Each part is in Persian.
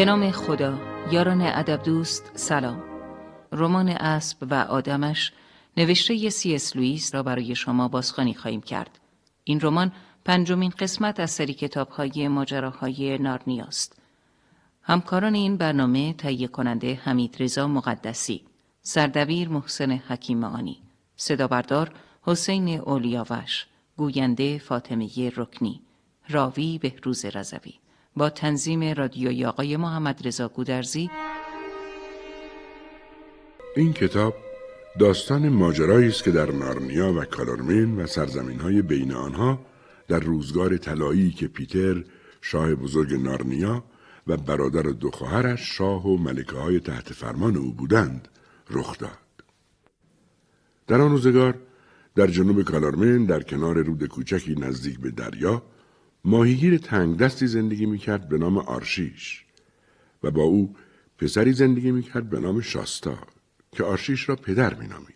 به نام خدا یاران ادب دوست سلام. رمان اسب و آدمش نوشته سی اس لوئیس را برای شما بازخوانی خواهیم کرد. این رمان پنجمین قسمت از سری کتاب‌های ماجراهای نارنیاست همکاران این برنامه تهیه کننده حمید رضا مقدسی سردبیر محسن حکیم آنی صدا بردار حسین اولیاوش گوینده فاطمه رکنی راوی بهروز رضوی. با تنظیم رادیوی آقای محمد رضا گودرزی این کتاب داستان ماجرایی است که در نارنیا و کالارمین و سرزمین های بین آنها در روزگار طلایی که پیتر شاه بزرگ نارنیا و برادر دو خواهرش شاه و ملکه های تحت فرمان او بودند رخ داد. در آن روزگار در جنوب کالارمن در کنار رود کوچکی نزدیک به دریا ماهیگیر تنگ دستی زندگی می‌کرد به نام آرشیش و با او پسری زندگی می‌کرد به نام شاستا که آرشیش را پدر مینامید.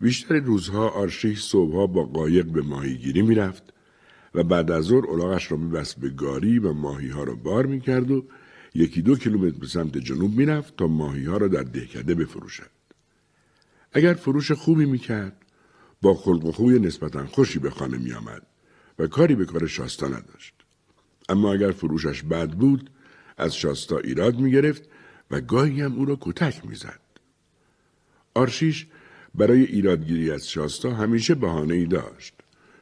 بیشتر روزها آرشیش صبحها با قایق به ماهیگیری می‌رفت و بعد از ظهر الاغش را میبست به گاری و ماهی ها را بار می‌کرد و یکی دو کیلومتر به سمت جنوب می‌رفت تا ماهی ها را در دهکده بفروشد. اگر فروش خوبی می‌کرد با خلق و خوی نسبتا خوشی به خانه میآمد و کاری به کار شاستا نداشت. اما اگر فروشش بد بود از شاستا ایراد می گرفت و گاهی هم او را کتک می‌زد. آرشیش برای ایرادگیری از شاستا همیشه بهانه ای داشت.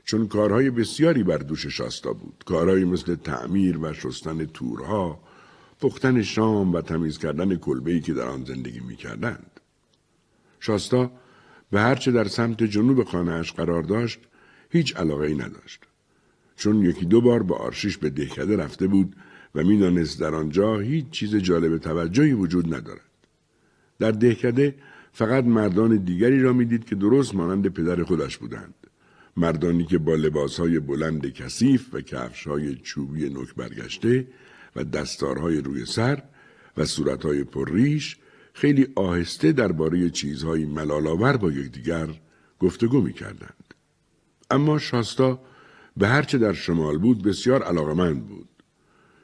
چون کارهای بسیاری بر دوش شاستا بود. کارهایی مثل تعمیر و شستن تورها، پختن شام و تمیز کردن کلبه‌ای که در آن زندگی می کردند. شاستا به هرچه در سمت جنوب خانهاش قرار داشت هیچ علاقه ای نداشت. چون یکی دو بار با آرشیش به دهکده رفته بود و می‌دانست در آنجا هیچ چیز جالب توجهی وجود ندارد. در دهکده فقط مردان دیگری را می‌دید که درست مانند پدر خودش بودند. مردانی که با لباسهای بلند کثیف و کفشهای چوبی نک برگشته و دستارهای روی سر و صورتهای پرریش خیلی آهسته درباره چیزهای ملالآور با یکدیگر گفتگو می‌کردند. اما شاستا به هرچه در شمال بود بسیار علاقمند بود.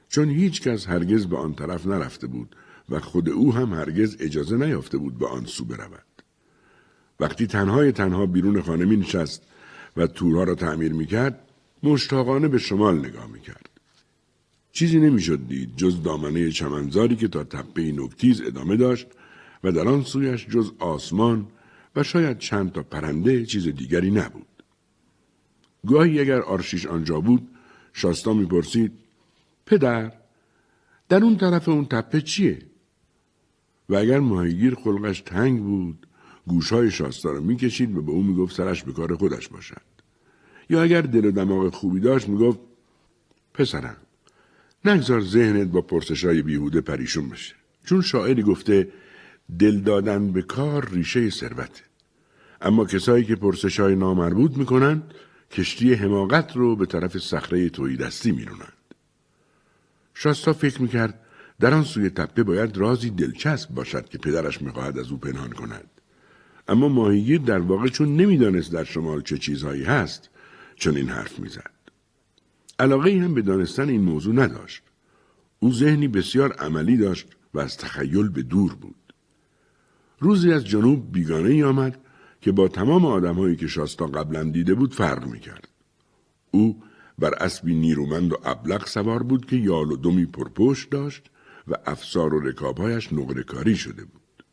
چون هیچ کس هرگز به آن طرف نرفته بود و خود او هم هرگز اجازه نیافته بود به آن سو برود. وقتی تنهای تنها بیرون خانه می نشست و تورها را تعمیر می کرد مشتاقانه به شمال نگاه می کرد. چیزی نمی‌شد دید جز دامنه چمنزاری که تا تپه نکتیز ادامه داشت و در آن سویش جز آسمان و شاید چند تا پرنده چیز دیگری نبود. گاهی اگر آرشیش آنجا بود شاستا می‌پرسید پدر در اون طرف اون تپه چیه؟ و اگر ماهیگیر خلقش تنگ بود گوشهای شاستا رو می‌کشید و به او می‌گفت سرش به کار خودش باشد. یا اگر دل و دماغ خوبی داشت می‌گفت پسرم نگذار ذهنت با پرسشای بیهوده پریشون بشه. چون شاعری گفته دل دادن به کار ریشه ثروته. اما کسایی که پرسش های نامربوط می‌کنن کشتی حماقت رو به طرف صخره توی دستی میرونند. شاستا فکر می‌کرد در آن سوی تپه باید رازی دلچسب باشد که پدرش می‌خواهد از او پنهان کند. اما ماهیگیر در واقع چون نمی‌دانست در شمال چه چیزهایی هست چون این حرف می‌زد. علاقه هم به دانستن این موضوع نداشت. او ذهنی بسیار عملی داشت و از تخیل به دور بود. روزی از جنوب بیگانه ای آمد که با تمام آدمهایی که شاستا قبلا دیده بود فرق می‌کرد. او بر اسبی نیرومند و ابلق سوار بود که یال و دمی پرپشت داشت و افسار و رکابهایش نقره کاری شده بود.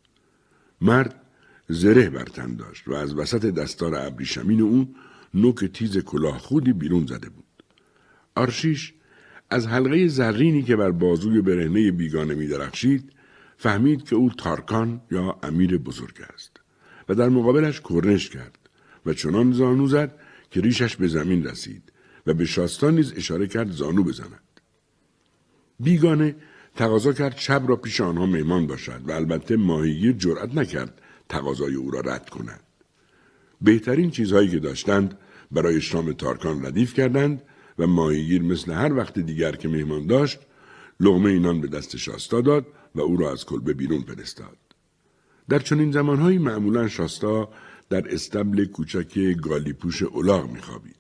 مرد زره بر تن داشت و از وسط دستار ابریشمین او نوک تیز کلاه خودی بیرون زده بود. آرشیش از حلقه زرینی که بر بازوی برهنه بیگانه می درخشید فهمید که او تارکان یا امیر بزرگ است و در مقابلش کرنش کرد و چنان زانو زد که ریشش به زمین رسید و به شاستان نیز اشاره کرد زانو بزند. بیگانه تقاضا کرد شب را پیش آنها مهمان باشد و البته ماهیگیر جرأت نکرد تقاضای او را رد کند. بهترین چیزهایی که داشتند برای شام تارکان ردیف کردند و ماهیگیر مثل هر وقت دیگر که مهمان داشت لغمه اینان به دست شاستا داد و او را از کلبه بیرون فرستاد. در چنین زمانهایی معمولا شاستا در استبل کوچک گالیپوش اولاغ میخوابید.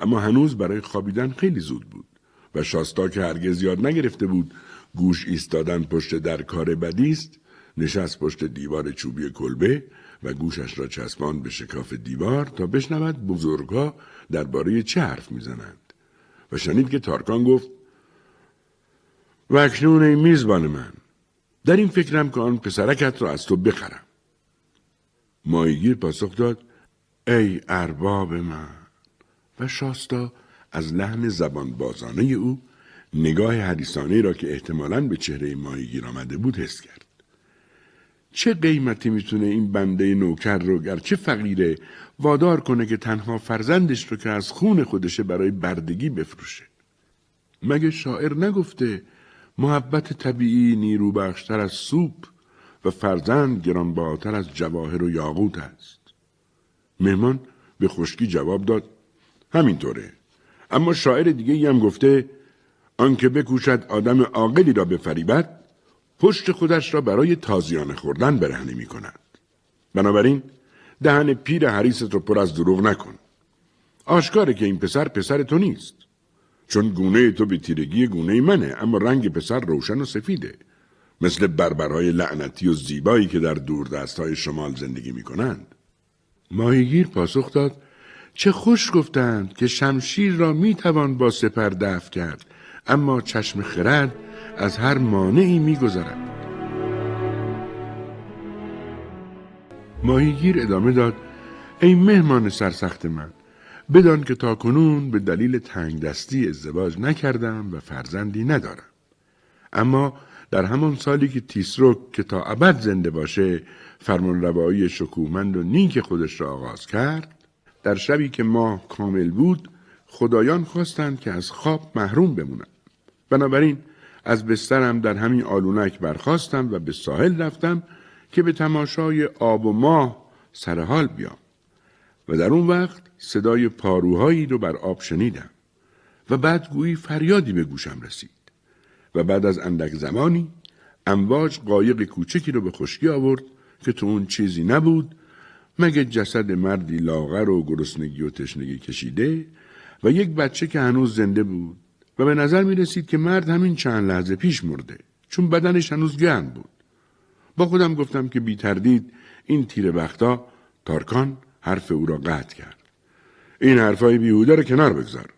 اما هنوز برای خوابیدن خیلی زود بود. و شاستا که هرگز یاد نگرفته بود گوش ایستادن پشت در کار بدی است نشست پشت دیوار چوبی کلبه و گوشش را چسبان به شکاف دیوار تا بشنود بزرگها درباره چه حرف می‌زنند و شنید که تارکان گفت و اکنون ای میزبان من در این فکرم که آن پسرکت را از تو بخرم مایگیر پاسخ داد ای ارباب من و شاستا از لحن زبان بازانه او نگاه حدیثانه را که احتمالاً به چهره ماهیگیر آمده بود حس کرد. چه قیمتی می‌تونه این بنده نوکر رو گرچه فقیره وادار کنه که تنها فرزندش رو که از خون خودشه برای بردگی بفروشه؟ مگه شاعر نگفته محبت طبیعی نیرو بخشتر از سوپ و فرزند گرانبهاتر از جواهر و یاقوت است. مهمان به خشکی جواب داد همینطوره. اما شاعر دیگه هم گفته آنکه بکوشد آدم عاقلی را بفریبد پشت خودش را برای تازیانه خوردن برهنه می کند. بنابراین دهن پیر حریست رو پر از دروغ نکن. آشکاره که این پسر پسر تو نیست. چون گونه تو به تیرگی گونه منه اما رنگ پسر روشن و سفیده. مثل بربرهای لعنتی و زیبایی که در دور های شمال زندگی می کنند. ماهیگیر پاسخ داد چه خوش گفتند که شمشیر را می توان با سپر دفع کرد اما چشم خرد از هر مانعی می گذرد. ماهیگیر ادامه داد ای مهمان سرسخت من بدان که تا کنون به دلیل تنگ دستی ازدواج نکردم و فرزندی ندارم. اما در همان سالی که تیسروک که تا ابد زنده باشه فرمان روایی شکومند و نیک خودش را آغاز کرد در شبی که ماه کامل بود خدایان خواستند که از خواب محروم بمونم. بنابراین از بسترم در همین آلونک برخواستم و به ساحل رفتم که به تماشای آب و ماه سرحال بیام. و در اون وقت صدای پاروهایی رو بر آب شنیدم و بعد گویی فریادی به گوشم رسید و بعد از اندک زمانی امواج قایق کوچکی رو به خشکی آورد که تو اون چیزی نبود مگه جسد مردی لاغر و گرسنگی و تشنگی کشیده و یک بچه که هنوز زنده بود و به نظر می رسید که مرد همین چند لحظه پیش مرده چون بدنش هنوز گرم بود. با خودم گفتم که بی تردید این تیر بختا تارکان حرف او را قطع کرد. این حرفای بیهوده رو کنار بگذار.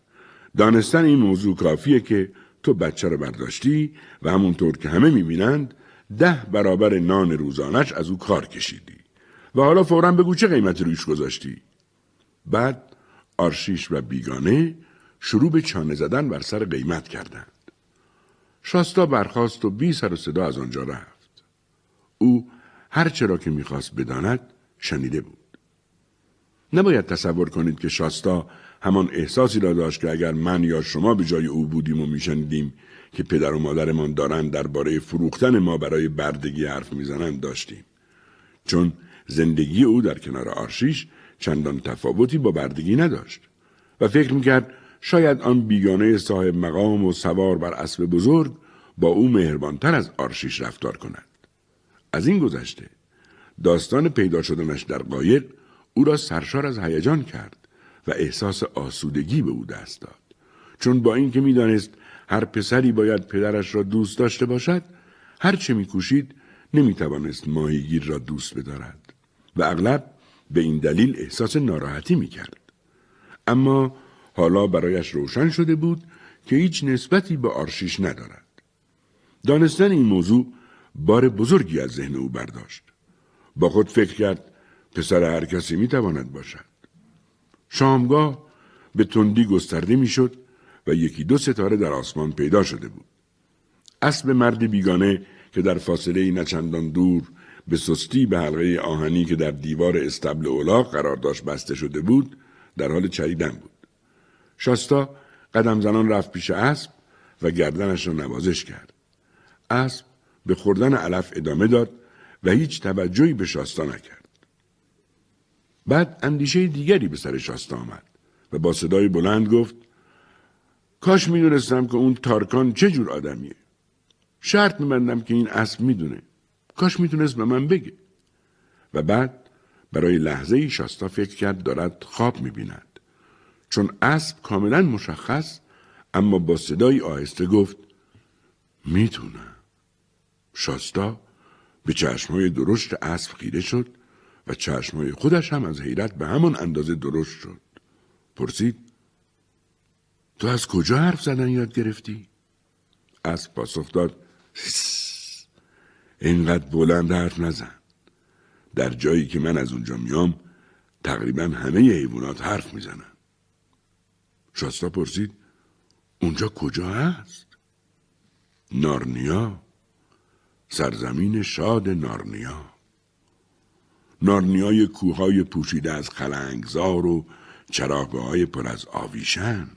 دانستن این موضوع کافیه که تو بچه رو برداشتی و همونطور که همه می‌بینند ده برابر نان روزانش از او کار کشیدی. و حالا فورا بگو چه قیمت رویش گذاشتی. بعد آرشیش و بیگانه شروع به چانه زدن بر سر قیمت کردند. شاستا برخاست و بی سر و صدا از آنجا رفت. او هر چرا که می‌خواست بداند شنیده بود. نباید تصور کنید که شاستا همان احساسی را داشت که اگر من یا شما به جای او بودیم و میشنیدیم که پدر و مادرمان دارند درباره فروختن ما برای بردگی حرف می‌زنند داشتیم. چون زندگی او در کنار آرشیش چندان تفاوتی با بردگی نداشت و فکر می‌کرد شاید آن بیگانه صاحب مقام و سوار بر اسب بزرگ با او مهربانتر از آرشیش رفتار کند. از این گذشته داستان پیدا شدنش در قایق او را سرشار از هیجان کرد و احساس آسودگی به او دست داد. چون با اینکه می‌دانست هر پسری باید پدرش را دوست داشته باشد هر چه میکوشید نمی‌توانست ماهیگیر را دوست بدارد و اغلب به این دلیل احساس ناراحتی می‌کرد. اما حالا برایش روشن شده بود که هیچ نسبتی به آرشیش ندارد. دانستن این موضوع بار بزرگی از ذهن او برداشت. با خود فکر کرد پسر هر کسی می‌تواند باشد. شامگاه به تندی گسترده می‌شد و یکی دو ستاره در آسمان پیدا شده بود. اسب مردی بیگانه که در فاصله نچندان دور به سستی به حلقه آهنی که در دیوار استبل اولاق قرار داشت بسته شده بود در حال چریدن بود. شاستا قدم زنان رفت پیش اسب و گردنش را نوازش کرد. اسب به خوردن علف ادامه داد و هیچ توجهی به شاستا نکرد. بعد اندیشه دیگری به سر شاستا آمد و با صدای بلند گفت کاش می‌دونستم که اون تارکان چه جور آدمیه. شرط میبندم که این اسب می‌دونه. کاش می‌تونست به من بگه. و بعد برای لحظه ای شاستا فکر کرد دارد خواب می‌بیند. چون اسب کاملا مشخص اما با صدای آهسته گفت می‌تونم شاستا به چشمهای درشت اسب خیره شد و چشمهای خودش هم از حیرت به همان اندازه درشت شد. پرسید تو از کجا حرف زدن یاد گرفتی؟ اسب پاسخ داد اینقدر بلند حرف نزن. در جایی که من از اونجا میام تقریبا همه حیوانات حرف می‌زنن. شاستا پرسید اونجا کجا هست؟ نارنیا. سرزمین شاد نارنیا. نارنیای کوههای پوشیده از خلنگزار و چراگاه های پر از آویشن.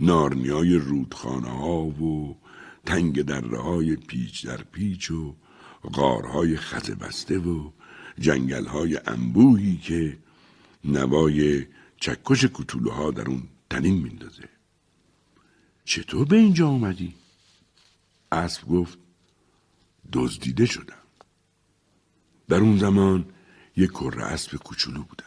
نارنیای رودخانه ها و تنگ دره های پیچ در پیچ و غارهای خز بسته و جنگل های انبوهی که نوای چکش کتولوها در اون تنین میندازه. چطور به اینجا اومدی؟ اسب گفت دزدیده شدم. در اون زمان یک کره اسب کوچولو بودم.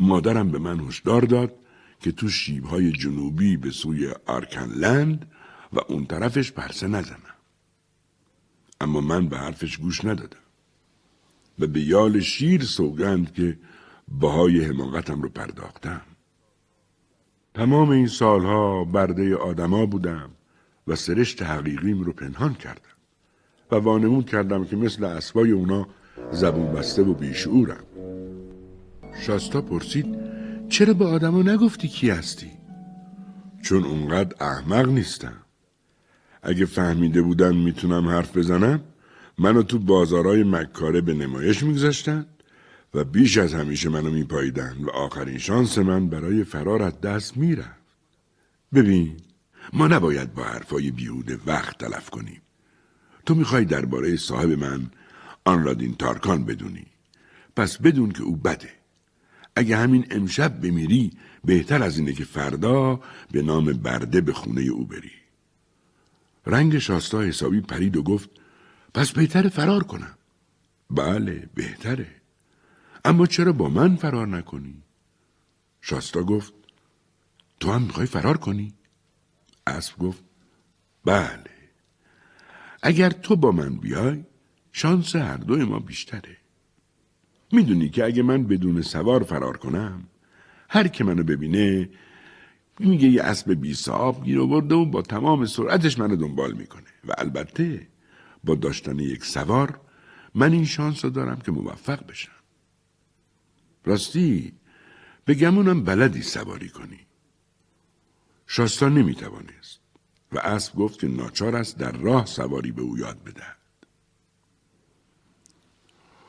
مادرم به من هشدار داد که تو شیبهای جنوبی به سوی آرکنلند و اون طرفش پرسه نزنم. اما من به حرفش گوش ندادم و به یال شیر سوگند که بهای حماقتم رو پرداختم. تمام این سالها برده آدما بودم و سرشت حقیقیم رو پنهان کردم. و وانمود کردم که مثل اسبای اونا زبون بسته و بیشعورم. شاستا پرسید چرا به آدما نگفتی کی هستی؟ چون اونقدر احمق نیستم. اگه فهمیده بودن می‌تونم حرف بزنم منو تو بازارای مکاره به نمایش میگذاشتن و بیش از همیشه منو میپاییدن و آخرین شانس من برای فرار از دست می‌رفت. ببین ما نباید با حرفای بیهوده وقت تلف کنیم. تو می‌خوای درباره صاحب من آنرادین تارکان بدونی. پس بدون که او بده. اگه همین امشب بمیری بهتر از اینه که فردا به نام برده به خونه او بری. رنگ شاستا حسابی پرید و گفت پس بهتر فرار کنم. بله بهتره. اما چرا با من فرار نکنی؟ شاستا گفت تو هم می‌خوای فرار کنی؟ اسب گفت بله. اگر تو با من بیای شانس هر دوی ما بیشتره. می‌دونی که اگه من بدون سوار فرار کنم هر که منو ببینه میگه یه اسب بی صاحب گیر آورده و با تمام سرعتش منو دنبال می‌کنه. و البته با داشتن یک سوار من این شانس رو دارم که موفق بشم. راستی به گمونم بلدی سواری کنی. شاستا نمی‌توانست. و اسب گفت که ناچار است در راه سواری به او یاد بدهد.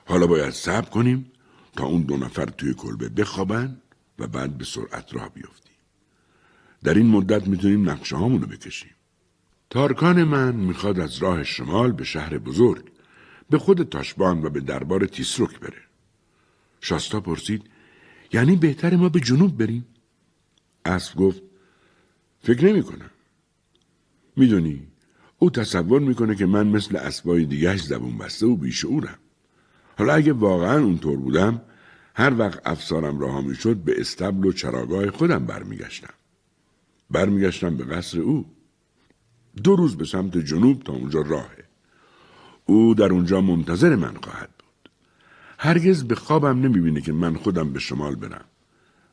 حالا باید صبر کنیم تا اون دو نفر توی کلبه بخوابن و بعد به سرعت راه بیفتیم. در این مدت می‌تونیم نقشه هامونو بکشیم. تارکان من می‌خواد از راه شمال به شهر بزرگ به خود تاشبان و به دربار تیسروک بره. شاستا پرسید یعنی بهتر ما به جنوب بریم؟ اسب گفت فکر نمی کنم می‌دونی او تصور می‌کنه که من مثل اسبای دیگهش زبون بسته و بیشعورم. حالا اگه واقعا اونطور بودم هر وقت افسارم راه می‌شد به استبل و چراگاه خودم برمیگشتم. برمیگشتم به قصر او. دو روز به سمت جنوب تا اونجا راهه. او در اونجا منتظر من خواهد بود. هرگز به خوابم نمی‌بینه که من خودم به شمال برم.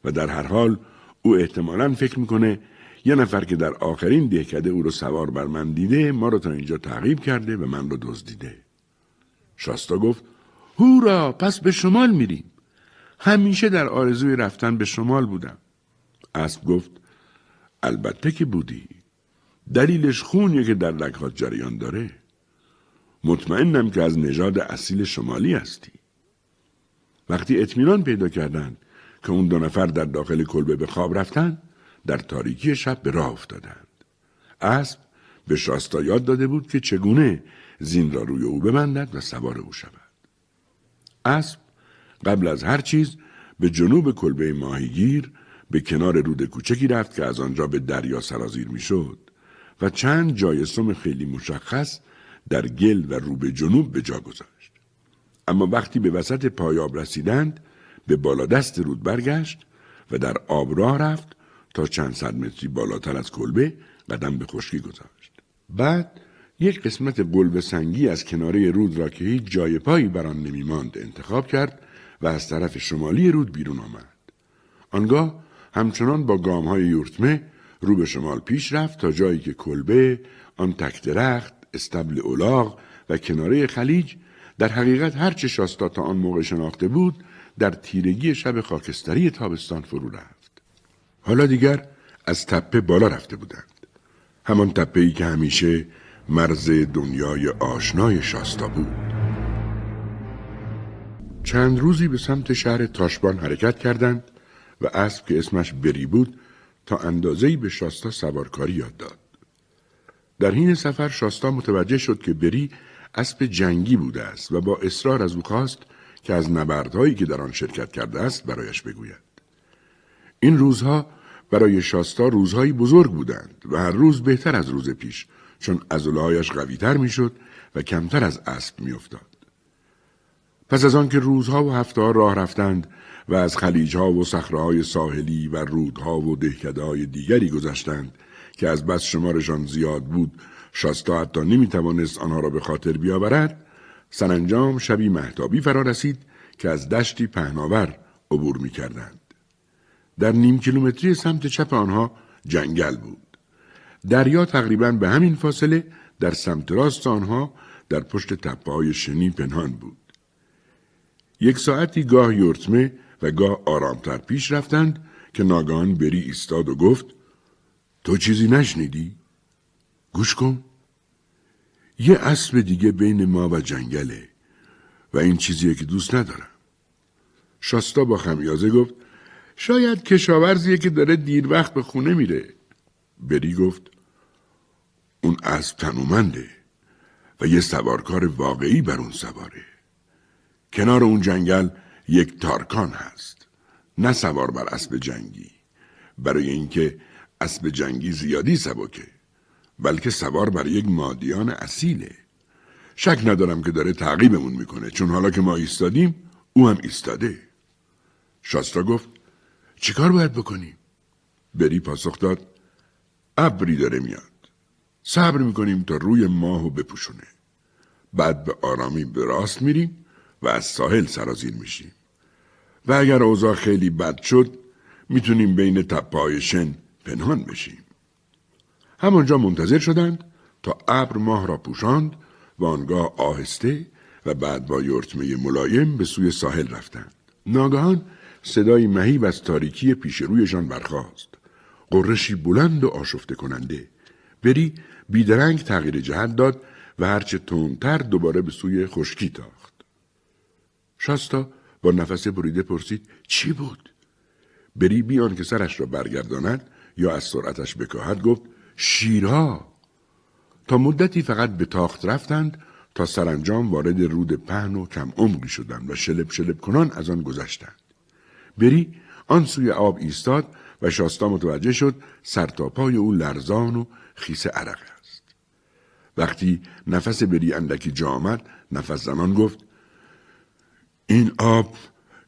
و در هر حال او احتمالا فکر می‌کنه یه نفر که در آخرین دهکده او رو سوار بر من دیده ما رو تا اینجا تعقیب کرده و من رو دزدیده. شاستا گفت هورا پس به شمال میریم. همیشه در آرزوی رفتن به شمال بودم. اسب گفت البته که بودی. دلیلش خونیه که در رگهات جریان داره. مطمئنم که از نژاد اصیل شمالی هستی. وقتی اطمینان پیدا کردند که اون دو نفر در داخل کلبه به خواب رفتن در تاریکی شب به راه افتادند. اسب به شاستا یاد داده بود که چگونه زین را روی او ببندد و سوار او شود. اسب قبل از هر چیز به جنوب کلبه ماهیگیر به کنار رود کوچکی رفت که از آنجا به دریا سرازیر می‌شد و چند جای سم خیلی مشخص در گل و رو به جنوب به جا گذاشت. اما وقتی به وسط پایاب رسیدند به بالا دست رود برگشت و در آب راه رفت تا چند صد متری بالاتر از کلبه قدم به خشکی گذاشت. بعد یک قسمت قلب سنگی از کناره رود را که هیچ جای پایی بر آن نمیماند انتخاب کرد و از طرف شمالی رود بیرون آمد. آنگاه همچنان با گام های یورتمه رو به شمال پیش رفت تا جایی که کلبه آن تک درخت استبل اولاغ و کناره خلیج در حقیقت هرچه شاستا تا آن موقع شناخته بود در تیرگی شب خاکستری تابستان فرو رفت. حالا دیگر از تپه بالا رفته بودند همان تپه ای که همیشه مرز دنیای آشنای شاستا بود چند روزی به سمت شهر تاشبان حرکت کردند و اسب که اسمش بری بود تا اندازه‌ای به شاستا سوارکاری یاد داد. در حین سفر شاستا متوجه شد که بری اسب جنگی بوده است و با اصرار از او خواست که از نبردهایی که در آن شرکت کرده است برایش بگوید. این روزها برای شاستا روزهایی بزرگ بودند و هر روز بهتر از روز پیش چون عضلهایش قویتر می‌شد و کمتر از اسب میافتاد. پس از آنکه روزها و هفته راه رفتند و از خلیجها و صخرههای ساحلی و رودها و دهکدههای دیگری گذشتند که از بس شمارشان زیاد بود شاستا حتی نمی توانست آنها را به خاطر بیاورد سرانجام شبی محتابی فرا رسید که از دشتی پهناور عبور می کردند. در نیم کیلومتری سمت چپ آنها جنگل بود. دریا تقریبا به همین فاصله در سمت راست آنها در پشت تپه های شنی پنهان بود. یک ساعتی گاه یورتمه و گاه آرامتر پیش رفتند که ناگهان بری ایستاد و گفت تو چیزی نشنیدی؟ گوش کن یه اسب دیگه بین ما و جنگله و این چیزیه که دوست ندارم شاستا با خمیازه گفت شاید کشاورزیه که داره دیر وقت به خونه میره. بری گفت اون اسب تنومنده و یه سوارکار واقعی بر اون سواره. کنار اون جنگل یک تارکان هست. نه سوار بر اسب جنگی. برای اینکه اسب جنگی زیادی سبکه بلکه سوار بر یک مادیان اصیله. شک ندارم که داره تعقیبمون می‌کنه. چون حالا که ما ایستادیم او هم ایستاده. شاستا گفت چیکار باید بکنیم بری پاسخ داد ابری داره میاد. صبر می‌کنیم تا روی ماهو بپوشونه. بعد به آرامی به راست میریم و از ساحل سرازیر میشیم. و اگر اوضاع خیلی بد شد می‌تونیم بین تپای شن پنهان بشیم. همانجا منتظر شدند تا ابر ماه را پوشاند و آنگاه آهسته و بعد با یورتمه ملایم به سوی ساحل رفتند. ناگهان صدای مهیب از تاریکی پیش رویشان برخاست. قرشی بلند و آشفته کننده. بری بیدرنگ تغییر جهت داد و هرچه تندتر دوباره به سوی خشکی تاخت. شاستا با نفس بریده پرسید چی بود؟ بری بیان که سرش را برگرداند یا از سرعتش بکاهد گفت شیرها. تا مدتی فقط به تاخت رفتند تا سرانجام وارد رود پهن و کم عمقی شدند و شلب شلب کنان از آن گذشتند. بری آن سوی آب ایستاد و شاستا متوجه شد سرتاپای او لرزان و خیس عرق است. وقتی نفس بری اندکی جا آمد نفس زنان گفت این آب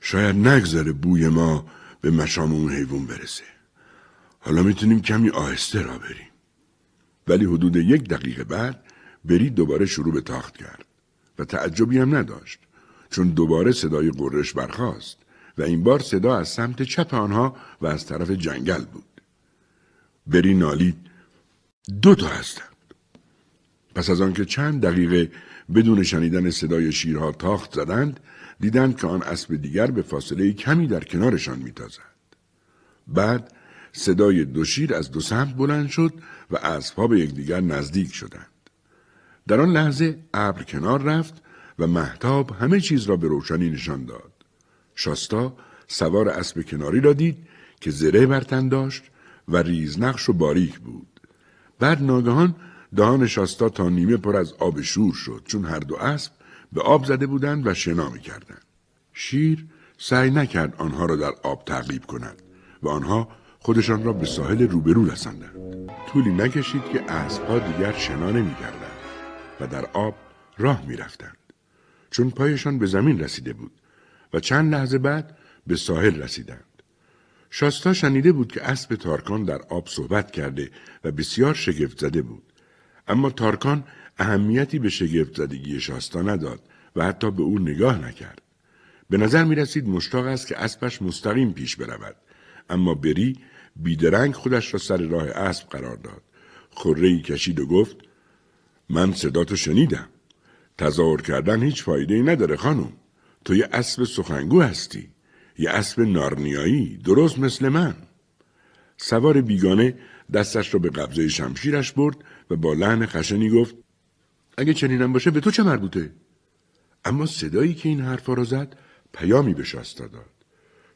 شاید نگذره بوی ما به مشام اون حیوان برسه. حالا می‌تونیم کمی آهسته را بریم. ولی حدود یک دقیقه بعد بری دوباره شروع به تاخت کرد و تعجبی هم نداشت چون دوباره صدای قررش برخاست. و این بار صدا از سمت چپ آنها و از طرف جنگل بود بری نالید دو تا هستند پس از آنکه چند دقیقه بدون شنیدن صدای شیرها تاخت زدند دیدند که آن اسب دیگر به فاصله کمی در کنارشان میتازد. بعد صدای دو شیر از دو سمت بلند شد و اسبها به یکدیگر نزدیک شدند. در آن لحظه ابر کنار رفت و محتاب همه چیز را به روشنی نشان داد. شاستا سوار اسب کناری را دید که زره برتن داشت و ریزنقش و باریک بود. بعد ناگهان دهان شاستا تا نیمه پر از آب شور شد چون هر دو اسب به آب زده بودند و شنا می کردند. شیر سعی نکرد آنها را در آب تعقیب کند و آنها خودشان را به ساحل روبرو رساندند. طولی نکشید که اسبها دیگر شنا نمی کردند و در آب راه می رفتند. چون پایشان به زمین رسیده بود و چند لحظه بعد به ساحل رسیدند. شاستا شنیده بود که اسب تارکان در آب صحبت کرده و بسیار شگفت زده بود. اما تارکان اهمیتی به شگفت زدگی شاستا نداد و حتی به او نگاه نکرد. به نظر می رسید مشتاق است که اسبش مستقیم پیش برود. اما بری بیدرنگ خودش را سر راه اسب قرار داد. خورهی کشید و گفت من صداتو شنیدم. تظاهر کردن هیچ فایده ای نداره خانم. تو یه اسب سخنگو هستی. یه اسب نارنیایی درست مثل من. سوار بیگانه دستش را به قبضه شمشیرش برد و با لحن خشنی گفت اگه چنینم باشه به تو چه مربوطه؟ اما صدایی که این حرفا را زد پیامی به شاستا داد.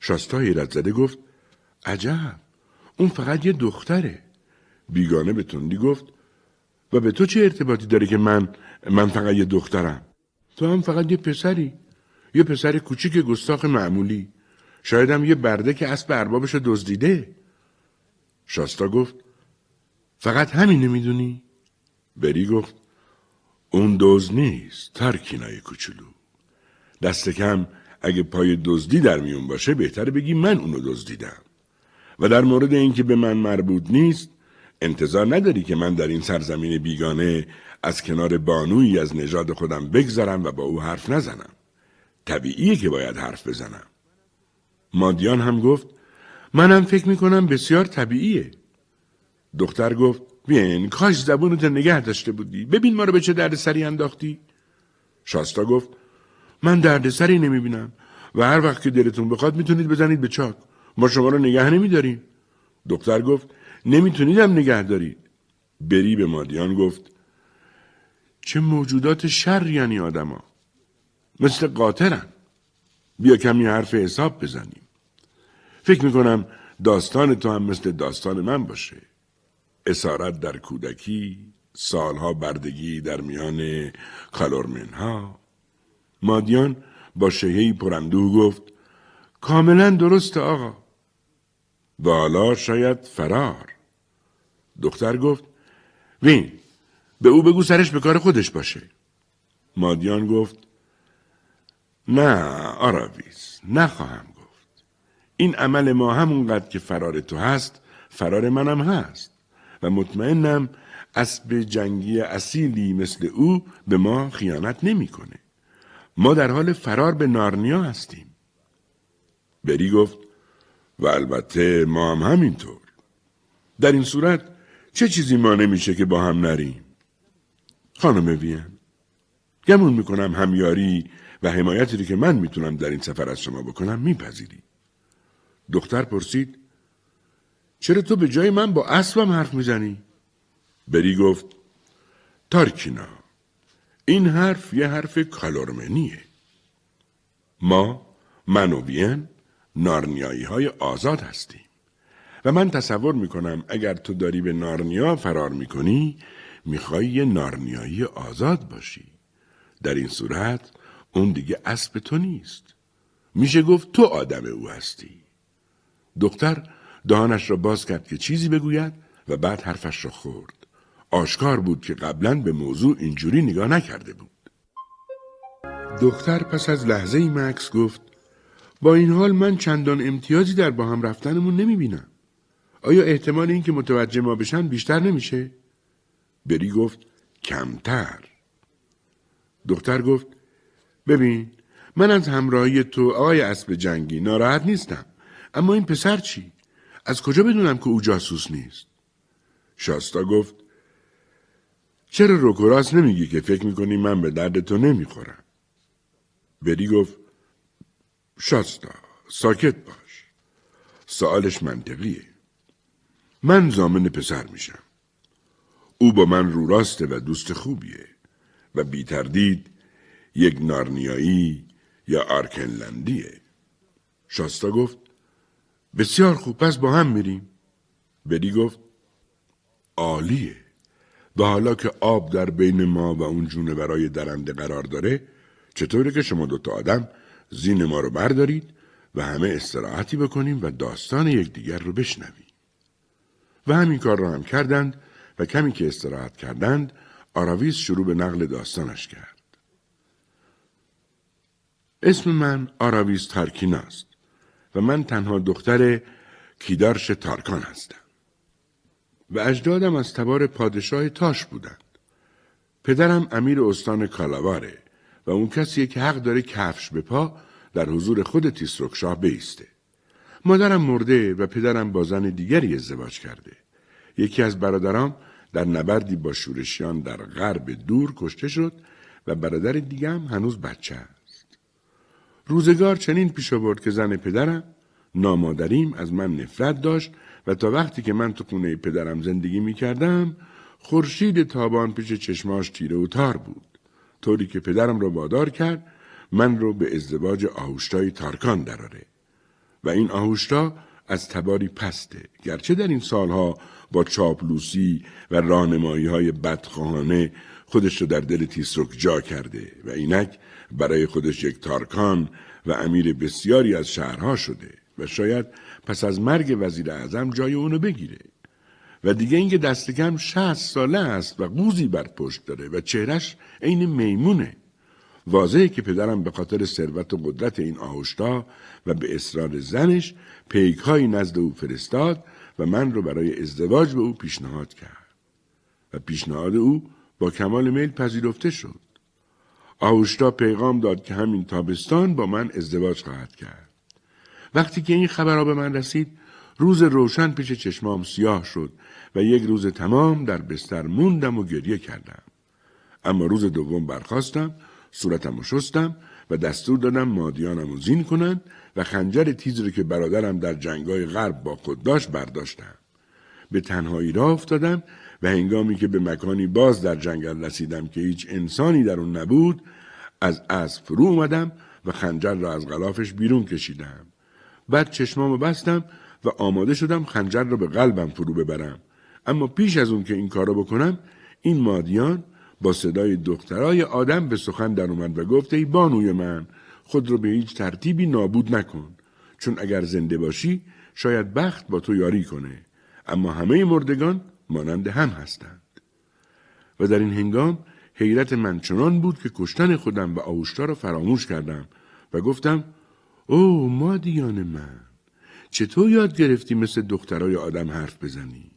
شاستا حیرت زده گفت عجب اون فقط یه دختره. بیگانه به تندی گفت و به تو چه ارتباطی داره که من من فقط یه دخترم تو هم فقط یه پسری یه پسر کوچیک گستاخ معمولی. شایدم یه برده که اسب اربابش دزدیده. شاستا گفت فقط همین نمی‌دونی؟ بری گفت اون دوز نیست ترکینای کوچولو. دست کم اگه پای دزدی در میون باشه بهتر بگی من اونو دزدیدم. و در مورد اینکه به من مربوط نیست انتظار نداری که من در این سرزمین بیگانه از کنار بانویی از نژاد خودم بگذرم و با او حرف نزنم. طبیعیه که باید حرف بزنم. مادیان هم گفت منم فکر می‌کنم بسیار طبیعیه. دختر گفت بین کاش زبونت نگه داشته بودی. ببین ما رو به چه درد سری انداختی؟ شاستا گفت من درد سری نمی‌بینم و هر وقت که دلتون بخواد می‌تونید بزنید به چاک. ما شما رو نگه نمیداریم. دختر گفت نمیتونیدم نگه دارید. بری به مادیان گفت چه موجودات شر یعنی آدما مثل قاطرن. بیا کمی حرف حساب بزنیم. فکر می‌کنم داستان تو هم مثل داستان من باشه. اسارت در کودکی سالها بردگی در میان کالورمنها. مادیان با شههی پرندو گفت کاملا درست آقا. و حالا شاید فرار. دختر گفت وین به او بگو سرش به کار خودش باشه. مادیان گفت نه آراویز نخواهم گفت این عمل ما همونقدر که فرار تو هست فرار منم هست و مطمئنم اسب جنگی اصیلی مثل او به ما خیانت نمی‌کنه. ما در حال فرار به نارنیا هستیم. بری گفت و البته ما هم همینطور. در این صورت چه چیزی ما نمیشه که با هم نریم؟ خانم وین گمون می‌کنم همیاری و حمایتی رو که من می‌تونم در این سفر از شما بکنم میپذیری. دختر پرسید چرا تو به جای من با اسبم حرف می‌زنی؟ بری گفت تارکینا این حرف یه حرف کالورمنیه. ما من و نارنیایی های آزاد هستیم. و من تصور می‌کنم اگر تو داری به نارنیا فرار می‌کنی می‌خوای یه نارنیایی آزاد باشی. در این صورت اون دیگه اسب تو نیست. میشه گفت تو آدم او هستی. دختر دهانش را باز کرد که چیزی بگوید و بعد حرفش را خورد. آشکار بود که قبلا به موضوع اینجوری نگاه نکرده بود. دختر پس از لحظه ای مکس گفت با این حال من چندان امتیازی در با هم رفتنمون نمی بینم. آیا احتمال این که متوجه ما بشن بیشتر نمیشه؟ بری گفت کمتر. دختر گفت ببین من از همراهی تو آقای اسب جنگی ناراحت نیستم. اما این پسر چی؟ از کجا بدونم که او جاسوس نیست؟ شاستا گفت چرا روکوراس نمیگی که فکر می‌کنی من به درد تو نمی‌خورم؟ بری گفت شاستا ساکت باش. سوالش منطقیه. من زامن پسر میشم. او با من رو راسته و دوست خوبیه و بی تردید یک نارنیایی یا آرکنلندیه. شاستا گفت بسیار خوب پس با هم میریم. بری گفت عالیه. و حالا که آب در بین ما و اون جونه برای درنده قرار داره چطوره که شما دوتا آدم زین ما رو بردارید و همه استراحتی بکنیم و داستان یکدیگر رو بشنویم. و همین کار را هم کردند و کمی که استراحت کردند آراویز شروع به نقل داستانش کرد. اسم من آراویز ترکین است و من تنها دختر کیدارش تارکان هستم. و اجدادم از تبار پادشاه تاش بودند. پدرم امیر استان کالاواره و اون کسیه که حق داره کفش به پا در حضور خود تیسرکشاه بیسته. مادرم مرده و پدرم با زن دیگری ازدواج کرده. یکی از برادرام در نبردی با شورشیان در غرب دور کشته شد و برادر دیگم هنوز بچه است. روزگار چنین پیش آورد که زن پدرم نامادریم از من نفرت داشت و تا وقتی که من تو خونه پدرم زندگی می کردم خورشید تابان پیش چشماش تیره و تار بود. طوری که پدرم را وادار کرد من رو به ازدواج آهوشتای تارکان دراره و این آهوشتا از تباری پسته. گرچه در این سالها با چاپلوسی و رانمایی های بدخواهانه خودش رو در دل تیسرک جا کرده و اینک برای خودش یک تارکان و امیر بسیاری از شهرها شده و شاید پس از مرگ وزیر اعظم جای اونو بگیره. و دیگه اینکه دست کم شهست ساله است و قوزی بر پشت داره و چهرش عین میمونه. واضحه که پدرم به خاطر ثروت و قدرت این آهشتا و به اصرار زنش پیکهایی نزد او فرستاد و من رو برای ازدواج به او پیشنهاد کرد. و پیشنهاد او با کمال میل پذیرفته شد. آهوشتا پیغام داد که همین تابستان با من ازدواج خواهد کرد وقتی که این خبرها به من رسید روز روشن پیش چشمام سیاه شد و یک روز تمام در بستر موندم و گریه کردم اما روز دوم برخواستم صورتم و شستم و دستور دادم مادیانم رو زین کنند و خنجر تیز رو که برادرم در جنگای غرب با خود داشت برداشتم. به تنهایی راه افتادم و هنگامی که به مکانی باز در جنگل رسیدم که هیچ انسانی در اون نبود از اسب فرو اومدم و خنجر را از غلافش بیرون کشیدم. بعد چشمامو بستم و آماده شدم خنجر را به قلبم فرو ببرم. اما پیش از اون که این کارو بکنم این مادیان با صدای دخترای آدم به سخن در اومد و گفت ای بانوی من خود رو به هیچ ترتیبی نابود نکن چون اگر زنده باشی شاید بخت با تو یاری کنه اما همه مردگان مانند هم هستند و در این هنگام حیرت من چنان بود که کشتن خودم و آوشتا را فراموش کردم و گفتم او مادیان من چطور یاد گرفتی مثل دخترای آدم حرف بزنی؟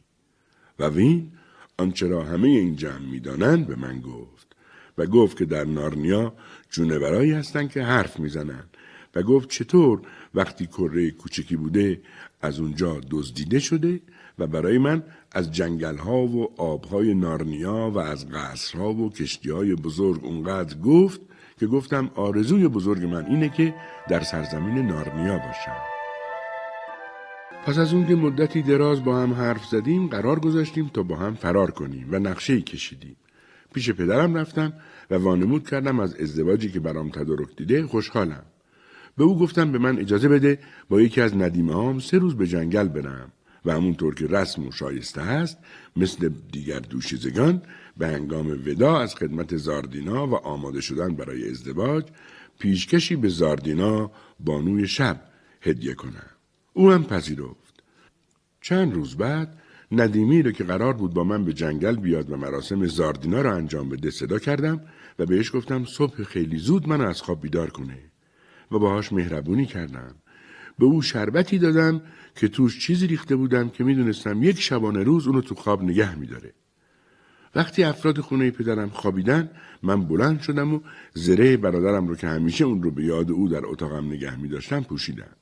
و وین آنچه را همه این جمع می‌دانند به من گفت و گفت که در نارنیا جونورایی هستند که حرف می‌زنند و گفت چطور وقتی کره کوچکی بوده از اونجا دزدیده شده و برای من از جنگل ها و آبهای نارنیا و از قصرها و کشتی های بزرگ اونقدر گفت که گفتم آرزوی بزرگ من اینه که در سرزمین نارنیا باشم. پس از اون که مدتی دراز با هم حرف زدیم قرار گذاشتیم تا با هم فرار کنیم و نقشه کشیدیم. پیش پدرم رفتم و وانمود کردم از ازدواجی که برام تدارک دیده خوشحالم. به او گفتم به من اجازه بده با یکی از ندیمه هام سه روز به جنگل برم و همونطور که رسم و شایسته هست مثل دیگر دوشیزگان به هنگام ودا از خدمت زاردینا و آماده شدن برای ازدواج پیشکشی به زاردینا بانوی شب هدیه کنم. او هم پذیرفت. چند روز بعد ندیمی رو که قرار بود با من به جنگل بیاد و مراسم زاردینا رو انجام بده صدا کردم و بهش گفتم صبح خیلی زود من از خواب بیدار کنه و باهاش مهربونی کردم. به او شربتی دادم که توش چیزی ریخته بودم که می‌دونستم یک شبانه روز اونو تو خواب نگه میداره. وقتی افراد خونه پدرم خوابیدن من بلند شدم و زره برادرم رو که همیشه اون رو به یاد او در اتاقم نگه می داشتم پوشیدم.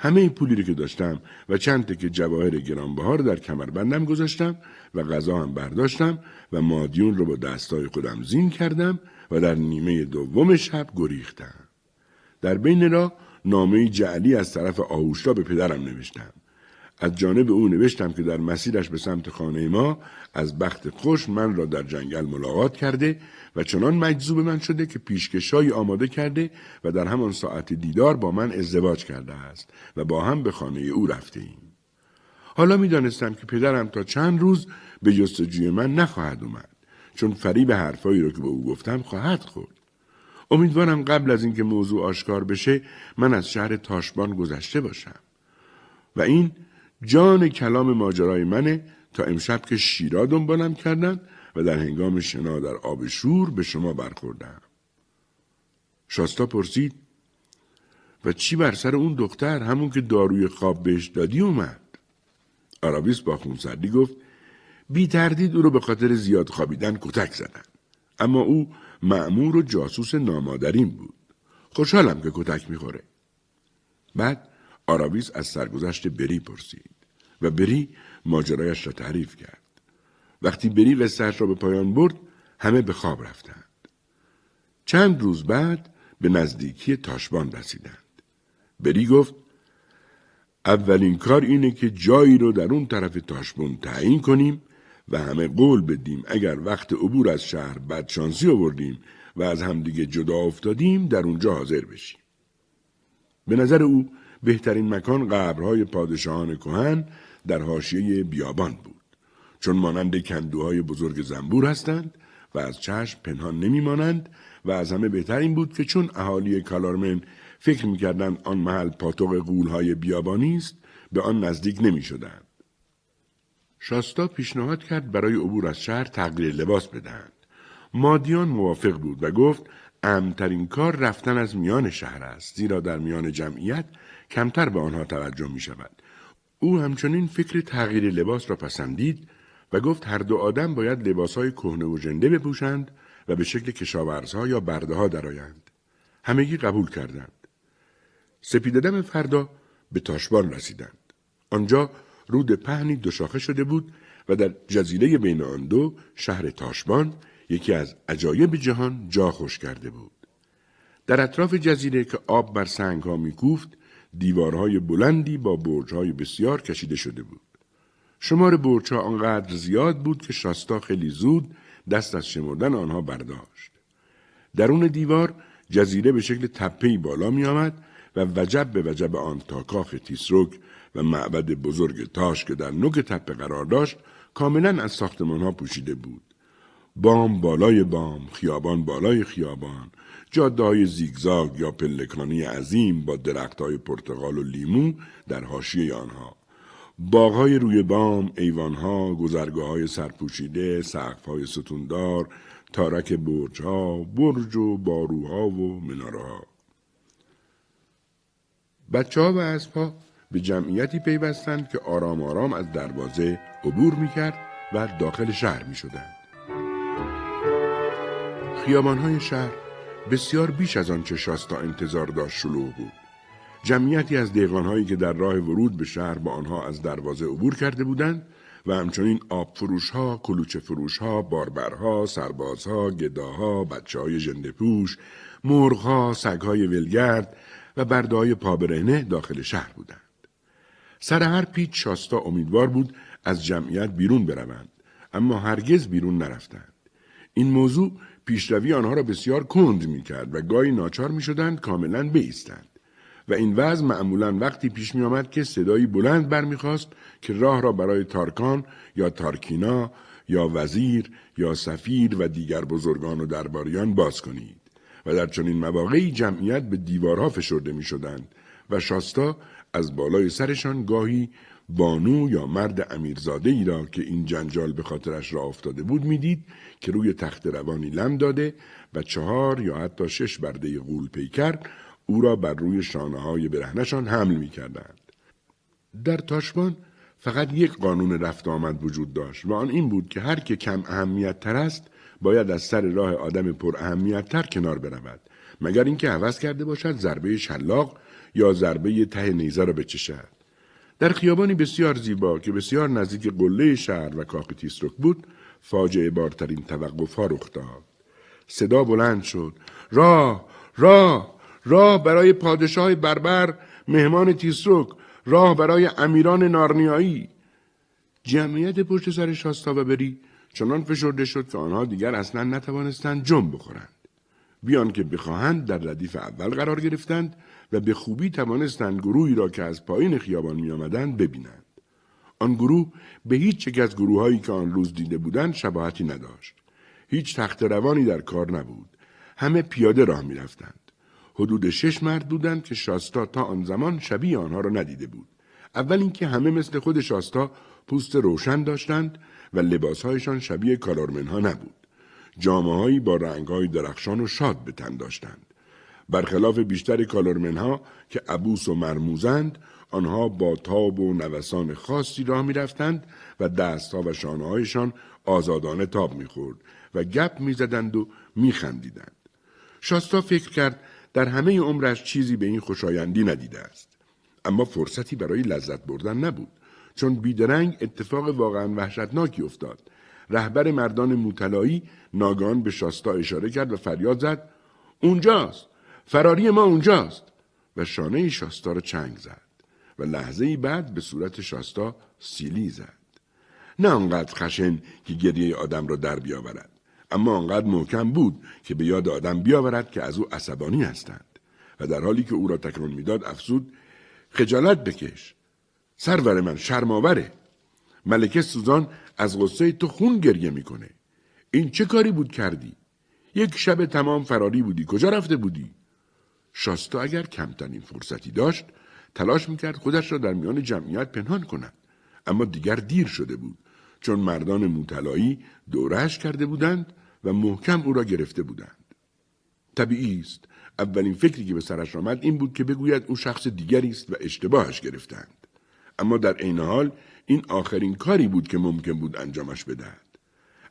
همه این پولی رو که داشتم و چند تکه جواهر گرانبها رو در کمربندم گذاشتم و غذا هم برداشتم و مادیون رو با دستای خودم زین کردم و در نیمه دوم شب گریختم. در بین را نامه جعلی از طرف آهوشتا به پدرم نوشتم. از جانب او نوشتم که در مسیرش به سمت خانه ما از بخت خوش من را در جنگل ملاقات کرده و چنان مجذوب من شده که پیشکشایی آماده کرده و در همان ساعت دیدار با من ازدواج کرده است و با هم به خانه او رفته ایم. حالا می دانستم که پدرم تا چند روز به جستجوی من نخواهد اومد چون فریب حرفایی رو که به او گفتم خواهد خورد. امیدوارم قبل از اینکه موضوع آشکار بشه من از شهر تاشبان گذشته باشم. و این جان کلام ماجرای منه تا امشب که شیرا دنبالم کردن و در هنگام شنا در آب شور به شما برخوردم. شاستا پرسید و چی بر سر اون دختر همون که داروی خواب بهش دادی اومد؟ آراویس با خونسردی گفت بی تردید او رو به خاطر زیاد خوابیدن کتک زدن. اما او معمور و جاسوس نامادرین بود. خوشحالم که کتک می‌خوره. بعد آراویس از سرگذشت بری پرسید و بری ماجرایش را تعریف کرد. وقتی بری قصهش را به پایان برد همه به خواب رفتند. چند روز بعد به نزدیکی تاشبان رسیدند. بری گفت اولین کار اینه که جایی رو در اون طرف تاشبون تعیین کنیم و همه قول بدیم. اگر وقت عبور از شهر بدشانسی آوردیم و از همدیگه جدا افتادیم در اونجا حاضر بشیم. به نظر او بهترین مکان قبرهای پادشاهان کهن در حاشیه بیابان بود. چون مانند کندوهای بزرگ زنبور هستند و از چشم پنهان نمیمانند و از همه بهتر این بود که چون اهالی کالارمن فکر می‌کردند آن محل پاتوق قولهای بیابانی است به آن نزدیک نمی‌شدند. شاستا پیشنهاد کرد برای عبور از شهر تغییر لباس بدهند مادیان موافق بود و گفت امترین کار رفتن از میان شهر است زیرا در میان جمعیت کمتر به آنها توجه می شود. او همچنین فکر تغییر لباس را پسندید و گفت هر دو آدم باید لباسهای کهنه و ژنده بپوشند و به شکل کشاورزها یا برده ها درآیند. همگی قبول کردند. سپیددم فردا به تاشبان رسیدند. آنجا رود پهنی دو شاخه شده بود و در جزیره بین آن دو شهر تاشبان یکی از عجایب جهان جا خوش کرده بود. در اطراف جزیره که آب بر سنگ ها می کوفت دیوارهای بلندی با برجهای بسیار کشیده شده بود. شمار برجها آنقدر زیاد بود که شاستا خیلی زود دست از شمردن آنها برداشت. درون دیوار جزیره به شکل تپهی بالا می آمد و وجب به وجب آن تا کاخ تیسروک و معبد بزرگ تاش که در نوک تپه قرار داشت کاملا از ساختمان ها پوشیده بود. بام بالای بام، خیابان بالای خیابان، جاده های زیگزاگ یا پلکانی عظیم با درخت های پرتغال و لیمو در حاشیه آنها. باغهای روی بام، ایوانها، گذرگاه های سرپوشیده، های ستوندار، تارک برجها، برج و باروها و منارها. بچه ها و اسبها به جمعیتی پیوستند که آرام آرام از دروازه عبور می‌کرد و داخل شهر می شدند. های شهر بسیار بیش از آنچه شاستا انتظار داشت شلوغ بود. جمعیتی از دیغانهایی که در راه ورود به شهر با آنها از دروازه عبور کرده بودند و همچنین آب فروش ها، کلوچه فروش ها، باربرها، سربازها، گداها، بچه های جندپوش، مرغها، سگهای ولگرد و بردهای پابرهنه داخل شهر بودند. سر هر پیچ شاستا امیدوار بود از جمعیت بیرون بروند اما هرگز بیرون نرفتند. این موضوع پیشروی آنها را بسیار کند می کرد و گاهی ناچار می شدند کاملا بیستند. و این وضع معمولا وقتی پیش می آمد که صدایی بلند برمیخواست که راه را برای تارکان یا تارکینا یا وزیر یا سفیر و دیگر بزرگان و درباریان باز کنید و در چنین مواقعی جمعیت به دیوارها فشرده می شدند و شاستا از بالای سرشان گاهی بانو یا مرد امیرزاده ای را که این جنجال به خاطرش را افتاده بود می‌دید که روی تخت روانی لم داده و چهار یا حتی شش برده غول پیکر او را بر روی شانه های برهنشان حمل می کردند. در تاشبان فقط یک قانون رفت آمد وجود داشت و آن این بود که هر که کم اهمیت تر است باید از سر راه آدم پر اهمیت تر کنار برود مگر اینکه عوض کرده باشد ضربه شلاق یا ضربه ته نیزه را بچشد. در خیابانی بسیار زیبا که بسیار نزدیک قله شهر و کاخ تیسروک بود فاجعه بارترین توقف ها رخ داد. صدا بلند شد. راه راه راه برای پادشاه بربر مهمان تیسروک راه برای امیران نارنیایی. جمعیت پشت سر شاستا و بری چنان فشرده شد که آنها دیگر اصلا نتوانستند جنب بخورند. بیان که بخواهند در ردیف اول قرار گرفتند و به خوبی توانستند گروهی را که از پایین خیابان می آمدند ببینند. آن گروه به هیچ یک از گروه هایی که آن روز دیده بودند شباهتی نداشت. هیچ تخت روانی در کار نبود. همه پیاده راه می رفتند. حدود شش مرد بودند که شاستا تا آن زمان شبیه آنها را ندیده بود. اول اینکه همه مثل خود شاستا پوست روشن داشتند و لباسهایشان شبیه کالارمنها نبود. جامعهایی با رنگهای درخشان و شاد به تن داشتند. برخلاف بیشتر کالرمنها که عبوس و مرموزند آنها با تاب و نوسان خاصی راه می‌رفتند و دستها و شانههایشان آزادانه تاب می‌خورد و گپ می‌زدند و میخندیدند. شاستا فکر کرد در همه عمرش چیزی به این خوشایندی ندیده است. اما فرصتی برای لذت بردن نبود چون بیدرنگ اتفاق واقعا وحشتناکی افتاد. رهبر مردان موتلایی ناگان به شاستا اشاره کرد و فریاد زد اونجاست! فراری ما اونجاست. و شانه شاستا را چنگ زد. و لحظه بعد به صورت شاستا سیلی زد. نه آنقدر خشن که گریه آدم را در بیاورد اما آنقدر محکم بود که به یاد آدم بیاورد که از او عصبانی هستند. و در حالی که او را تکران می‌داد افزود خجالت بکش. سرور من شرماوره ملکه سوزان از غصه تو خون گریه می‌کنه. این چه کاری بود کردی؟ یک شب تمام فراری بودی. کجا رفته بودی؟ شاستا اگر کمترین فرصتی داشت تلاش می‌کرد خودش را در میان جمعیت پنهان کند. اما دیگر دیر شده بود چون مردان موتلایی دورش کرده بودند و محکم او را گرفته بودند. طبیعی است اولین فکری که به سرش آمد این بود که بگوید او شخص دیگری است و اشتباهش گرفتند. اما در عین حال این آخرین کاری بود که ممکن بود انجامش بدهد.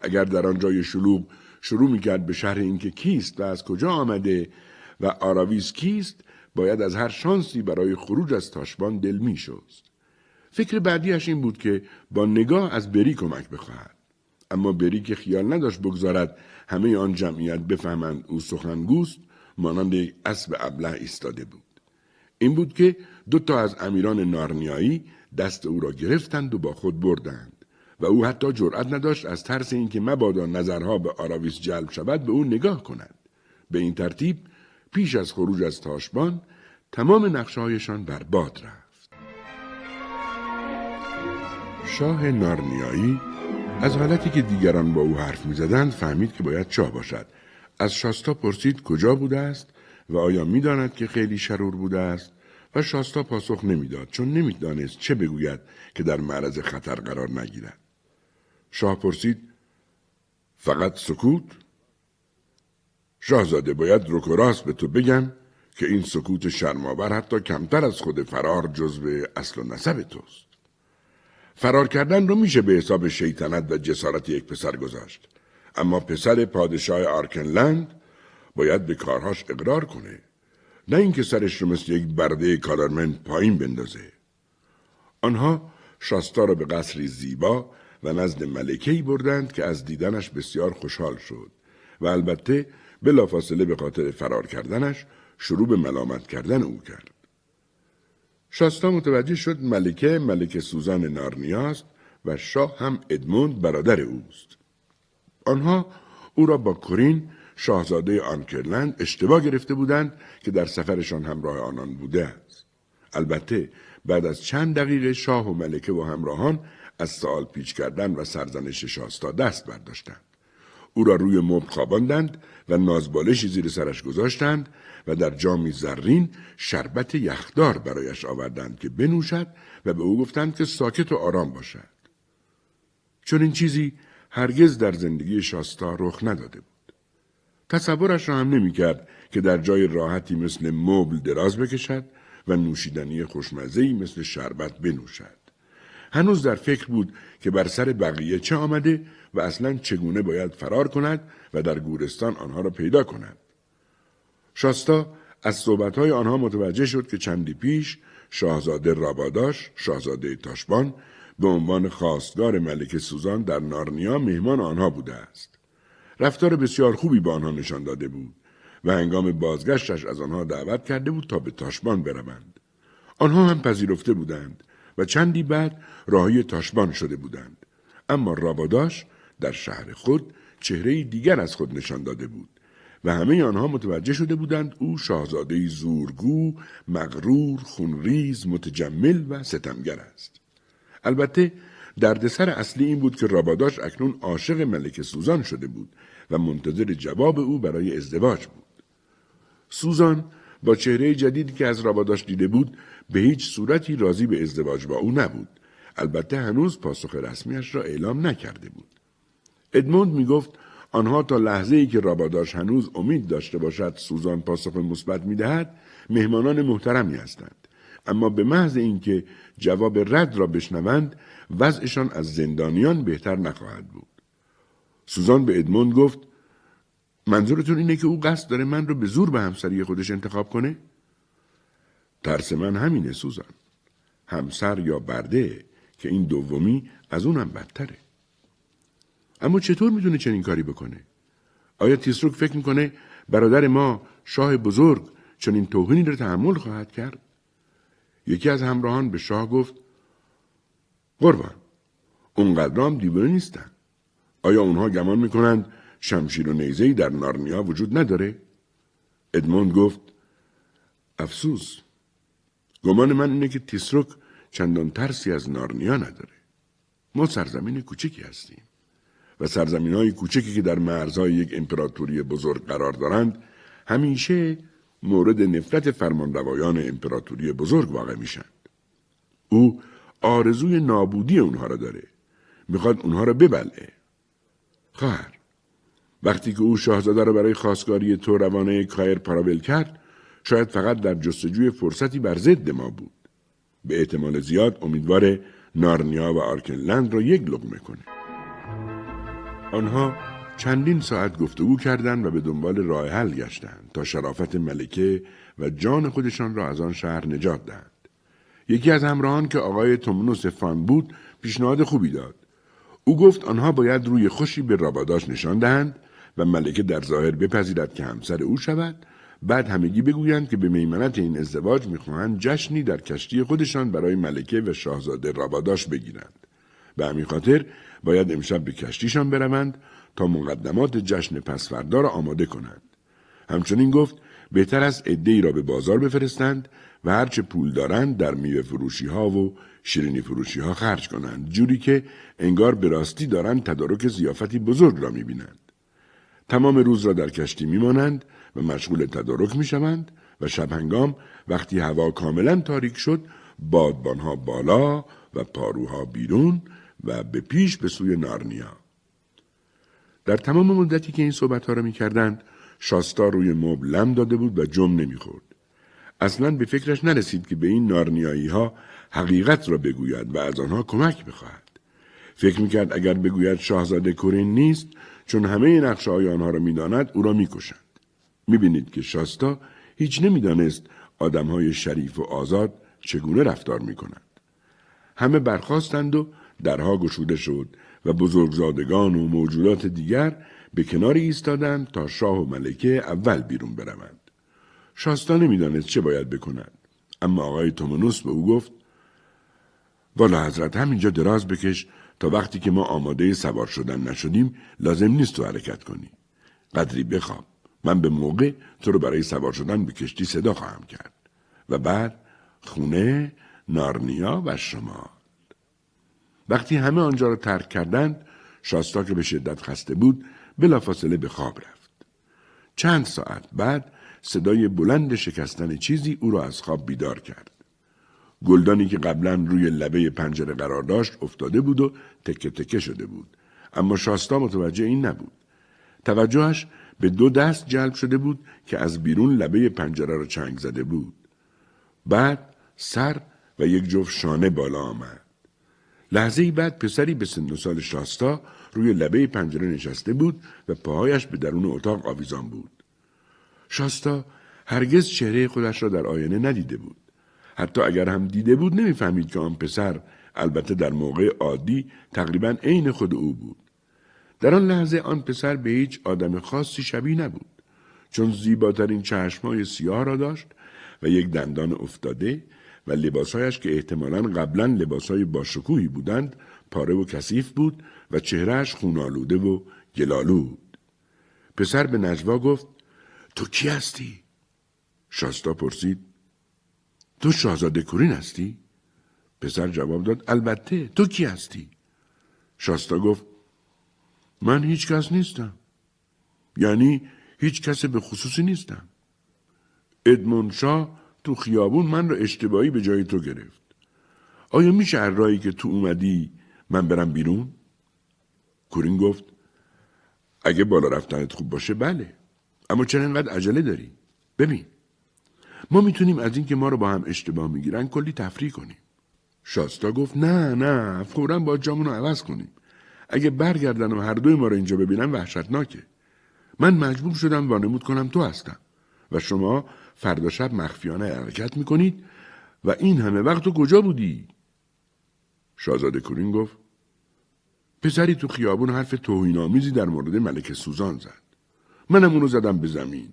اگر در آن جای شلوغ شروع می‌کرد به شهر اینکه کیست و از کجا آمده و آراویز کیست؟ باید از هر شانسی برای خروج از تاشبان دل میشست فکر بعدیش این بود که با نگاه از بری کمک بخواهد. اما بری که خیال نداشت بگذارد همه آن جمعیت بفهمند او سخنگوست مانند یک اسب ابله ایستاده بود. این بود که دو تا از امیران نارنیایی دست او را گرفتند و با خود بردند و او حتی جرأت نداشت از ترس اینکه مبادا نظرها به آراویس جلب شود به او نگاه کند. به این ترتیب پیش از خروج از تاشبان تمام نقشههایشان برباد رفت. شاه نارنیایی از حالتی که دیگران با او حرف می‌زدند فهمید که باید شاه باشد. از شاستا پرسید کجا بوده است و آیا می‌داند که خیلی شرور بوده است و شاستا پاسخ نمی‌داد چون نمی‌دانست چه بگوید که در معرض خطر قرار نگیرد. شاه پرسید فقط سکوت؟ شاهزاده باید رک به تو بگم که این سکوت شرماور حتی کمتر از خود فرار جزو اصل و نسب توست. فرار کردن رو میشه به حساب شیطنت و جسارت یک پسر گذاشت. اما پسر پادشاه آرکنلند باید به کارهاش اقرار کنه. نه اینکه سرش رو مثل یک برده کالارمن پایین بندازه. آنها شاستا را به قصری زیبا و نزد ملکهی بردند که از دیدنش بسیار خوشحال شد و البته بلافاصله به خاطر فرار کردنش شروع به ملامت کردن او کرد شاستا متوجه شد ملکه ملکه سوزان نارنیاست و شاه هم ادموند برادر اوست آنها او را با کرین شاهزاده آنکرلند اشتباه گرفته بودند که در سفرشان همراه آنان بوده است. البته بعد از چند دقیقه شاه و ملکه و همراهان از سوال پیچ کردن و سرزنش شاستا دست برداشتند. او را روی مبل خواباندند و نازبالشی زیر سرش گذاشتند و در جامی زرین شربت یخدار برایش آوردند که بنوشد و به او گفتند که ساکت و آرام باشد. چون این چیزی هرگز در زندگی شاستا رخ نداده بود. تصورش را هم نمی‌کرد که در جای راحتی مثل مبل دراز بکشد و نوشیدنی خوشمزهی مثل شربت بنوشد. هنوز در فکر بود که بر سر بقیه چه آمده و اصلا چگونه باید فرار کند و در گورستان آنها را پیدا کند. شاستا از صحبتهای آنها متوجه شد که چندی پیش شاهزاده راباداش، شاهزاده تاشبان به عنوان خواستگار ملک سوزان در نارنیا مهمان آنها بوده است. رفتار بسیار خوبی به آنها نشان داده بود و هنگام بازگشتش از آنها دعوت کرده بود تا به تاشبان بروند. آنها هم پذیرفته بودند و چندی بعد راهی تاشبان شده بودند. اما راباداش در شهر خود چهره دیگر از خود نشان داده بود و همه آنها متوجه شده بودند او شاهزاده زورگو، مغرور، خونریز، متجمل و ستمگر است. البته دردسر اصلی این بود که راباداش اکنون عاشق ملک سوزان شده بود و منتظر جواب او برای ازدواج بود. سوزان با چهره جدیدی که از راباداش دیده بود به هیچ صورتی راضی به ازدواج با او نبود. البته هنوز پاسخ رسمیش را اعلام نکرده بود. ادموند می گفت آنها تا لحظه ای که راباداش هنوز امید داشته باشد سوزان پاسخ مثبت می دهد مهمانان محترمی هستند. اما به محض اینکه جواب رد را بشنوند وضعشان از زندانیان بهتر نخواهد بود سوزان به ادموند گفت منظورتون اینه که او قصد داره من رو به زور به همسری خودش انتخاب کنه؟ ترس من همینه سوزان. همسر یا برده که این دومی از اونم بدتره. اما چطور می‌تونه چنین کاری بکنه؟ آیا تیسروک فکر می‌کنه برادر ما شاه بزرگ چنین توهینی رو تحمل خواهد کرد؟ یکی از همراهان به شاه گفت قربان اونقدر هم دیوانه نیستن. آیا اونها گمان می‌کنند شمشیر و نیزهی در نارنیا وجود نداره؟ ادموند گفت افسوس گمان من اینه که تیسروک چندان ترسی از نارنیا نداره. ما سرزمین کوچکی هستیم و سرزمین های کوچکی که در مرزهای یک امپراتوری بزرگ قرار دارند همیشه مورد نفرت فرمانروایان امپراتوری بزرگ واقع میشند او آرزوی نابودی اونها را داره. می‌خواد اونها را ببلعه خواهر وقتی که او شاهزاده را برای خواستگاری تو روانه کایر پراول کرد شاید فقط در جستجوی فرصتی بر ضد ما بود. به احتمال زیاد امیدوار نارنیا و آرکنلند را یک لقمه کنه. آنها چندین ساعت گفتگو کردند و به دنبال راه حل گشتند تا شرافت ملکه و جان خودشان را از آن شهر نجات دهند. یکی از همراهان که آقای تومنوس فان بود پیشنهاد خوبی داد. او گفت آنها باید روی خوشی به راباداش نشان دهند و ملکه در ظاهر بپذیرد که همسر او شود بعد همگی بگویند که به میمنت این ازدواج می‌خواهند جشنی در کشتی خودشان برای ملکه و شاهزاده راباداش بگیرند. به همین خاطر باید امشب به کشتیشان بروند تا مقدمات جشن پسفردا را آماده کنند. همچنین گفت بهتر از عدهای را به بازار بفرستند و هرچه پول دارند در میوه فروشی ها و شیرینی فروشی ها خرج کنند جوری که انگار به راستی دارند تدارک زیافتی بزرگ را می‌بینند. تمام روز را در کشتی میمانند و مشغول تدارک می‌شوند و شبهنگام وقتی هوا کاملا تاریک شد بادبانها بالا و پاروها بیرون و به پیش به سوی نارنیا در تمام مدتی که این صحبت ها را می کردند شاستا روی مبل لم داده بود و جم نمی‌خورد. اصلا به فکرش نرسید که به این نارنیایی ها حقیقت را بگوید و از آنها کمک بخواهد. فکر می‌کرد اگر بگوید شاهزاده کورین نیست چون همه نقشه های آنها را می‌داند او را می‌کشند. می‌بینید که شاستا هیچ نمی‌دانست آدم های شریف و آزاد چگونه رفتار می‌کنند. همه برخواستند و درها گشوده شد و بزرگزادگان و موجودات دیگر به کنار ایستادند تا شاه و ملکه اول بیرون بروند. شاستا نمی‌دانست چه باید بکند. اما آقای تومونوس به او گفت والا حضرت همینجا دراز بکش تا وقتی که ما آماده سوار شدن نشدیم لازم نیست تو حرکت کنی. قدری بخواب. من به موقع تو رو برای سوار شدن به کشتی صدا خواهم کرد. و بعد خونه، نارنیا و شما. وقتی همه آنجا را ترک کردند شاستا که به شدت خسته بود بلافاصله به خواب رفت چند ساعت بعد صدای بلند شکستن چیزی او را از خواب بیدار کرد گلدانی که قبلا روی لبه پنجره قرار داشت افتاده بود و تکه تکه شده بود اما شاستا متوجه این نبود توجهش به دو دست جلب شده بود که از بیرون لبه پنجره را چنگ زده بود بعد سر و یک جفت شانه بالا آمد لحظه بعد پسری به سن سال شاستا روی لبه پنجره نشسته بود و پاهایش به درون اتاق آویزان بود. شاستا هرگز چهره خودش را در آینه ندیده بود. حتی اگر هم دیده بود نمی‌فهمید که آن پسر البته در موقع عادی تقریبا عین خود او بود. در آن لحظه آن پسر به هیچ آدم خاصی شبیه نبود. چون زیباترین چشمای سیاه را داشت و یک دندان افتاده و لباسهایش که احتمالا قبلا لباسهای باشکوهی بودند پاره و کثیف بود و چهرهش خونالوده و گلالود. پسر به نجوا گفت تو کی هستی؟ شاستا پرسید تو شاهزاده کورین هستی؟ پسر جواب داد البته تو کی هستی؟ شاستا گفت من هیچ کس نیستم. یعنی هیچ کس به خصوصی نیستم. ادمون شاه تو خیابون من رو اشتباهی به جای تو گرفت. آیا میشه هر رایی که تو اومدی من برم بیرون؟ کورین گفت اگه بالا رفتنت خوب باشه بله اما چرا اینقدر عجله داری؟ ببین ما می‌تونیم از اینکه ما رو با هم اشتباه می‌گیرن کلی تفریح کنیم شاستا گفت نه نه فورا با جامون رو عوض کنیم اگه برگردن و هر دوی ما رو اینجا ببینن وحشتناکه من مجبور شدم وانمود کنم تو هستم و شما فردا شب مخفیانه حرکت می‌کنید و این همه وقت تو کجا بودی؟ شاهزاده کورین گفت پسری تو خیابون حرف توهینآمیزی در مورد ملک سوزان زد. منم اونو زدم به زمین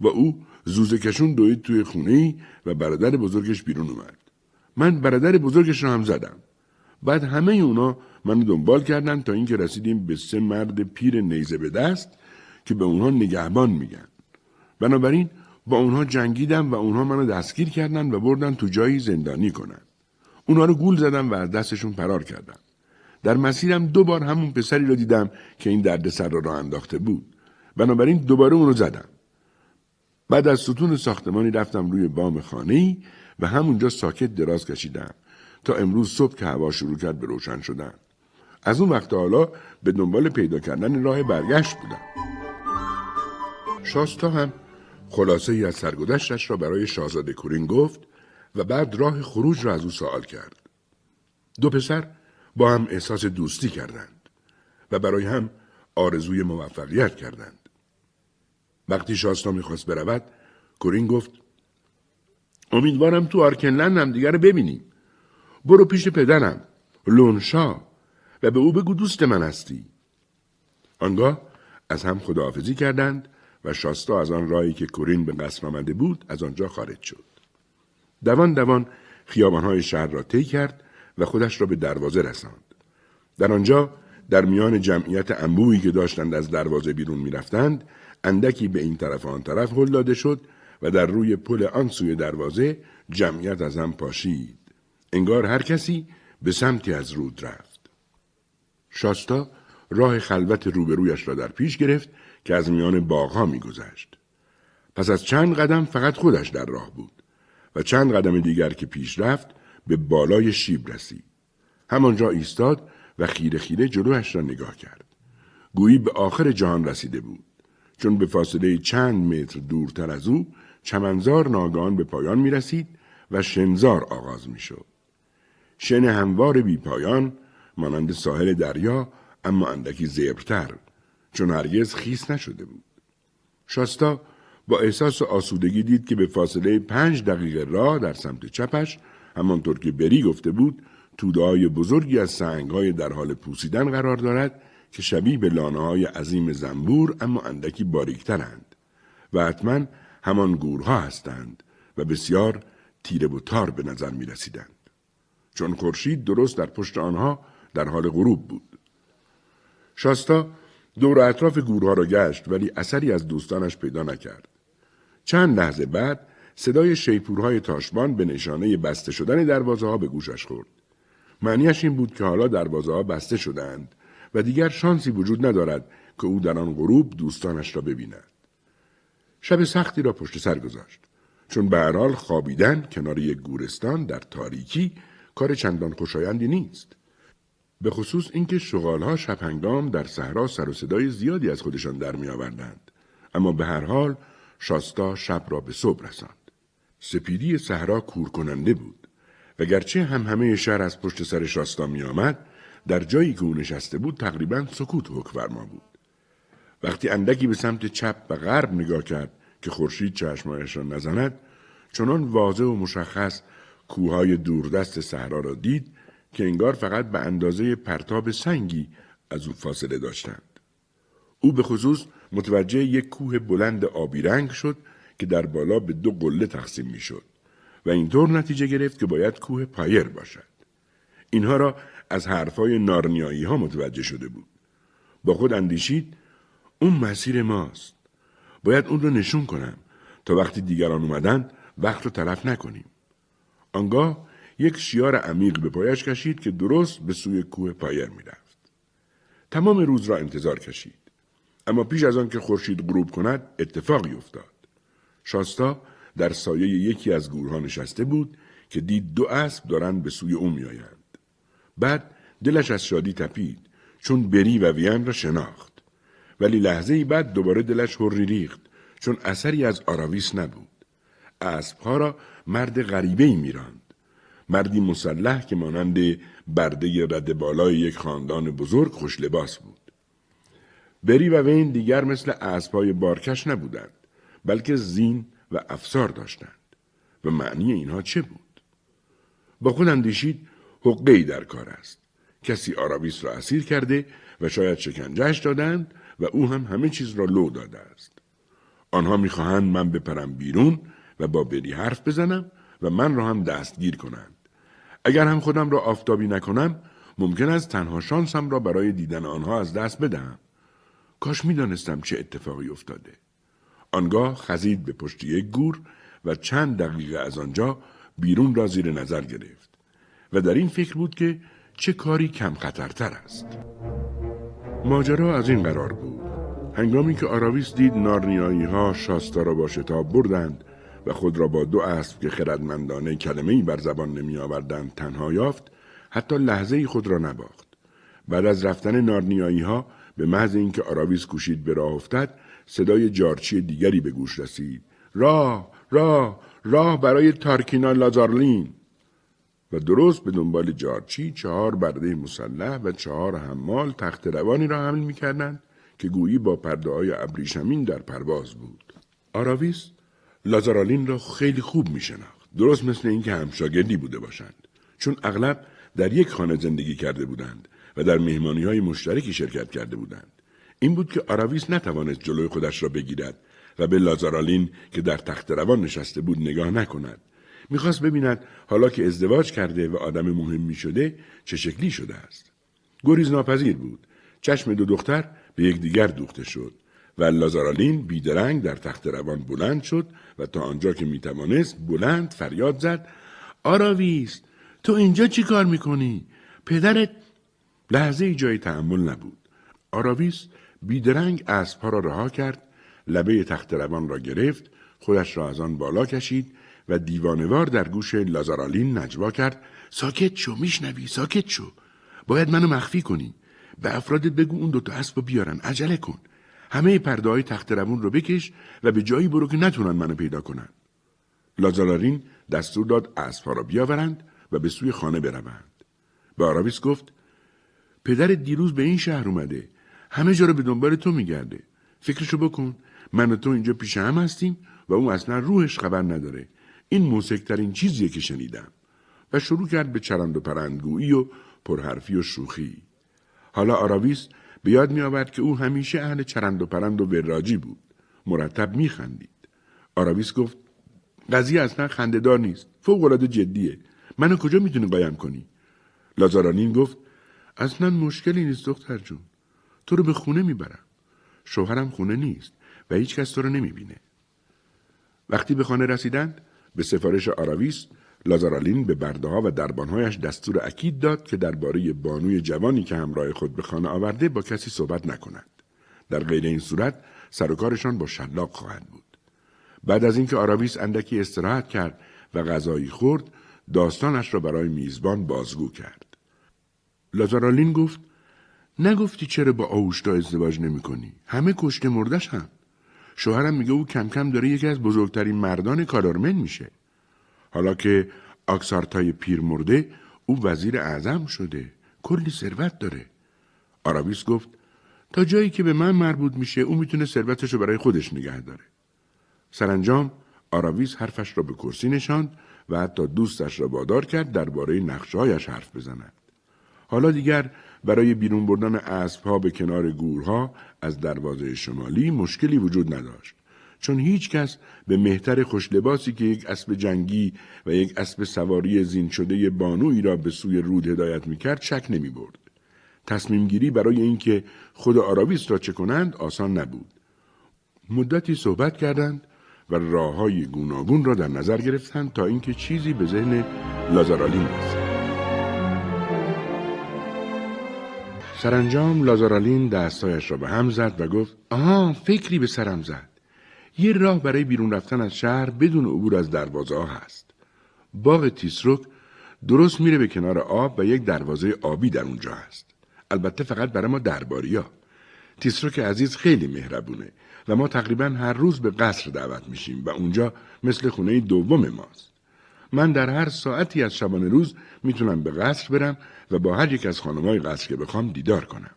و او زوزه کشون دوید توی خونه و برادر بزرگش بیرون اومد. من برادر بزرگش رو هم زدم. بعد همه اونا منو دنبال کردن تا اینکه رسیدیم به سه مرد پیر نیزه به دست که به اونها نگهبان میگن. بنابراین با اونها جنگیدم و اونها منو دستگیر کردن و بردن تو جایی زندانی کنن. اونها رو گول زدم و از دستشون فرار کردم. در مسیرم دو بار همون پسری رو دیدم که این درد سر را راه انداخته بود. بنابراین دوباره اون رو زدم. بعد از ستون ساختمانی رفتم روی بام خانه و همونجا ساکت دراز کشیدم تا امروز صبح که هوا شروع کرد به روشن شدن. از اون وقت حالا به دنبال پیدا کردن راه برگشت بودم. شاستا هم خلاصه ای از سرگذشتش را برای شاهزاده کورین گفت و بعد راه خروج را از او سوال کرد. دو پسر با هم احساس دوستی کردند و برای هم آرزوی موفقیت کردند. وقتی شاستا می‌خواست برود کورین گفت امیدوارم تو آرکنلند هم دیگر ببینیم. برو پیش پدرم لونشا و به او بگو دوست من هستی. آنگاه از هم خداحافظی کردند و شاستا از آن راهی که کورین به قصر آمده بود از آنجا خارج شد. دوان دوان خیابانهای شهر را طی کرد و خودش را به دروازه رساند. در آنجا در میان جمعیت انبوهی که داشتند از دروازه بیرون می‌رفتند اندکی به این طرف آن طرف هل داده شد و در روی پل آن سوی دروازه جمعیت از هم پاشید انگار هر کسی به سمتی از رود رفت شاستا راه خلوت روبرویش را در پیش گرفت که از میان باغها میگذشت. پس از چند قدم فقط خودش در راه بود و چند قدم دیگر که پیش رفت به بالای شیب رسید. همانجا ایستاد و خیره خیره جلوش را نگاه کرد. گویی به آخر جهان رسیده بود. چون به فاصله چند متر دورتر از او چمنزار ناگان به پایان می رسید و شنزار آغاز می شد. شن هموار بی پایان مانند ساحل دریا اما اندکی زیبرتر چون هرگز خیس نشده بود. شاستا با احساس آسودگی دید که به فاصله پنج دقیقه راه در سمت چپش همانطور که بری گفته بود تودههای بزرگی از سنگهای در حال پوسیدن قرار دارد که شبیه به لانه های عظیم زنبور اما اندکی باریکترند و حتما همان گورها هستند و بسیار تیره و تار به نظر می رسیدند. چون خورشید درست در پشت آنها در حال غروب بود. شاستا دور اطراف گورها را گشت ولی اثری از دوستانش پیدا نکرد. چند لحظه بعد صدای شیپورهای تاشبان به نشانه بسته شدن دروازه ها به گوشش خورد. معنیش این بود که حالا دروازه ها بسته شدند و دیگر شانسی وجود ندارد که او در آن غروب دوستانش را ببیند. شب سختی را پشت سر گذاشت. چون به حال خوابیدن کنار یک گورستان در تاریکی کار چندان خوشایندی نیست. به خصوص اینکه شغالها شب هنگام در صحرا سر و صدای زیادی از خودشان در می آوردند. اما به هر حال شاستا شب را به صبح رساند. سپیدی صحرا کور کننده بود و گرچه هم همه شهر از پشت سر شاستا می آمد در جایی که او نشسته بود تقریبا سکوت حکفرما بود. وقتی اندکی به سمت چپ و غرب نگاه کرد که خورشید چشمایش را نزند چنان واضح و مشخص کوههای دوردست صحرا را دید که انگار فقط به اندازه پرتاب سنگی از او فاصله داشتند. او به خصوص متوجه یک کوه بلند آبی رنگ شد که در بالا به دو قله تقسیم می شد و اینطور نتیجه گرفت که باید کوه پایر باشد. اینها را از حرفای نارنیایی ها متوجه شده بود. با خود اندیشید اون مسیر ماست. باید اون رو نشون کنم تا وقتی دیگران اومدن وقت رو تلف نکنیم. آنگاه یک شیار عمیق به پایش کشید که درست به سوی کوه پایر می‌رفت. تمام روز را انتظار کشید. اما پیش از آن که خورشید غروب کند اتفاقی افتاد. شاستا در سایه یکی از گورها نشسته بود که دید دو اسب دارند به سوی او میآیند. بعد دلش از شادی تپید چون بری و وین را شناخت. ولی لحظه ای بعد دوباره دلش هری ریخت چون اثری از آراویس نبود. اسبها را مرد غریبه ای میراند. مردی مسلح که مانند برده رد بالای یک خاندان بزرگ خوش لباس بود. بری و وین دیگر مثل اسبهای بارکش نبودند بلکه زین و افسار داشتند و معنی اینها چه بود؟ با خود اندیشید حقه در کار است. کسی آراویس را اسیر کرده و شاید شکنجهش دادند و او هم همه چیز را لو داده است. آنها می‌خواهند من بپرم بیرون و با بری حرف بزنم و من را هم دستگیر کنند. اگر هم خودم را آفتابی نکنم ممکن است تنها شانسم را برای دیدن آنها از دست بدهم. کاش می‌دانستم چه اتفاقی افتاده. آنگاه خزید به پشت یک گور و چند دقیقه از آنجا بیرون را زیر نظر گرفت و در این فکر بود که چه کاری کم خطرتر است. ماجرا از این قرار بود. هنگامی که آراویس دید نارنیایی ها شاستا را با شتاب بردند و خود را با دو اسب که خردمندانه کلمه بر زبان نمی آوردند تنها یافت حتی لحظه خود را نباخت. بعد از رفتن نارنیایی ها به محض اینکه آراویس کوشید به راه افتد صدای جارچی دیگری به گوش رسید. راه راه راه برای تارکینا لازارلین. و درست به دنبال جارچی چهار برده مسلح و چهار حمال تخت روانی را حمل می‌کردند که گویی با پرده های ابریشمین در پرواز بود. آراویس لازارالین را خیلی خوب می درست مثل اینکه همشاگردی بوده باشند چون اغلب در یک خانه زندگی کرده بودند و در مهمانی های مشترکی شرکت کرده بودند. این بود که آراویس نتوانست جلوی خودش را بگیرد و به لازارالین که در تخت روان نشسته بود نگاه نکند. می‌خواست ببیند حالا که ازدواج کرده و آدم مهمی شده چه شکلی شده است. گریز ناپذیر بود. چشم دو دختر به یکدیگر دوخته شد و لازارالین بیدرنگ در تخت روان بلند شد و تا آنجا که می‌توانست بلند فریاد زد. آراویس تو اینجا چی کار می‌کنی؟ پدرت لحظه جای تحمل نبود. آراویس بیدرنگ اسبها را رها کرد، لبه تخت روان را گرفت، خودش را از آن بالا کشید و دیوانوار در گوش لازارالین نجوا کرد. ساکت شو میشنوی؟ ساکت شو. باید منو مخفی کنی. به افرادت بگو اون دوتا اسب بیارن. عجله کن. همه پرده های تخت روان رو بکش و به جایی برو که نتونن منو پیدا کنن. لازارالین دستور داد اسبها را بیاورند و به سوی خانه بروند. به آراویس گفت پدر دیروز به این شهر اومده. همه جا رو به دنبال تو میگرده. فکرشو بکن من و تو اینجا پیش هم هستیم و اون اصلا روحش خبر نداره. این موسکترین چیزیه که شنیدم. و شروع کرد به چرند و پرندگویی و پرحرفی و شوخی. حالا آراویس به یاد می آورد که او همیشه اهل چرند و پرند و وراجی بود. مرتب می خندید. آراویس گفت قضیه اصلا خندهدار نیست. فوق العاده جدیه. منو کجا می‌تونی قایم کنی؟ لازارانین گفت اصلا مشکلی نیست دختر جون. تو رو به خونه می‌برم. شوهرم خونه نیست و هیچ کس تو رو نمی‌بینه. وقتی به خانه رسیدند به سفارش آراویس لازارالین به برده ها و دربانهایش دستور اکید داد که درباره بانوی جوانی که همراه خود به خانه آورده با کسی صحبت نکنند در غیر این صورت سر و کارشان با شلاق خواهند بود بعد از اینکه آراویس اندکی استراحت کرد و غذایی خورد داستانش را برای میزبان بازگو کرد لازارالین گفت نگفتی چرا با آوشتا ازدواج نمی کنی؟ همه کشته مردش هم. شوهرم میگه او کم کم داره یکی از بزرگترین مردان کارارمن میشه. حالا که آکسارتای پیر مرده او وزیر اعظم شده. کلی ثروت داره. آراویس گفت تا جایی که به من مربوط میشه او می‌تونه ثروتش رو برای خودش نگه داره. سرانجام آراویس حرفش را به کرسی نشاند و حتی دوستش را وادار کرد درباره نقشههایش حرف بزند. حالا دیگر برای بیرون بردن اسبها به کنار گورها از دروازه شمالی مشکلی وجود نداشت چون هیچ کس به مهتر خوشلباسی که یک اسب جنگی و یک اسب سواری زین شده بانویی را به سوی رود هدایت می‌کرد شک نمی برد. تصمیم گیری برای اینکه خود آراویس را چه کنند آسان نبود. مدتی صحبت کردند و راه های گوناگون را در نظر گرفتند تا اینکه چیزی به ذهن لازارالین رسید. سرانجام لازارالین دستایش را به هم زد و گفت آها فکری به سرم زد یه راه برای بیرون رفتن از شهر بدون عبور از دروازه ها هست باغ تیسروک درست میره به کنار آب و یک دروازه آبی در اونجا هست البته فقط برای ما درباریا تیسروک عزیز خیلی مهربونه و ما تقریبا هر روز به قصر دعوت میشیم و اونجا مثل خونه دوم ماست. من در هر ساعتی از شبانه روز می‌تونم به قصر برم و با هر یک از خانمای قصر که بخوام دیدار کنم.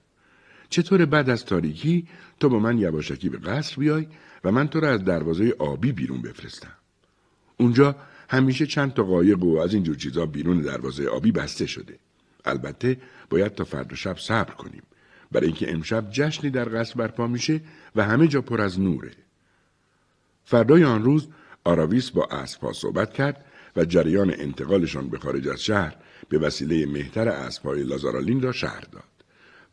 چطور بعد از تاریکی تو با من یواشکی به قصر بیای و من تو را از دروازه آبی بیرون بفرستم. اونجا همیشه چند تا قایق و از اینجور چیزا بیرون دروازه آبی بسته شده. البته باید تا فردا شب صبر کنیم. برای اینکه امشب جشنی در قصر برپا میشه و همه جا پر از نوره. فردای آن روز آراویس با اسبها صحبت کرد و جریان انتقالشان به خارج از شهر به وسیله مهتر اسبهای لازارالین را شهر داد.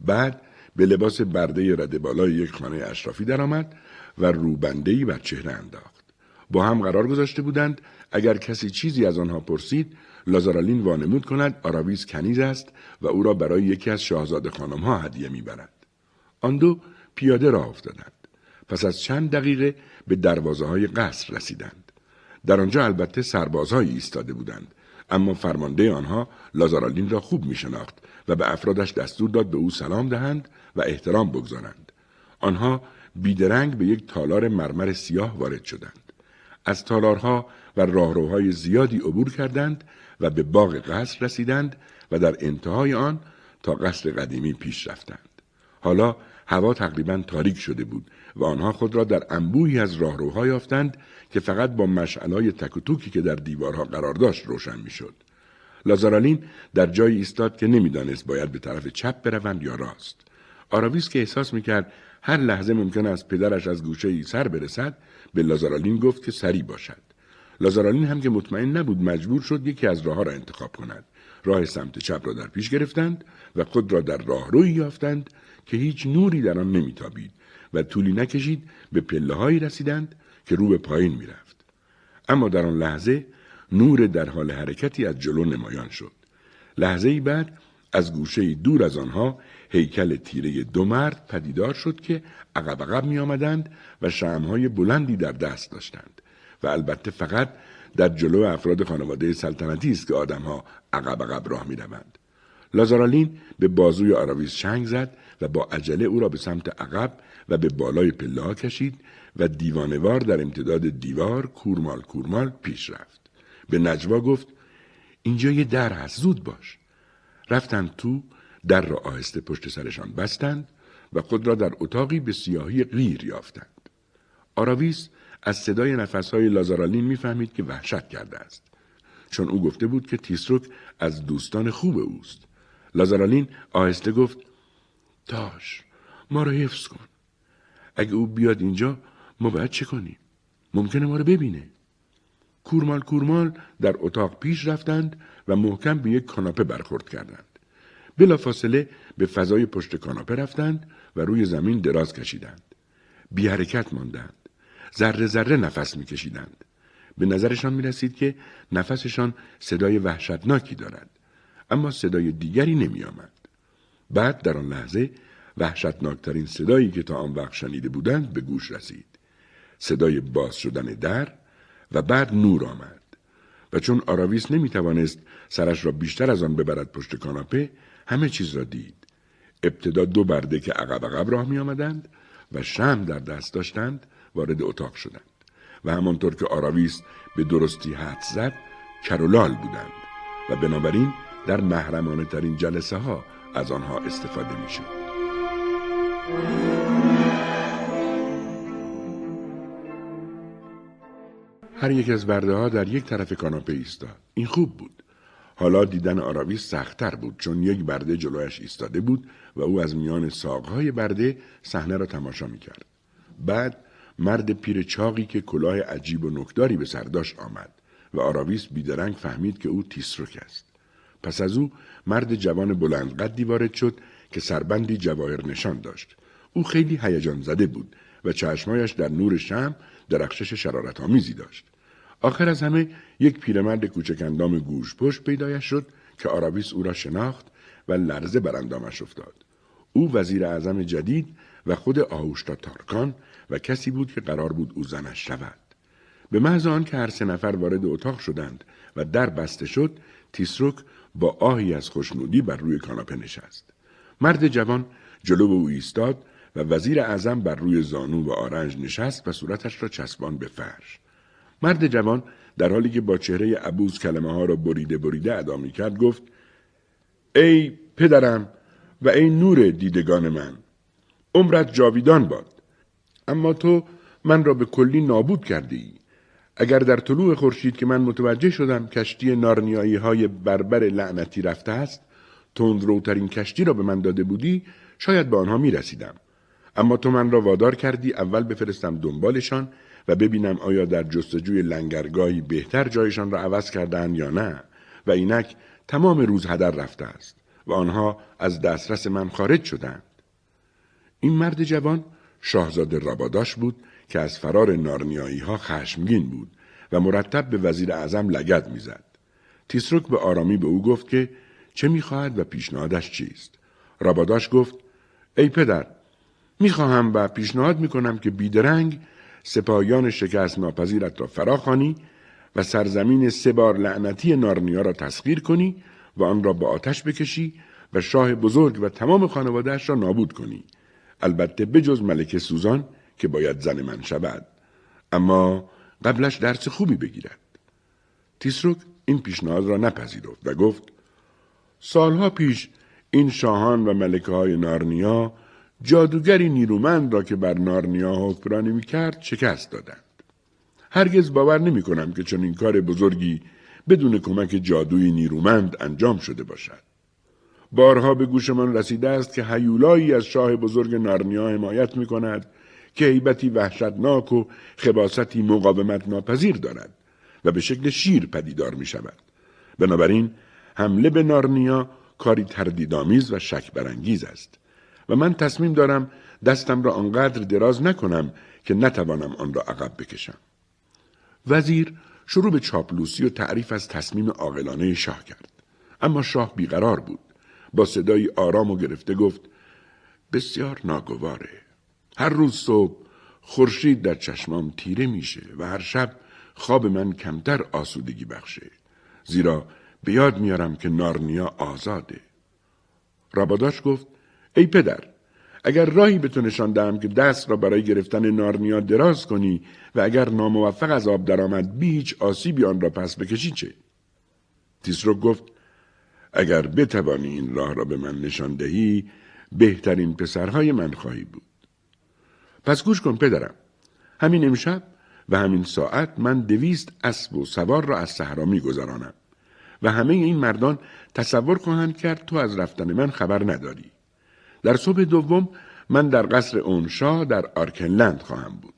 بعد به لباس برده رده بالای یک خانه اشرافی درآمد و روبندهی بر چهره انداخت. با هم قرار گذاشته بودند اگر کسی چیزی از آنها پرسید لازارالین وانمود کند آراویس کنیز است و او را برای یکی از شاهزاده خانم ها هدیه می‌برد. آن دو پیاده راه افتادند. پس از چند دقیقه به دروازه های قصر رسیدند. در آنجا البته سربازهایی ایستاده بودند اما فرمانده آنها لازارالین را خوب می شناخت و به افرادش دستور داد به او سلام دهند و احترام بگذارند. آنها بیدرنگ به یک تالار مرمر سیاه وارد شدند. از تالارها و راهروهای زیادی عبور کردند و به باغ قصر رسیدند و در انتهای آن تا قصر قدیمی پیش رفتند. حالا هوا تقریبا تاریک شده بود و آنها خود را در انبوهی از راهروها یافتند که فقط با مشعلای تک و توکی که در دیوارها قرار داشت روشن می‌شد. لازارالین در جایی ایستاد که نمی‌دانست باید به طرف چپ بروند یا راست. آراویس که احساس می‌کرد هر لحظه ممکن است پدرش از گوشه ای سر برسد به لازارالین گفت که سری باشد. لازارالین هم که مطمئن نبود مجبور شد یکی از راهها را انتخاب کند. راه سمت چپ را در پیش گرفتند و خود را در راهروی یافتند که هیچ نوری در آن نمیتابید و طولی نکشید به پله هایی رسیدند که رو به پایین می‌رفت. اما در آن لحظه نور در حال حرکتی از جلو نمایان شد. لحظه ای بعد از گوشه دور از آنها هیکل تیره دو مرد پدیدار شد که عقب عقب می آمدند و شمهای بلندی در دست داشتند و البته فقط در جلو افراد خانواده سلطنتی است که آدمها عقب عقب راه می روند. لازارالین به بازوی آراویس چنگ زد و با عجله او را به سمت عقب و به بالای پله کشید و دیوانوار در امتداد دیوار کورمال کورمال پیش رفت. به نجوا گفت اینجا یه در هست زود باش. رفتند تو در را آهسته پشت سرشان بستند و خود را در اتاقی به سیاهی غیر یافتند. آراویس از صدای نفسهای لازارالین می‌فهمید که وحشت کرده است. چون او گفته بود که تیسروک از دوستان خوب اوست. لازارالین آهسته گفت تاش ما را حفظ کن. اگه او بیاد اینجا ما باید چه کنیم؟ ممکنه ما رو ببینه. کورمال کورمال در اتاق پیش رفتند و محکم به یک کاناپه برخورد کردند. بلافاصله به فضای پشت کاناپه رفتند و روی زمین دراز کشیدند. بی حرکت ماندند. ذره ذره نفس میکشیدند. به نظرشان می رسید که نفسشان صدای وحشتناکی دارد. اما صدای دیگری نمی آمد. بعد در آن لحظه وحشتناکترین صدایی که تا آن وقت شنیده بودند به گوش رسید. صدای باز شدن در و بعد نور آمد. و چون آراویس نمی توانست سرش را بیشتر از آن ببرد پشت کاناپه همه چیز را دید. ابتدا دو برده که عقب عقب راه می آمدند و شم در دست داشتند وارد اتاق شدند. و همانطور که آراویس به درستی حد زد کرولال بودند و بنابراین در محرمانه ترین جلسه ها از آنها استفاده می شد. هر یک از برده ها در یک طرف کاناپه ایستاد. این خوب بود. حالا دیدن آراویس سختتر بود چون یک برده جلویش ایستاده بود و او از میان ساقهای برده صحنه را تماشا می کرد. بعد مرد پیر چاقی که کلاه عجیب و نکداری به سر داشت آمد و آراویس بیدرنگ فهمید که او تیسروک است. پس از او مرد جوان بلند قدی وارد شد که سربندی جواهر نشان داشت. او خیلی هیجان زده بود و چشمایش در نور شم درخشش شرارت آمیزی داشت. آخر از همه یک پیرمرد کوچک اندام گوش پشت پیدایش شد که آراویس او را شناخت و لرزه بر اندامش افتاد. او وزیر اعظم جدید و خود آهوشتا تارکان و کسی بود که قرار بود او زنش شود. به محض آن که هر سه نفر وارد اتاق شدند و در بسته شد تیسروک با آهی از خوشنودی بر روی کاناپه نشست مرد جوان جلو او ایستاد و وزیر اعظم بر روی زانو و آرنج نشست و صورتش را چسبان به فرش. مرد جوان در حالی که با چهره عبوز کلمه ها را بریده بریده ادا می کرد گفت ای پدرم و ای نور دیدگان من عمرت جاویدان باد اما تو من را به کلی نابود کرده ای اگر در طلوع خورشید که من متوجه شدم کشتی نارنیایی های بربر لعنتی رفته است تندروترین کشتی را به من داده بودی شاید به آنها می رسیدم. اما تو من را وادار کردی اول بفرستم دنبالشان و ببینم آیا در جستجوی لنگرگاهی بهتر جایشان را عوض کردن یا نه و اینک تمام روز هدر رفته است و آنها از دسترس من خارج شدند. این مرد جوان شاهزاده راباداش بود که از فرار نارنیایی ها خشمگین بود و مرتب به وزیر اعظم لگد می‌زد. تیسروک به آرامی به او گفت که چه می‌خواهد و پیشنهادش چیست. راباداش گفت ای پدر می‌خواهم و پیشنهاد می‌کنم که بیدرنگ سپاهیان شکست ناپذیرت را فراخوانی و سرزمین سه بار لعنتی نارنیا را تسخیر کنی و آن را به آتش بکشی و شاه بزرگ و تمام خانوادهش را نابود کنی. البته بجز ملکه سوزان که باید زن من شود. اما قبلش درس خوبی بگیرد. تیسروک این پیشنهاد را نپذیرفت و گفت سالها پیش این شاهان و ملکه های نارنیا جادوگری نیرومند را که بر نارنیا حکمرانی می‌کرد شکست دادند. هرگز باور نمی کنم که چنین کار بزرگی بدون کمک جادوی نیرومند انجام شده باشد. بارها به گوشمان رسیده است که هیولایی از شاه بزرگ نارنیا حمایت می کند که حیبتی وحشتناک و خباستی مقاومت ناپذیر دارد و به شکل شیر پدیدار می شود. بنابراین حمله به نارنیا کاری تردیدآمیز و شک برانگیز است و من تصمیم دارم دستم را آنقدر دراز نکنم که نتوانم آن را عقب بکشم. وزیر شروع به چاپلوسی و تعریف از تصمیم عاقلانه شاه کرد. اما شاه بیقرار بود. با صدایی آرام و گرفته گفت بسیار ناگواره. هر روز صبح خورشید در چشمام تیره میشه و هر شب خواب من کمتر آسودگی بخشه. زیرا به یاد میارم که نارنیا آزاده. راباداش گفت ای پدر اگر راهی به تو نشان دهم که دست را برای گرفتن نارنیا دراز کنی و اگر ناموفق از آب درآمد بی هیچ آسیبی آن را پس بکشی چه تیسرو گفت اگر بتوانی این راه را به من نشان دهی بهترین پسرهای من خواهی بود پس گوش کن پدرم همین امشب و همین ساعت من دویست اسب و سوار را از صحرا میگذرانم و همه این مردان تصور خواهند کرد تو از رفتن من خبر نداری. در صبح دوم من در قصر اونشا در آرکنلند خواهم بود.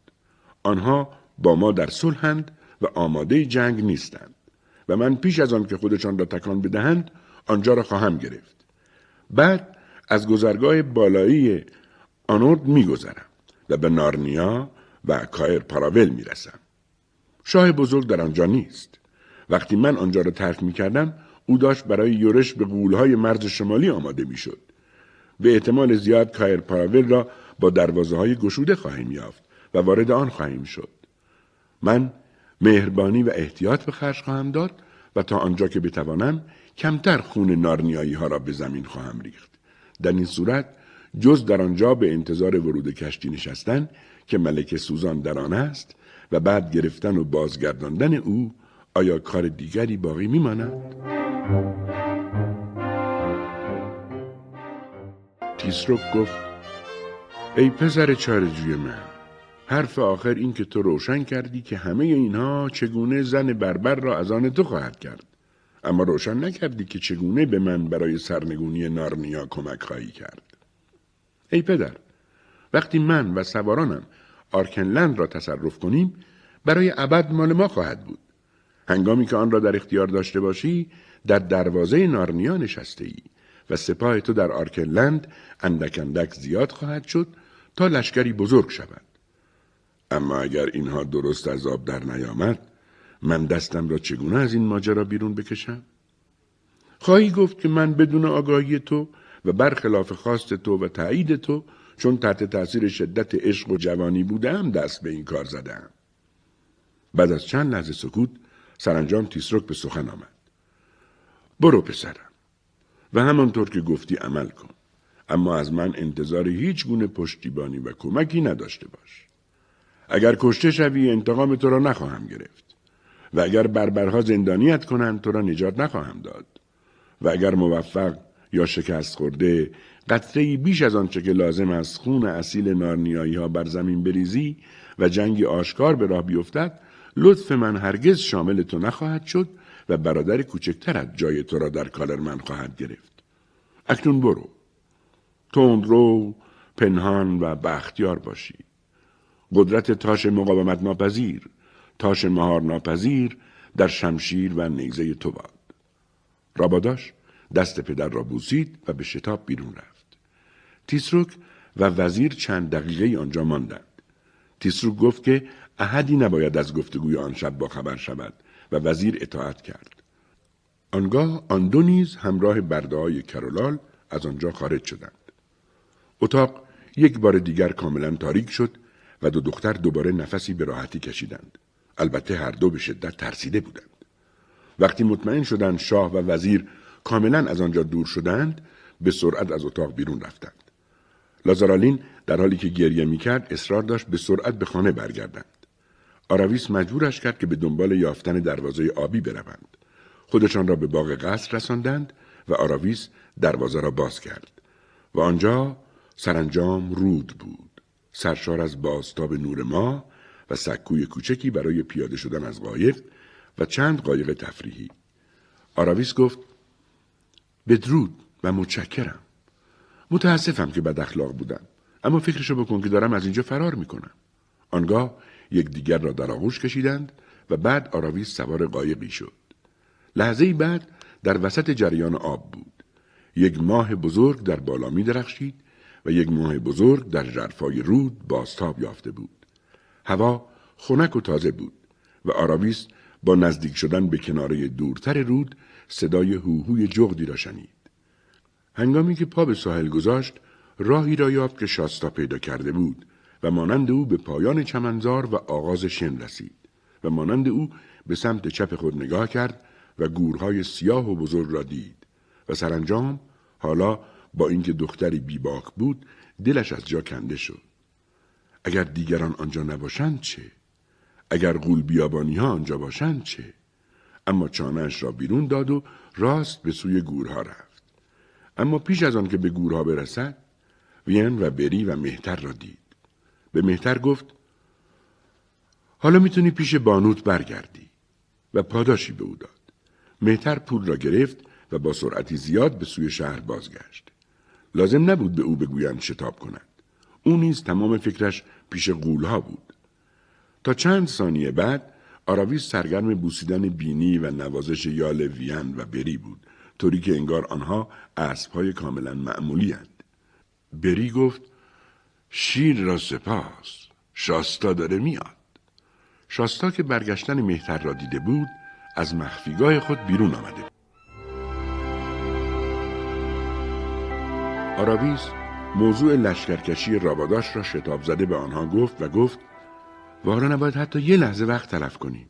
آنها با ما در صلحند و آماده جنگ نیستند و من پیش از آن که خودشان را تکان بدهند آنجا را خواهم گرفت. بعد از گذرگاه بالایی آنورد میگذرم و به نارنیا و کایر پاراول می‌رسم. شاه بزرگ در آنجا نیست. وقتی من آنجا را ترک می کردم او داشت برای یورش به قولهای مرز شمالی آماده می شد. به احتمال زیاد کایر پاراول را با دروازه های گشوده خواهیم یافت و وارد آن خواهیم شد. من مهربانی و احتیاط به خرج خواهم داد و تا آنجا که بتوانم کمتر خون نارنیایی ها را به زمین خواهم ریخت. در این صورت جز در آنجا به انتظار ورود کشتی نشستن که ملک سوزان در آن است و بعد گرفتن و بازگرداندن او آیا کار دیگری باقی میماند؟ تیسروک گفت ای پسر چارجوی من حرف آخر این که تو روشن کردی که همه اینها چگونه زن بربر را از آن تو خواهد کرد. اما روشن نکردی که چگونه به من برای سرنگونی نارنیا کمک خواهی کرد. ای پدر وقتی من و سوارانم آرکنلند را تصرف کنیم برای ابد مال ما خواهد بود. هنگامی که آن را در اختیار داشته باشی در دروازه نارنیا نشسته ای. و سپاه تو در آرکلند اندک اندک زیاد خواهد شد تا لشکری بزرگ شود. اما اگر اینها درست از آب در نیامد من دستم را چگونه از این ماجرا بیرون بکشم؟ خواهی گفت که من بدون آگاهی تو و برخلاف خواست تو و تایید تو چون تحت تاثیر شدت عشق و جوانی بودم دست به این کار زدم. بعد از چند لحظه سکوت سرانجام تیسروک به سخن آمد. برو پسرم. و همانطور که گفتی عمل کن. اما از من انتظار هیچ گونه پشتیبانی و کمکی نداشته باش. اگر کشته شوی انتقام تو را نخواهم گرفت. و اگر بربرها زندانیت کنند تو را نجات نخواهم داد. و اگر موفق یا شکست خورده قطره بیش از آنچه که لازم است خون اصیل نارنیایی ها بر زمین بریزی و جنگی آشکار به راه بیفتد لطف من هرگز شامل تو نخواهد شد و برادر کوچکترت جای تو را در کالرمن خواهد گرفت. اکنون برو. رو پنهان و بختیار باشی. قدرت تاش مقاومت ناپذیر تاش مهار ناپذیر در شمشیر و نیزه تو باد. راباداش دست پدر را بوسید و به شتاب بیرون رفت. تیسروک و وزیر چند دقیقه آنجا ماندند. تیسروک گفت که احدی نباید از گفتگوی آن شب با خبر شود. و وزیر اطاعت کرد. آنگاه آن دو نیز همراه برده های کرولال از آنجا خارج شدند. اتاق یک بار دیگر کاملا تاریک شد و دو دختر دوباره نفسی به راحتی کشیدند. البته هر دو به شدت ترسیده بودند. وقتی مطمئن شدند شاه و وزیر کاملا از آنجا دور شدند به سرعت از اتاق بیرون رفتند. لازارالین در حالی که گریه می‌کرد اصرار داشت به سرعت به خانه برگردند. آراویس مجبورش کرد که به دنبال یافتن دروازه آبی بروند. خودشان را به باغ قصر رساندند و آراویس دروازه را باز کرد و آنجا سرانجام رود بود. سرشار از بازتاب نور ما و سکوی کوچکی برای پیاده شدن از قایق و چند قایق تفریحی. آراویس گفت بدرود و متشکرم. متاسفم که بد اخلاق بودم اما فکرشو بکن که دارم از اینجا فرار می‌کنم. آنگاه دیگر را در آغوش کشیدند و بعد آراویس سوار قایقی شد. لحظه بعد در وسط جریان آب بود. یک ماه بزرگ در بالا می درخشید و یک ماه بزرگ در جرفای رود باستاب یافته بود. هوا خنک و تازه بود و آراویس با نزدیک شدن به کناره دورتر رود صدای هوهوی جغدی را شنید. هنگامی که پا به ساحل گذاشت راهی را یافت که شاستا پیدا کرده بود. و مانند او به پایان چمنزار و آغاز شن رسید و مانند او به سمت چپ خود نگاه کرد و گورهای سیاه و بزرگ را دید و سرانجام حالا با اینکه دختری بیباک بود دلش از جا کنده شد. اگر دیگران آنجا نباشند چه؟ اگر غول بیابانی ها آنجا باشند چه؟ اما چانهش را بیرون داد و راست به سوی گورها رفت. اما پیش از آن که به گورها برسد وین و بری و مهتر را دید. به مهتر گفت حالا می‌تونی پیش بانوت برگردی. و پاداشی به او داد. مهتر پول را گرفت و با سرعتی زیاد به سوی شهر بازگشت. لازم نبود به او بگویند شتاب کند. او نیز تمام فکرش پیش قولها بود. تا چند ثانیه بعد آراویس سرگرم بوسیدن بینی و نوازش یال وین و بری بود طوری که انگار آنها اسبهای کاملا معمولی هند. بری گفت شیر را سپاس. شاستا داره میاد. شاستا که برگشتن مهتر را دیده بود از مخفیگاه خود بیرون آمده بود. آراویس موضوع لشکرکشی راباداش را شتاب زده به آنها گفت و گفت والا نباید حتی یه لحظه وقت تلف کنیم.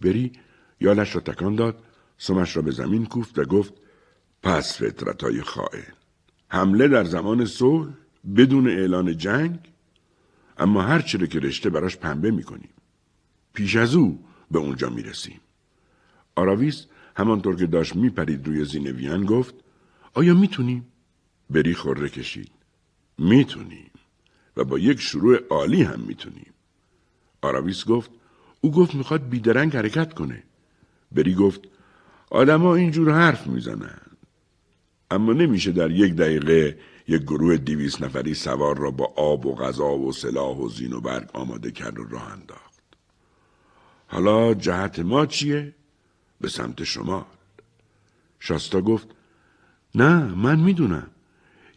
بری یالش را تکان داد سمش را به زمین کوفت و گفت پس فطرتای خائن. حمله در زمان صلح بدون اعلان جنگ اما هر چیره که رشته براش پنبه می‌کنیم. پیش از او به اونجا می‌رسیم. آراویس همانطور که داشت میپرید روی زینویان گفت آیا می‌تونیم؟ بری خوره کشید. می‌تونیم. و با یک شروع عالی هم می‌تونیم. آراویس گفت او گفت می‌خواد بیدرنگ حرکت کنه. بری گفت آدما اینجور حرف می‌زنن. اما نمیشه در یک دقیقه یک گروه دیویس نفری سوار را با آب و غذا و سلاح و زین و برگ آماده کرد و راه انداخت. حالا جهت ما چیه؟ به سمت شما. شاستا گفت نه من می‌دونم.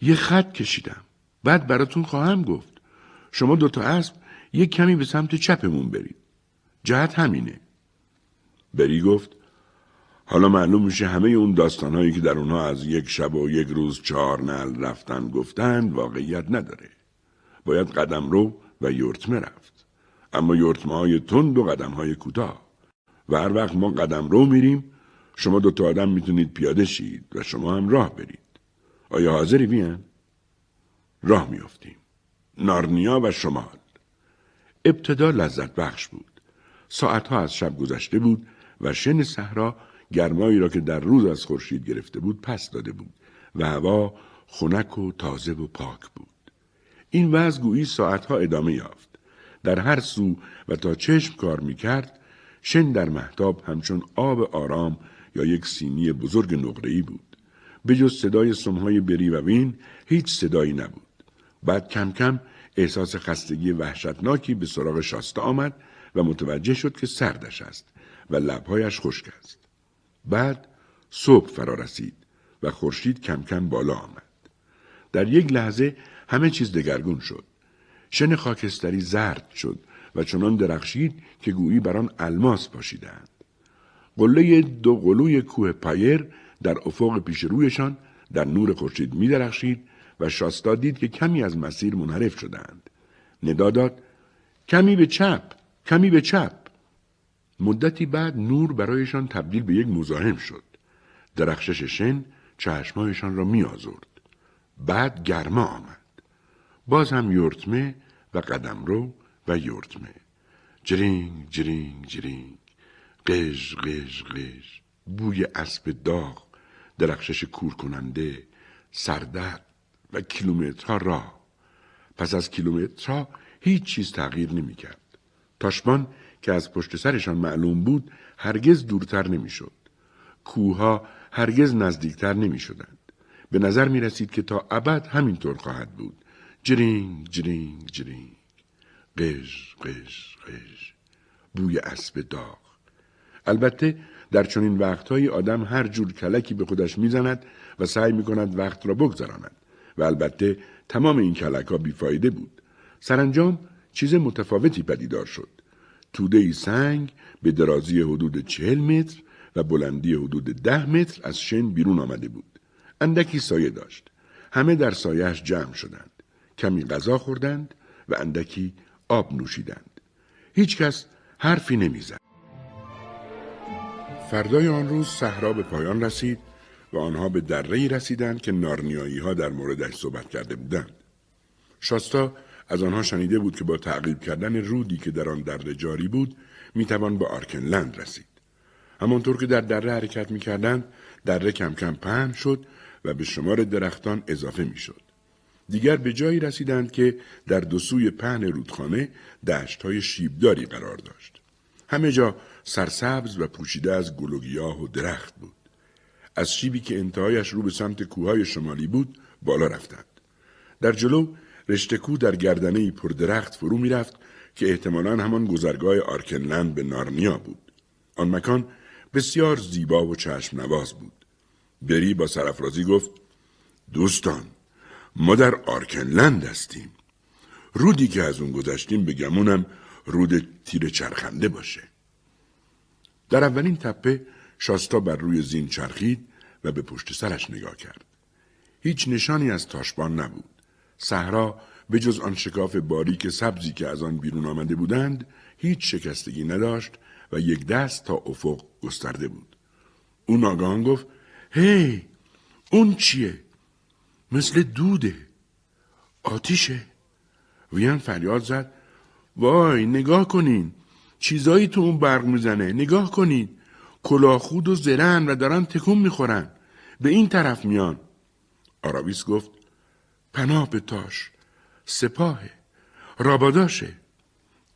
یه خط کشیدم. بعد براتون خواهم گفت. شما دوتا اسب یک کمی به سمت چپمون برید. جهت همینه. بری گفت حالا معلوم میشه همه اون داستانهایی که در اونها از یک شب و یک روز چهار نل رفتن گفتند واقعیت نداره. باید قدم رو و یورتمه رفت. اما یورتمه های تند و قدم های کوتاه. و هر وقت ما قدم رو میریم شما دو تا آدم می‌تونید پیاده شید و شما هم راه برید. آیا حاضری بیان؟ راه میافتیم نارنیا و شمال ابتدا لذت بخش بود ساعتها از شب گذشته بود و شن صحرا گرمایی را که در روز از خورشید گرفته بود پس داده بود و هوا خنک و تازه و پاک بود. این وضع گویی ساعتها ادامه یافت. در هر سو و تا چشم کار می کرد شن در محتاب همچون آب آرام یا یک سینی بزرگ نقره‌ای بود. به جز صدای سمهای بری و وین هیچ صدایی نبود. بعد کم کم احساس خستگی وحشتناکی به سراغ شاسته آمد و متوجه شد که سردش است و لبهایش خشک است. بعد صبح فرا رسید و خورشید کم کم بالا آمد. در یک لحظه همه چیز دگرگون شد. شن خاکستری زرد شد و چنان درخشید که گویی بر آن الماس پاشیدند. قله دو قلوی کوه پایر در افق پیش رویشان در نور خورشید می درخشید و شاستا دید که کمی از مسیر منحرف شدند. ندا داد کمی به چپ کمی به چپ. مدتی بعد نور برایشان تبدیل به یک مزاحم شد. درخشش شن چشمایشان را می آزرد. بعد گرما آمد. باز هم یورتمه و قدمرو و یورتمه. جرینگ جرینگ جرینگ. قژ قژ قژ. بوی اسب داغ درخشش کور کننده سردرد و کیلومترها راه. پس از کیلومترها هیچ چیز تغییر نمی کرد. تاشبان که از پشت سرشان معلوم بود هرگز دورتر نمی شد. کوها هرگز نزدیکتر نمی شدند. به نظر می رسید که تا ابد همینطور خواهد بود. جرینگ جرینگ جرینگ قژ قژ قژ بوی اسب داغ البته در چنین وقتهایی آدم هر جور کلکی به خودش می‌زند و سعی می کند وقت را بگذراند و البته تمام این کلک ها بیفایده بود. سرانجام چیز متفاوتی پدیدار شد. توده سنگ به درازی حدود چهل متر و بلندی حدود ده متر از شن بیرون آمده بود. اندکی سایه داشت. همه در سایهش جمع شدند. کمی غذا خوردند و اندکی آب نوشیدند. هیچ کس حرفی نمی‌زد. فردای آن روز صحرا به پایان رسید و آنها به دره رسیدند که نارنیایی ها در موردش صحبت کرده بودند. شاستا از آنها شنیده بود که با تعقیب کردن رودی که در آن دره جاری بود می‌توان به آرکنلند رسید. همانطور که در دره حرکت می‌کردند دره کم کم پهن شد و به شمار درختان اضافه می‌شد. دیگر به جایی رسیدند که در دو سوی پهن رودخانه دشت های شیبداری قرار داشت. همه جا سرسبز و پوشیده از گل و گیاه و درخت بود. از شیبی که انتهایش رو به سمت کوههای شمالی بود بالا رفتند. در جلو رشته کو در گردنه پر درخت فرو می‌رفت که احتمالا همان گذرگاه آرکنلند به نارنیا بود. آن مکان بسیار زیبا و چشم نواز بود. بری با سرفرازی گفت دوستان ما در آرکنلند هستیم. رودی که از اون گذشتیم به گمونم رود تیر چرخنده باشه. در اولین تپه شاستا بر روی زین چرخید و به پشت سرش نگاه کرد. هیچ نشانی از تاشبان نبود. صحرا به جز آن شکاف باریک سبزی که از آن بیرون آمده بودند هیچ شکستگی نداشت و یک دست تا افق گسترده بود. او ناگهان گفت هی اون چیه؟ مثل دوده آتیشه ویان فریاد زد وای نگاه کنین چیزایی تو اون برق می‌زنه نگاه کنین کلاخود و زرن و دارن تکون می‌خورن به این طرف میان آراویس گفت پناه به تاش. سپاهه. راباداشه.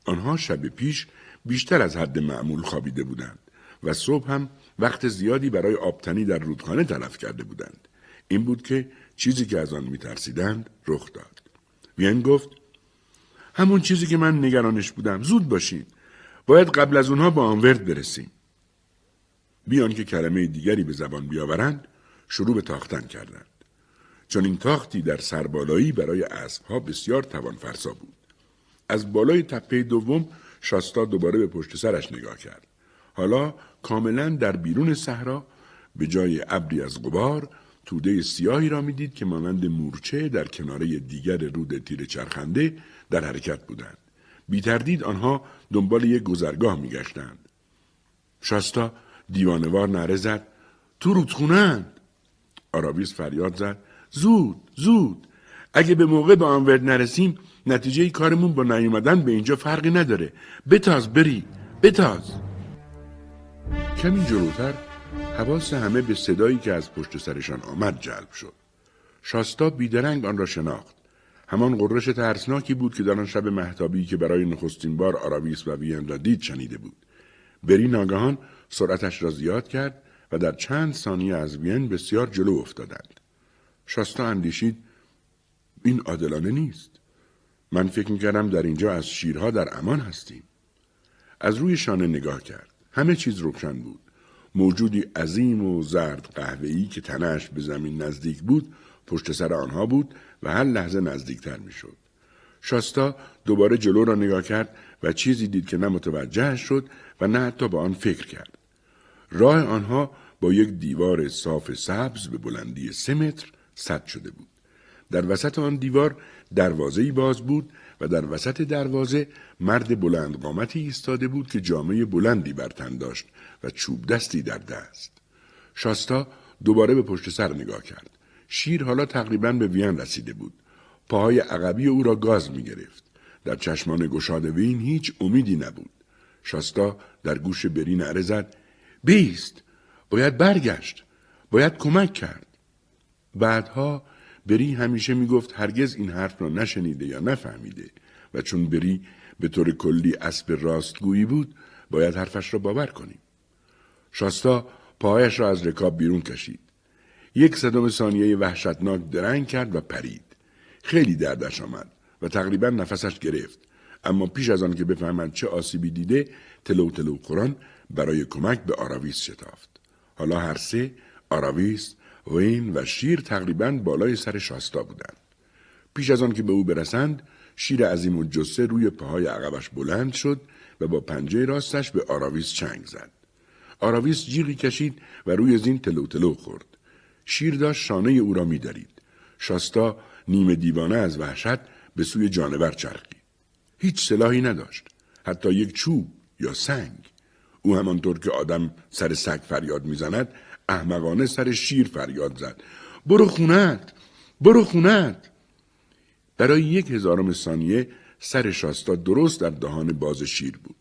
آنها شب پیش بیشتر از حد معمول خوابیده بودند و صبح هم وقت زیادی برای آبتنی در رودخانه تلف کرده بودند. این بود که چیزی که از آن میترسیدند رخ داد. وین گفت همون چیزی که من نگرانش بودم زود باشین. باید قبل از اونها با آنورد برسیم. بیان که کلمه دیگری به زبان بیاورند شروع به تاختن کردند. چون این تاختی در سربالایی برای اسبها بسیار توان فرسا بود. از بالای تپه دوم شاستا دوباره به پشت سرش نگاه کرد. حالا کاملا در بیرون صحرا به جای ابری از غبار توده سیاهی را می‌دید که مانند مورچه در کناره دیگر رود تیر چرخنده در حرکت بودند. بی تردید آنها دنبال یک گذرگاه میگشتند. شاستا دیوانوار نره زد. تو رودخونند آرابیس فریاد زد. زود زود. اگه به موقع به آن ورد نرسیم نتیجه کارمون با نیومدن به اینجا فرقی نداره. بتاز بری. بتاز. کمی جلوتر حواس همه به صدایی که از پشت سرشان آمد جلب شد. شاستا بیدرنگ آن را شناخت. همان قررش ترسناکی بود که در آن شب محتابی که برای نخستین بار آراویس و وین را دید شنیده بود. بری ناگهان سرعتش را زیاد کرد و در چند ثانیه از وین بسیار جلو افتادند. شاستا اندیشید این عادلانه نیست من فکر می‌کردم در اینجا از شیرها در امان هستیم از روی شانه نگاه کرد همه چیز روشن بود موجودی عظیم و زرد قهوه‌ای که تنش به زمین نزدیک بود پشت سر آنها بود و هر لحظه نزدیکتر می‌شد. شاستا دوباره جلو را نگاه کرد و چیزی دید که نه متوجه شد و نه حتی به آن فکر کرد. راه آنها با یک دیوار صاف سبز به بلندی سه متر سد شده بود. در وسط آن دیوار دروازه باز بود و در وسط دروازه مرد بلند قامتی ایستاده بود که جامعه بلندی بر تن داشت و چوب دستی در دست. شاستا دوباره به پشت سر نگاه کرد. شیر حالا تقریبا به وین رسیده بود. پاهای عقبی او را گاز می گرفت. در چشمان گشاد وین هیچ امیدی نبود. شاستا در گوش بری نعره زد بیست باید برگشت باید کمک کرد بعدها بری همیشه می‌گفت هرگز این حرف را نشنیده یا نفهمیده و چون بری به طور کلی اسب راستگویی بود باید حرفش را باور کنیم. شاستا پایش را از رکاب بیرون کشید. یک صدم ثانیه وحشتناک درنگ کرد و پرید. خیلی دردش آمد و تقریبا نفسش گرفت. اما پیش از آن که بفهمد چه آسیبی دیده تلو تلو خوران برای کمک به آراویس شتافت. حالا هر سه آراویس هوین و شیر تقریبا بالای سر شاستا بودند. پیش از آن که به او برسند شیر عظیم‌الجثه روی پاهای عقبش بلند شد و با پنجه راستش به آراویس چنگ زد. آراویس جیغی کشید و روی زین تلو تلو خورد. شیر داشت شانه او را میدارید شاستا نیمه دیوانه از وحشت به سوی جانور چرخید. هیچ سلاحی نداشت حتی یک چوب یا سنگ. او همانطور که آدم سر سگ فریاد می‌زند احمقانه سر شیر فریاد زد. برو خونت برو خونت. برای یک هزارم ثانیه سر شاستا درست در دهان باز شیر بود.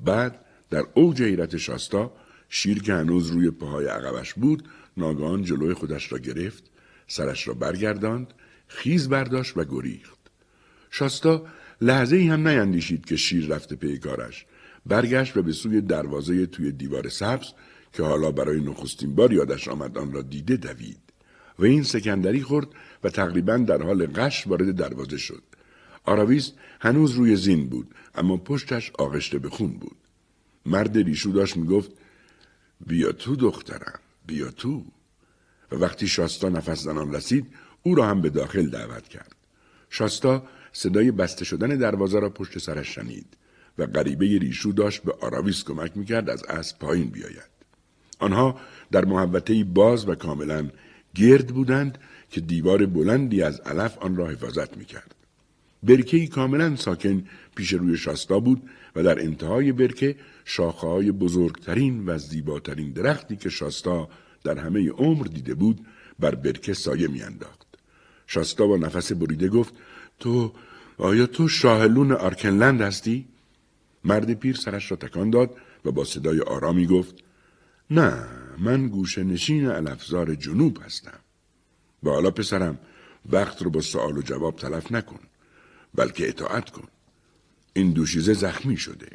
بعد در اوج حیرت شاستا شیر که هنوز روی پاهای عقبش بود ناگهان جلوی خودش را گرفت سرش را برگرداند خیز برداشت و گریخت. شاستا لحظه ای هم نیندیشید که شیر رفته پی کارش. برگشت و به سوی دروازه توی دیوار سبز که حالا برای نخستین بار یادش آمد آن را دیده دوید. و این سکندری خورد و تقریبا در حال قش وارد دروازه شد. آراویس هنوز روی زین بود اما پشتش آغشته به خون بود. مرد ریشو داشت می‌گفت بیا تو دخترم بیا تو. و وقتی شاستا نفس زنان رسید او را هم به داخل دعوت کرد. شاستا صدای بسته شدن دروازه را پشت سرش شنید و غریبه ریشو داشت به آراویس کمک می‌کرد از اسب پایین بیاید. آنها در محوطه باز و کاملا گرد بودند که دیوار بلندی از علف آن را حفاظت می‌کرد برکه کاملا ساکن پیش روی شاستا بود و در انتهای برکه شاخه های بزرگترین و زیباترین درختی که شاستا در همه عمر دیده بود بر برکه سایه میانداخت. شاستا با نفس بریده گفت تو آیا تو شاهلون آرکنلند هستی؟ مرد پیر سرش را تکان داد و با صدای آرامی گفت نه من گوشه نشین الافزار جنوب هستم. و حالا پسرم وقت رو با سوال و جواب تلف نکن بلکه اطاعت کن. این دوشیزه زخمی شده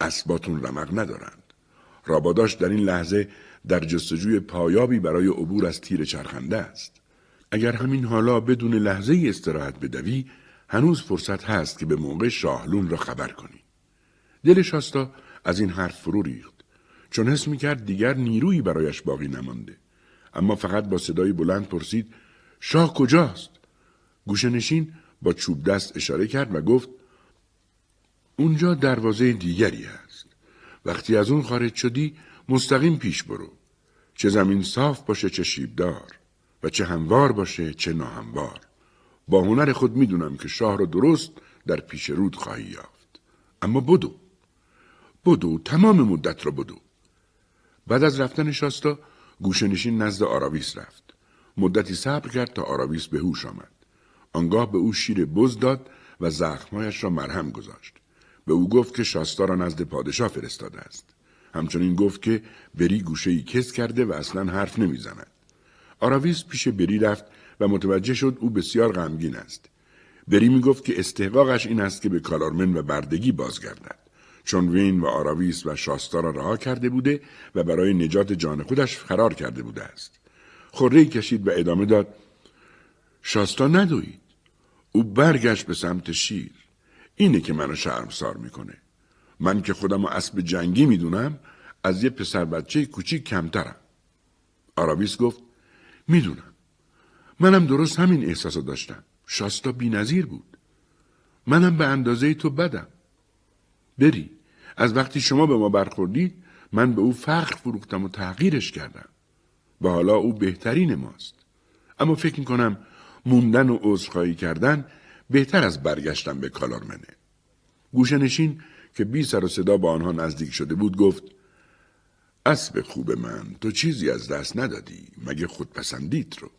اسباتون رمق ندارند. راباداش در این لحظه در جستجوی پایابی برای عبور از تیر چرخنده است. اگر همین حالا بدون لحظه استراحت بدوی هنوز فرصت هست که به موقع شاهلون را خبر کنی. دل شاستا از این حرف فرو ریخت. چون حس می‌کرد دیگر نیرویی برایش باقی نمانده. اما فقط با صدای بلند پرسید شاه کجاست؟ گوشنشین با چوب دست اشاره کرد و گفت اونجا دروازه دیگری هست. وقتی از اون خارج شدی مستقیم پیش برو. چه زمین صاف باشه چه شیبدار. و چه هموار باشه چه ناهموار. با هنر خود می‌دونم که شاه را درست در پیش رود خواهی یافت. اما بدو. بدو تمام مدت را بدو. بعد از رفتن شاستا گوشنشین نزد آراویس رفت. مدتی صبر کرد تا آراویس به هوش آمد. آنگاه به او شیر بز داد و زخمهایش را مرهم گذاشت. به او گفت که شاستا را نزد پادشاه فرستاده است. همچنین گفت که بری گوشه ای کس کرده و اصلا حرف نمی‌زند. آراویس پیش بری رفت و متوجه شد او بسیار غمگین است. بری می گفت که استحقاقش این است که به کالارمن و بردگی بازگردد. چون وین و آراویس و شاستا را رها کرده بوده و برای نجات جان خودش فرار کرده بوده است. خوره کشید و ادامه داد شاستا ندوید. او برگشت به سمت شیر. اینه که منو شرمسار می‌کنه. من که خودم اسب جنگی می‌دونم از یه پسر بچه کوچیک کمترم. آراویس گفت می‌دونم. منم درست همین احساس داشتم. شاستا بی نظیر بود. منم به اندازه تو بدم. بری. از وقتی شما به ما برخوردید من به او فخر فروختم و تغییرش کردم. و حالا او بهترین ماست. اما فکر می‌کنم موندن و عذرخواهی کردن بهتر از برگشتن به کالارمنه. گوشنشین که بی سر و صدا با آنها نزدیک شده بود گفت اسب خوب من تو چیزی از دست ندادی مگه خود پسندیت رو؟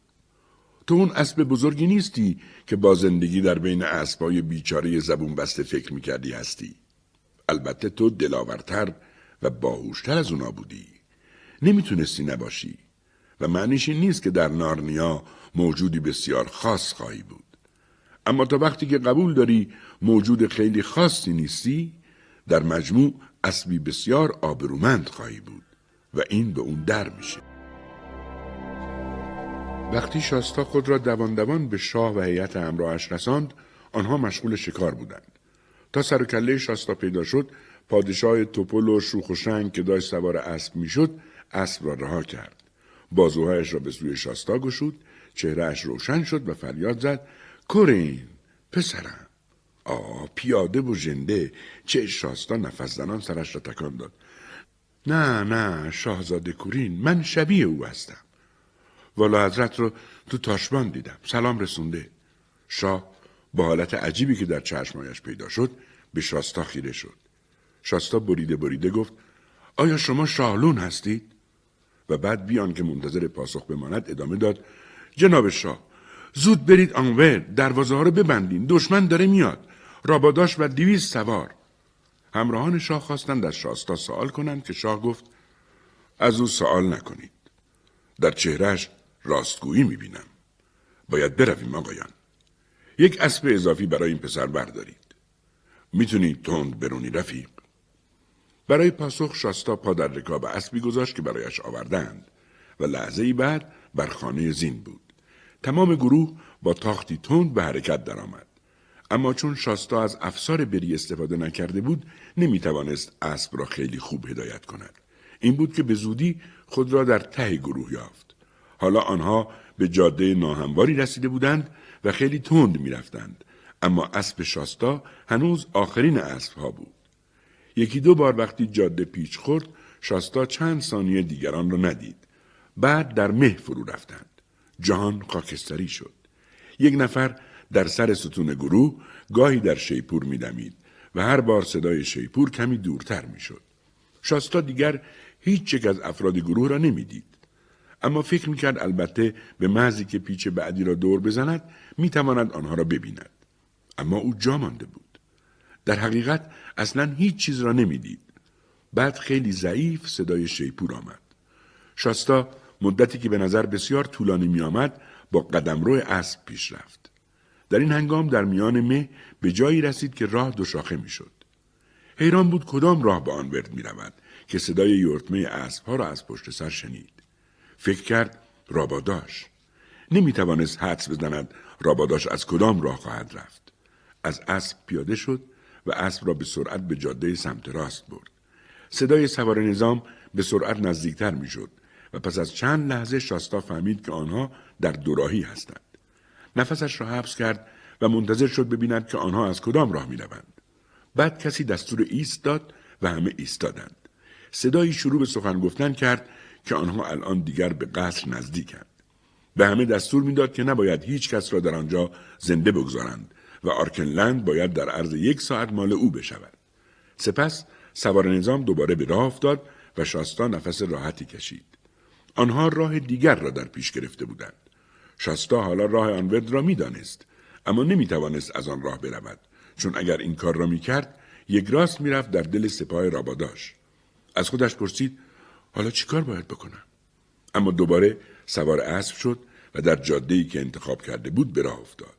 تو اون اسب بزرگی نیستی که با زندگی در بین اسبای بیچاره زبون بسته فکر می‌کردی هستی. البته تو دلاورتر و باهوشتر از اونا بودی. نمی‌تونستی نباشی. و معنیش این نیست که در نارنیا موجودی بسیار خاص خواهی بود. اما تا وقتی که قبول داری موجود خیلی خاصی نیستی در مجموع اسبی بسیار آبرومند خواهی بود و این به اون در میشه. وقتی شاستا خود را دوان دوان به شاه و هیئت همراهش رساند آنها مشغول شکار بودند. تا سر و کله شاستا پیدا شد پادشاه توپل و شوخ و شنگ که داشت سوار اسب می‌شد اسب را رها کرد. بازوهایش را به سوی شاستا گشود چهرهش روشن شد و فریاد زد کورین پسرم. آ پیاده و ژنده چه شاستا نفس زنان سرش را تکان داد. نه نه شاهزاده کورین من شبیه او هستم. والا حضرت رو تو تاشبان دیدم. سلام رسونده. شاه با حالت عجیبی که در چشمایش پیدا شد به شاستا خیره شد. شاستا بریده بریده گفت آیا شما شاهلون هستید؟ و بعد بیان که منتظر پاسخ بماند ادامه داد جناب شاه زود برید آنور دروازه ها رو ببندین دشمن داره میاد راباداش و دیویز سوار. همراهان شاه خواستند از شاستا سوال کنند که شاه گفت از او سوال نکنید. در چهرهش راستگویی می‌بینم. باید برویم آقایان. یک اسب اضافی برای این پسر بردارید. می‌تونید تند برونی رفیق. برای پاسخ شاستا پا در رکاب اسبی گذاشت که برایش آوردند و لحظه ای بعد بر خانه زین بود. تمام گروه با تاختی تند به حرکت درآمد. اما چون شاستا از افسار بری استفاده نکرده بود نمی توانست اسب را خیلی خوب هدایت کند. این بود که به زودی خود را در ته گروه یافت. حالا آنها به جاده ناهمواری رسیده بودند و خیلی تند می رفتند. اما اسب شاستا هنوز آخرین اسب ها بود. یکی دو بار وقتی جاده پیچ خورد شاستا چند ثانیه دیگران را ندید. بعد در مه فرو رفتند. جهان خاکستری شد. یک نفر در سر ستون گروه گاهی در شیپور میدمید و هر بار صدای شیپور کمی دورتر می‌شد. شاستا دیگر هیچ یک از افراد گروه را نمی‌دید. اما فکر می‌کرد البته به محضی که پیچ بعدی را دور بزند می‌تواند آنها را ببیند اما او جا مانده بود در حقیقت اصلا هیچ چیز را نمی‌دید بعد خیلی ضعیف صدای شیپور آمد شاستا مدتی که به نظر بسیار طولانی می آمد با قدمرو اسب پیش رفت. در این هنگام در میان مه به جایی رسید که راه دو شاخه می شد. حیران بود کدام راه به آن ورد می رود که صدای یورتمه اسب ها را از پشت سر شنید. فکر کرد راباداش. نمی توانست حدس بزند راباداش از کدام راه خواهد رفت. از اسب پیاده شد و اسب را به سرعت به جاده سمت راست برد. صدای سوار نظام به سرعت نزدیکتر می شد و پس از چند لحظه شاستا فهمید که آنها در دوراهی هستند. نفسش را حبس کرد و منتظر شد ببیند که آنها از کدام راه می روند. بعد کسی دستور ایست داد و همه ایستادند. صدایی شروع به سخن گفتن کرد که آنها الان دیگر به قصر نزدیکند. به همه دستور می‌داد که نباید هیچ کس را در آنجا زنده بگذارند و آرکنلند باید در عرض یک ساعت مال او بشود. سپس سوار نظام دوباره به راه افتاد و شاستا نفس راحتی کشید. آنها راه دیگر را در پیش گرفته بودند. شاستا حالا راه آنورد را می‌دانست اما نمی توانست از آن راه برود چون اگر این کار را می کرد یک راست می رفت در دل سپاه راباداش از خودش پرسید حالا چی کار باید بکنم اما دوباره سوار اسب شد و در جاده که انتخاب کرده بود به راه افتاد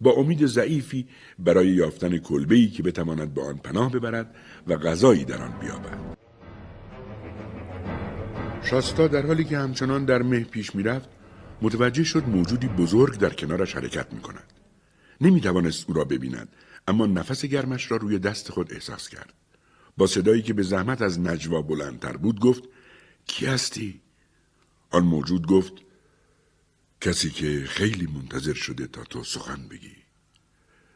با امید ضعیفی برای یافتن کلبه‌ای که بتواند به آن پناه ببرد و غذایی در آن بیابد شاستا در حالی که همچنان در مه پیش می‌رفت متوجه شد موجودی بزرگ در کنارش حرکت می کند. نمی توانست او را ببیند اما نفس گرمش را روی دست خود احساس کرد. با صدایی که به زحمت از نجوا بلندتر بود گفت کی هستی؟ آن موجود گفت کسی که خیلی منتظر شده تا تو سخن بگی.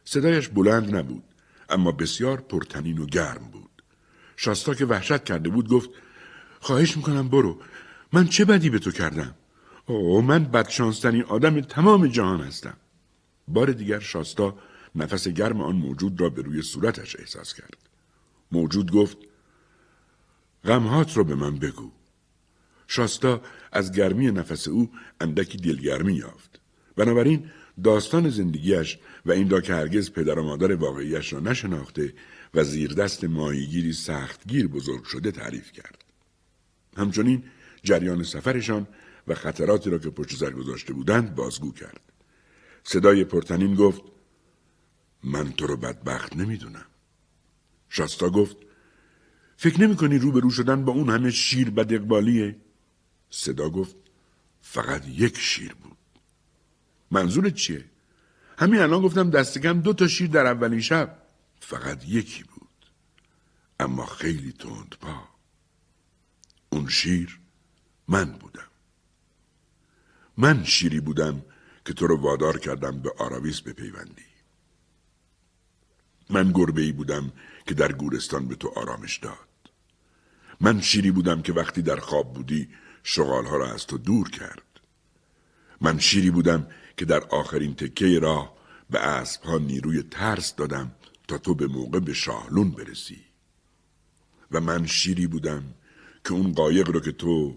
صدایش بلند نبود اما بسیار پرتنین و گرم بود. شاستا که وحشت کرده بود گفت خواهش می‌کنم برو من چه بدی به تو کردم؟ اوه من بدشانستنی آدم تمام جهان هستم. بار دیگر شاستا نفس گرم آن موجود را به روی صورتش احساس کرد. موجود گفت غمهات را به من بگو. شاستا از گرمی نفس او اندکی دلگرمی یافت. بنابراین داستان زندگیش و این را که هرگز پدر و مادر واقعیش را نشناخته و زیر دست ماهیگیری سختگیر بزرگ شده تعریف کرد. همچنین جریان سفرشان و خطراتی را که پشت سر گذاشته بودند بازگو کرد. صدای پرتنین گفت من تو رو بدبخت نمی‌دونم. شاستا گفت فکر نمی کنی روبرو شدن با اون همه شیر بد اقبالیه؟ صدا گفت فقط یک شیر بود. منظورت چیه؟ همین الان گفتم دست دو تا شیر در اولین شب. فقط یکی بود. اما خیلی تند پا. اون شیر من بودم. من شیری بودم که تو رو وادار کردم به آراویس بپیوندی. من گربه ای بودم که در گورستان به تو آرامش داد. من شیری بودم که وقتی در خواب بودی شغالها را از تو دور کرد. من شیری بودم که در آخرین تکه راه به ها نیروی ترس دادم تا تو به موقع به شاهلون برسی. و من شیری بودم که اون قایق رو که تو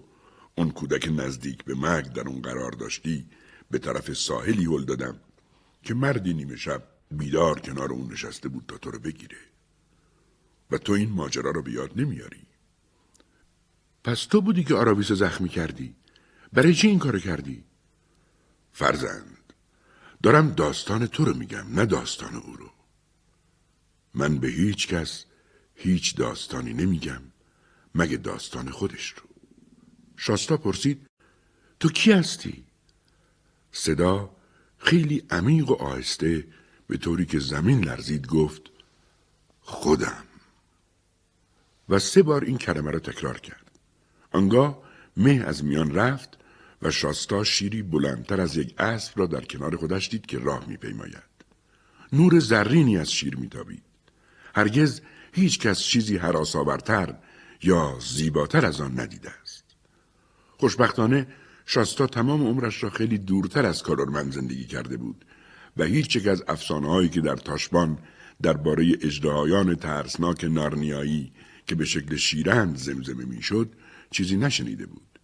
اون کودک نزدیک به مرگ در اون قرار داشتی به طرف ساحلی هل دادم که مردی نیمه شب بیدار کنار اون نشسته بود تا تو رو بگیره و تو این ماجرا رو به یاد نمیاری پس تو بودی که آراویس زخمی کردی. برای چی این کارو کردی؟ فرزند دارم داستان تو رو میگم نه داستان او رو. من به هیچ کس هیچ داستانی نمیگم مگه داستان خودش رو. شاستا پرسید تو کی هستی؟ صدا خیلی عمیق و آهسته به طوری که زمین لرزید گفت خودم. و سه بار این کلمه را تکرار کرد. آنگاه مه از میان رفت و شاستا شیری بلندتر از یک اسب را در کنار خودش دید که راه میپیماید. نور زرینی از شیر میتابید. هرگز هیچ کس چیزی حراسآورتر یا زیباتر از آن ندیده است. خوشبختانه شاستا تمام عمرش را خیلی دورتر از کارورمند زندگی کرده بود و هیچ یک از افسانه هایی که در تاشبان درباره اجدهایان ترسناک نارنیایی که به شکل شیرند زمزمه می‌شد چیزی نشنیده بود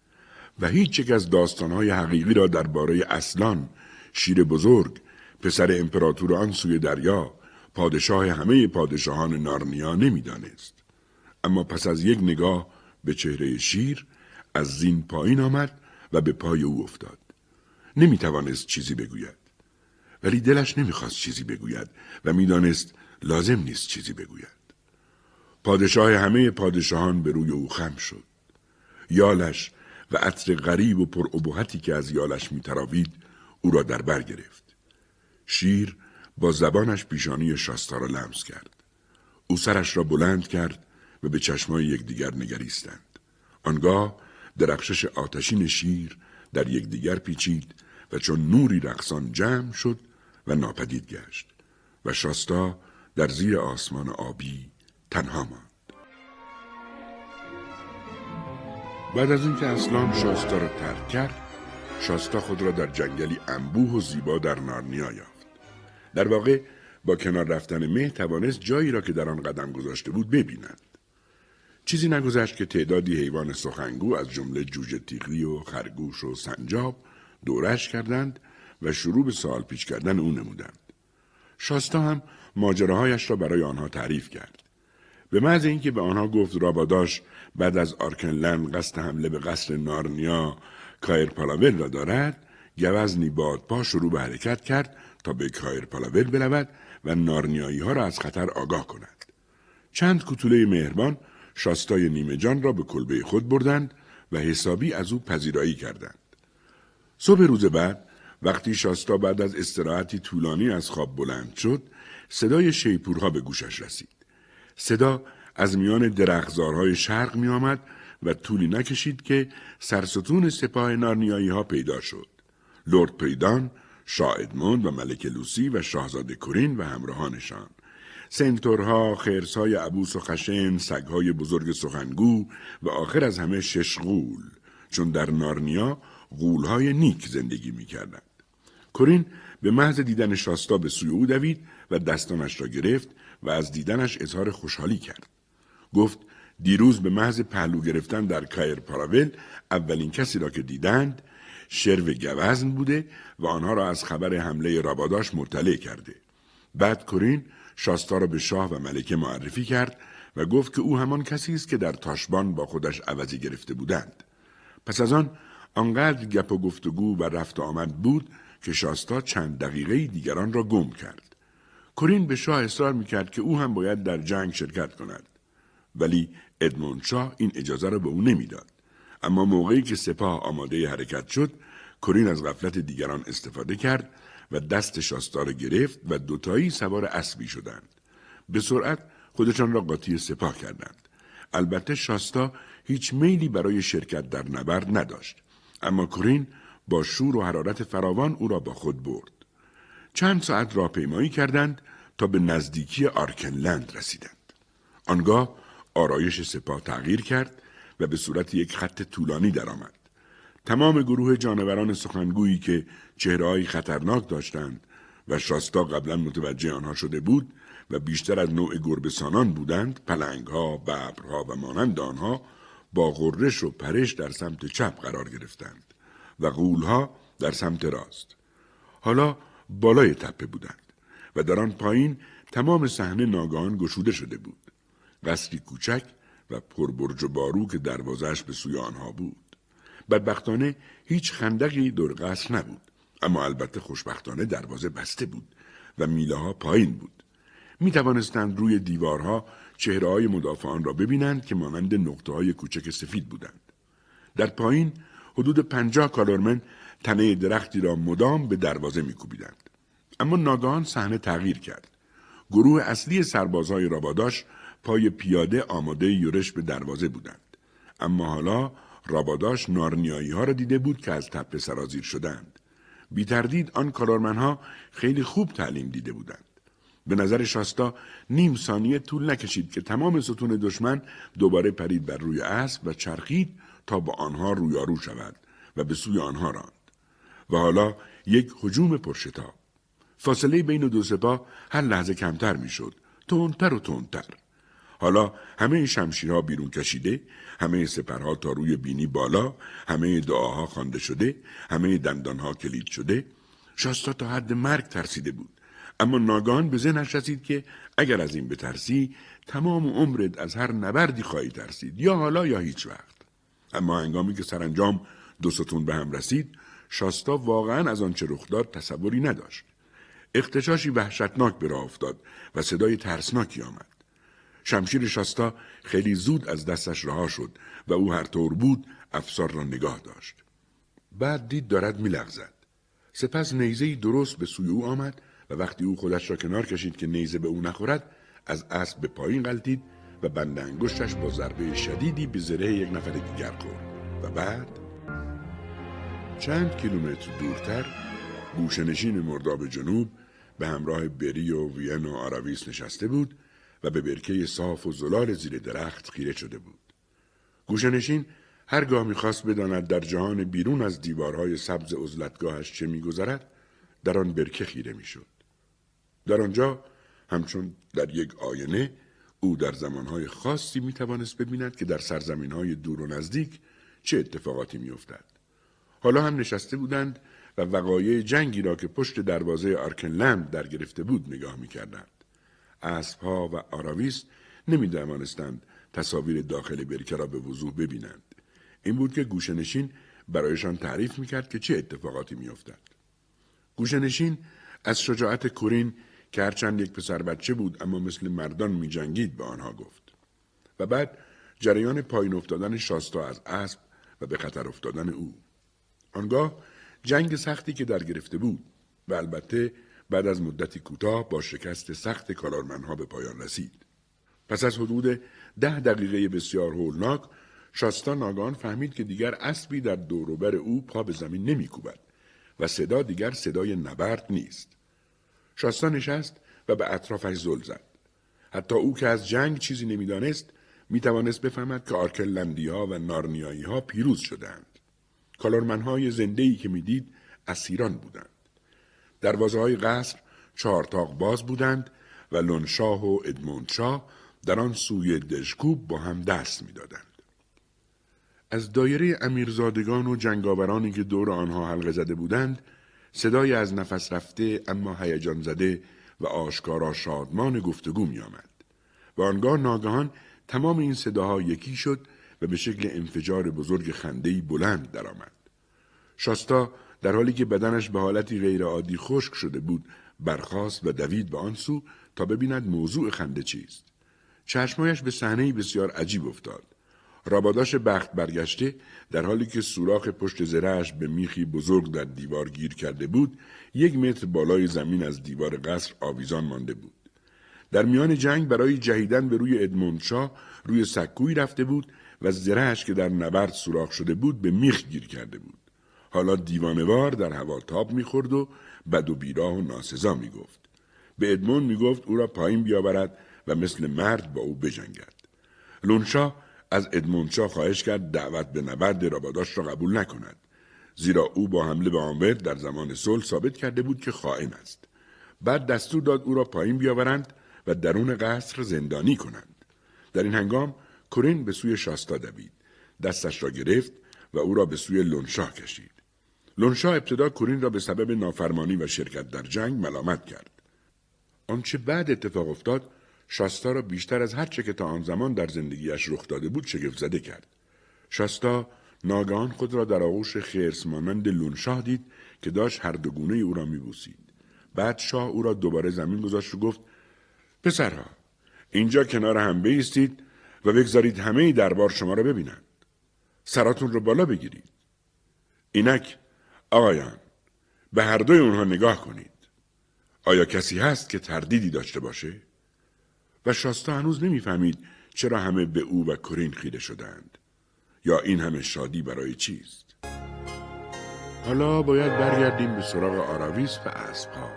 و هیچ یک از داستانهای حقیقی را درباره اصلان شیر بزرگ پسر امپراتور آن سوی دریا پادشاه همه پادشاهان نارنیا نمی‌دانست اما پس از یک نگاه به چهره شیر از زین پایین آمد و به پای او افتاد. نمی توانست چیزی بگوید. ولی دلش نمی‌خواست چیزی بگوید و می‌دانست لازم نیست چیزی بگوید. پادشاه همه پادشاهان به روی او خم شد. یالش و عطر غریب و پر که از یالش میتراوید او را در بر گرفت. شیر با زبانش پیشانی شاستا را لمس کرد. او سرش را بلند کرد و به چشمای یکدیگر نگریستند. آنگاه درخشش آتشین شیر در یکدیگر پیچید و چون نوری رقصان جمع شد و ناپدید گشت و شاستا در زیر آسمان آبی تنها ماند. بعد از اینکه اصلان شاستا را ترک کرد شاستا خود را در جنگلی انبوه و زیبا در نارنیا یافت در واقع با کنار رفتن مه توانست جایی را که در آن قدم گذاشته بود ببیند چیزی نگذشت که تعدادی حیوان سخنگو از جمله جوجه تیغی و خرگوش و سنجاب دورش کردند و شروع به سوال پیچ کردن او نمودند. شاستا هم ماجراهایش را برای آنها تعریف کرد. به محض اینکه به آنها گفت راباداش بعد از آرکنلند قصد حمله به قصر نارنیا کایر پالاول را دارد گوزنی بادپا شروع به حرکت کرد تا به کایر پالاول برود و نارنیایی ها را از خطر آگاه کند. چند کتوله مهربان شاستای نیمه جان را به کلبه خود بردند و حسابی از او پذیرایی کردند. صبح روز بعد وقتی شاستا بعد از استراحتی طولانی از خواب بلند شد صدای شیپورها به گوشش رسید. صدا از میان درخزارهای شرق می آمد و طولی نکشید که سرستون سپاه نارنیایی ها پیدا شد. لورد پریدان، شاه ادموند و ملک لوسی و شاهزاده کورین و همراهانشان. سنتورها، خرسهای عبوس و خشن، سگهای بزرگ سخنگو و آخر از همه شش غول چون در نارنیا غولهای نیک زندگی می کردند. کورین به محض دیدن شاستا به سوی او دوید و دستانش را گرفت و از دیدنش اظهار خوشحالی کرد. گفت دیروز به محض پهلو گرفتن در کایر پاراول اولین کسی را که دیدند شرو گوزن بوده و آنها را از خبر حمله راباداش مطلع کرده. بعد کورین شاستا را به شاه و ملکه معرفی کرد و گفت که او همان کسی است که در تاشبان با خودش عوضی گرفته بودند. پس از آن آنقدر گپ و گفتگو و رفت آمد بود که شاستا چند دقیقه دیگران را گم کرد. کورین به شاه اصرار می‌کرد که او هم باید در جنگ شرکت کند. ولی ادموند این اجازه را به او نمی‌داد. اما موقعی که سپاه آماده حرکت شد، کورین از غفلت دیگران استفاده کرد و دست شاستا را گرفت و دوتایی سوار اسبی شدند. به سرعت خودشان را قاطی سپاه کردند. البته شاستا هیچ میلی برای شرکت در نبرد نداشت. اما کورین با شور و حرارت فراوان او را با خود برد. چند ساعت راهپیمایی کردند تا به نزدیکی آرکنلند رسیدند. آنگاه آرایش سپاه تغییر کرد و به صورت یک خط طولانی درآمد. تمام گروه جانوران سخنگویی که چهرههایی خطرناک داشتند و شاستا قبلا متوجه آنها شده بود و بیشتر از نوع گربسانان بودند پلنگها ببرها و مانند آنها با غرش و پرش در سمت چپ قرار گرفتند و غولها در سمت راست حالا بالای تپه بودند و در آن پایین تمام صحنه ناگهان گشوده شده بود قصری کوچک و پربرج و بارو که دروازش به سوی آنها بود. بدبختانه هیچ خندقی دور قصر نبود اما البته خوشبختانه دروازه بسته بود و میله ها پایین بود. می توانستند روی دیوارها چهره های مدافعان را ببینند که مانند نقطه های کوچک سفید بودند. در پایین حدود پنجاه کالورمن تنه درختی را مدام به دروازه میکوبیدند. اما ناگهان صحنه تغییر کرد. گروه اصلی سربازهای راباداش پای پیاده آماده یورش به دروازه بودند. اما حالا راباداش نارنیایی ها را دیده بود که از تپه سرازیر شدند. بی تردید آن کارارمنها خیلی خوب تعلیم دیده بودند. به نظر شاستا نیم ثانیه طول نکشید که تمام ستون دشمن دوباره پرید بر روی اسب و چرخید تا با آنها رویارو شود و به سوی آنها راند. و حالا یک هجوم پرشتاب. فاصله بین دو سپاه هر لحظه کمتر می‌شد. تندتر و تندتر. حالا همه شمشیرها بیرون کشیده همه سپرها تا روی بینی بالا همه دعاها خوانده شده همه دندانها کلید شده. شاستا تا حد مرگ ترسیده بود. اما ناگان به ذهنش رسید که اگر از این بترسی تمام عمرت از هر نبردی خواهی ترسید یا حالا یا هیچ وقت. اما هنگامی که سرانجام دو ستون به هم رسید شاستا واقعا از آنچه رخ داد تصوری نداشت. اختشاشی وحشتناک به راه افتاد و صدای ترسناکی آمد. شمشیر شاستا خیلی زود از دستش رها شد و او هر طور بود افسار را نگاه داشت. بعد دید دارد میلغزد. سپس نیزه درست به سوی او آمد و وقتی او خودش را کنار کشید که نیزه به او نخورد از اسب به پایین غلطید و بند انگشتش با ضربه شدیدی به زره یک نفر دیگر خورد. و بعد؟ چند کیلومتر دورتر گوشنشین مرداب جنوب به همراه بری و وین و آراویس نشسته بود و به برکه صاف و زلال زیر درخت خیره شده بود. گوشنشین هرگاه می‌خواست بداند در جهان بیرون از دیوارهای سبز عزلتگاهش چه میگذرد در آن برکه خیره می‌شد. در آنجا همچون در یک آینه او در زمانهای خاصی می توانست ببیند که در سرزمین های دور و نزدیک چه اتفاقاتی می افتد. حالا هم نشسته بودند و وقایع جنگی را که پشت دروازه آرکنلند در گرفته بود نگاه می کردند. اسبها و آراویس نمی توانستند تصاویر داخل برکه را به وضوح ببینند. این بود که گوشنشین برایشان تعریف می کرد که چه اتفاقاتی می افتد. گوشنشین از شجاعت کورین که هرچند یک پسر بچه بود اما مثل مردان می جنگید به آنها گفت. و بعد جریان پایین افتادن شاستا از اسب و به خطر افتادن او. آنگاه جنگ سختی که در گرفته بود و البته بعد از مدتی کوتاه با شکست سخت کارارمنها به پایان رسید. پس از حدود ده دقیقه بسیار هولناک شاستا ناگان فهمید که دیگر اسبی در دوروبر او پا به زمین نمیکوبد و صدا دیگر صدای نبرد نیست. شاستا نشست و به اطرافش زل زد. حتی او که از جنگ چیزی نمی‌دانست می توانست بفهمد که آرکلندی ها و نارنیایی ها پیروز شدند. کالورمن های زنده ای که می‌دید اسیران بودند. دروازه های قصر چهارتاق باز بودند و لونشاه و ادموندشاه در آن سوی دشکوب با هم دست می‌دادند. از دایره امیرزادگان و جنگاورانی که دور آنها حلقه زده بودند صدای از نفس رفته اما هیجان زده و آشکارا شادمان گفتگو می آمد. و آنگاه ناگهان تمام این صداها یکی شد و به شکل انفجار بزرگ خندهی بلند درآمد. شاستا در حالی که بدنش به حالتی غیرعادی خشک شده بود برخاست و دوید به آن سو تا ببیند موضوع خنده چیست. چشمایش به صحنه بسیار عجیب افتاد. راباداش بخت برگشته در حالی که سوراخ پشت زرهش به میخی بزرگ در دیوار گیر کرده بود یک متر بالای زمین از دیوار قصر آویزان مانده بود. در میان جنگ برای جهیدن به روی ادموندشاه روی سکوی رفته بود و زرهش که در نبرد سوراخ شده بود به میخ گیر کرده بود. حالا دیوانوار در هوا تاب می‌خورد و بد و بیراه و ناسزا می‌گفت. به ادموند می‌گفت او را پایین بیاورد و مثل مرد با او بجنگد. لونشا از ادموندشاه خواهش کرد دعوت به نبرد راباداش را قبول نکند. زیرا او با حمله به آمبر در زمان صلح ثابت کرده بود که خائن است. بعد دستور داد او را پایین بیاورند و درون قصر زندانی کنند. در این هنگام کورین به سوی شاستا دوید. دستش را گرفت و او را به سوی لونشاه کشید. لونشاه ابتدا کورین را به سبب نافرمانی و شرکت در جنگ ملامت کرد. آنچه بعد اتفاق افتاد شاستا را بیشتر از هر چه که تا آن زمان در زندگیش رخ داده بود شگفت زده کرد. شاستا ناگهان خود را در آغوش خرس مانند لونشاه دید که داشت هر دو گونه او را میبوسید. بعد شاه او را دوباره زمین گذاشت و گفت پسرها اینجا کنار هم بیستید و بگذارید همه دربار شما را ببینند. سراتون رو بالا بگیرید. اینک آقایان به هر دوی اونها نگاه کنید. آیا کسی هست که تردیدی داشته باشه؟ و شاستا هنوز نمی‌فهمید چرا همه به او و کرین خیره شدند یا این همه شادی برای چیست حالا باید برگردیم به سراغ آراویس و اسبها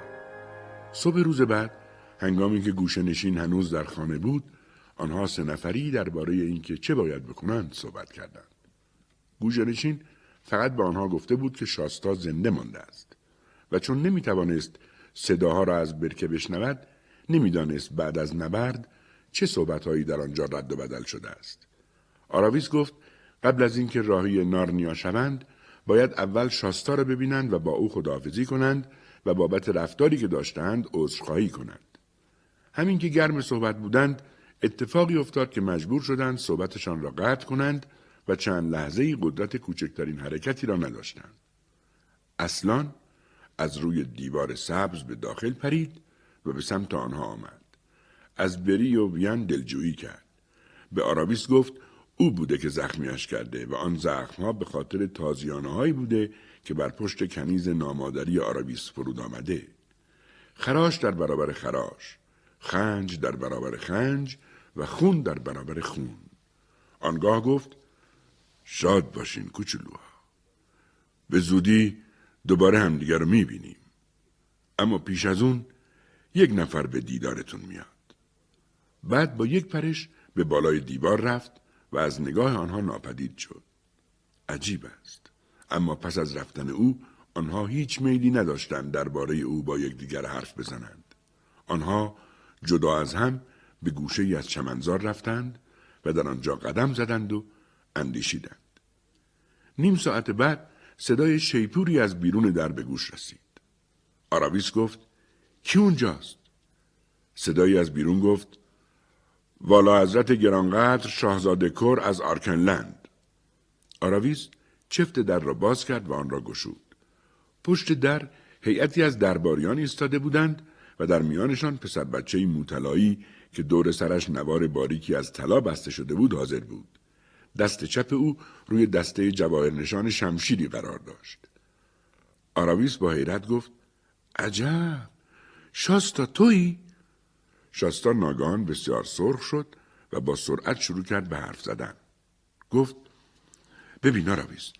صبح روز بعد هنگامی که گوشه نشین هنوز در خانه بود آنها سه نفری درباره اینکه چه باید بکنند صحبت کردند گوشه نشین فقط به آنها گفته بود که شاستا زنده مانده است و چون نمی‌توانست صداها را از برکه بشنود نمی‌دانست بعد از نبرد چه صحبتهایی در آنجا رد و بدل شده است. آراویس گفت قبل از اینکه راهی نارنیا شوند باید اول شاستا را ببینند و با او خداحافظی کنند و بابت رفتاری که داشتند عذرخواهی کنند. همین که گرم صحبت بودند اتفاقی افتاد که مجبور شدند صحبتشان را قطع کنند و چند لحظه قدرت کوچکترین حرکتی را نداشتند. اصلا از روی دیوار سبز به داخل پرید و به سمت آنها آمد. از بری و وین دلجویی کرد. به آراویس گفت او بوده که زخمیش کرده و آن زخمها به خاطر تازیانه هایی بوده که بر پشت کنیز نامادری آراویس فرود آمده. خراش در برابر خراش، خنج در برابر خنج و خون در برابر خون. آنگاه گفت شاد باشین کوچولوها. به زودی دوباره همدیگر رو می‌بینیم. اما پیش از اون یک نفر به دیدارتون میاد. بعد با یک پرش به بالای دیوار رفت و از نگاه آنها ناپدید شد. عجیب است. اما پس از رفتن او آنها هیچ میلی نداشتند درباره او با یکدیگر حرف بزنند. آنها جدا از هم به گوشه ای از چمنزار رفتند و در آنجا قدم زدند و اندیشیدند. نیم ساعت بعد صدای شیپوری از بیرون در به گوش رسید. آراویس گفت کی اونجاست؟ صدایی از بیرون گفت والا حضرت گرانقدر شاهزاده کر از آرکنلند. آراویس چفت در را باز کرد و آن را گشود. پشت در هیئتی از درباریان ایستاده بودند و در میانشان پسر بچه موتلایی که دور سرش نوار باریکی از طلا بسته شده بود حاضر بود. دست چپ او روی دسته جواهر نشان شمشیری قرار داشت. آراویس با حیرت گفت عجب شاستا تویی؟ شاستا ناگان بسیار سرخ شد و با سرعت شروع کرد به حرف زدن. گفت ببین آراویس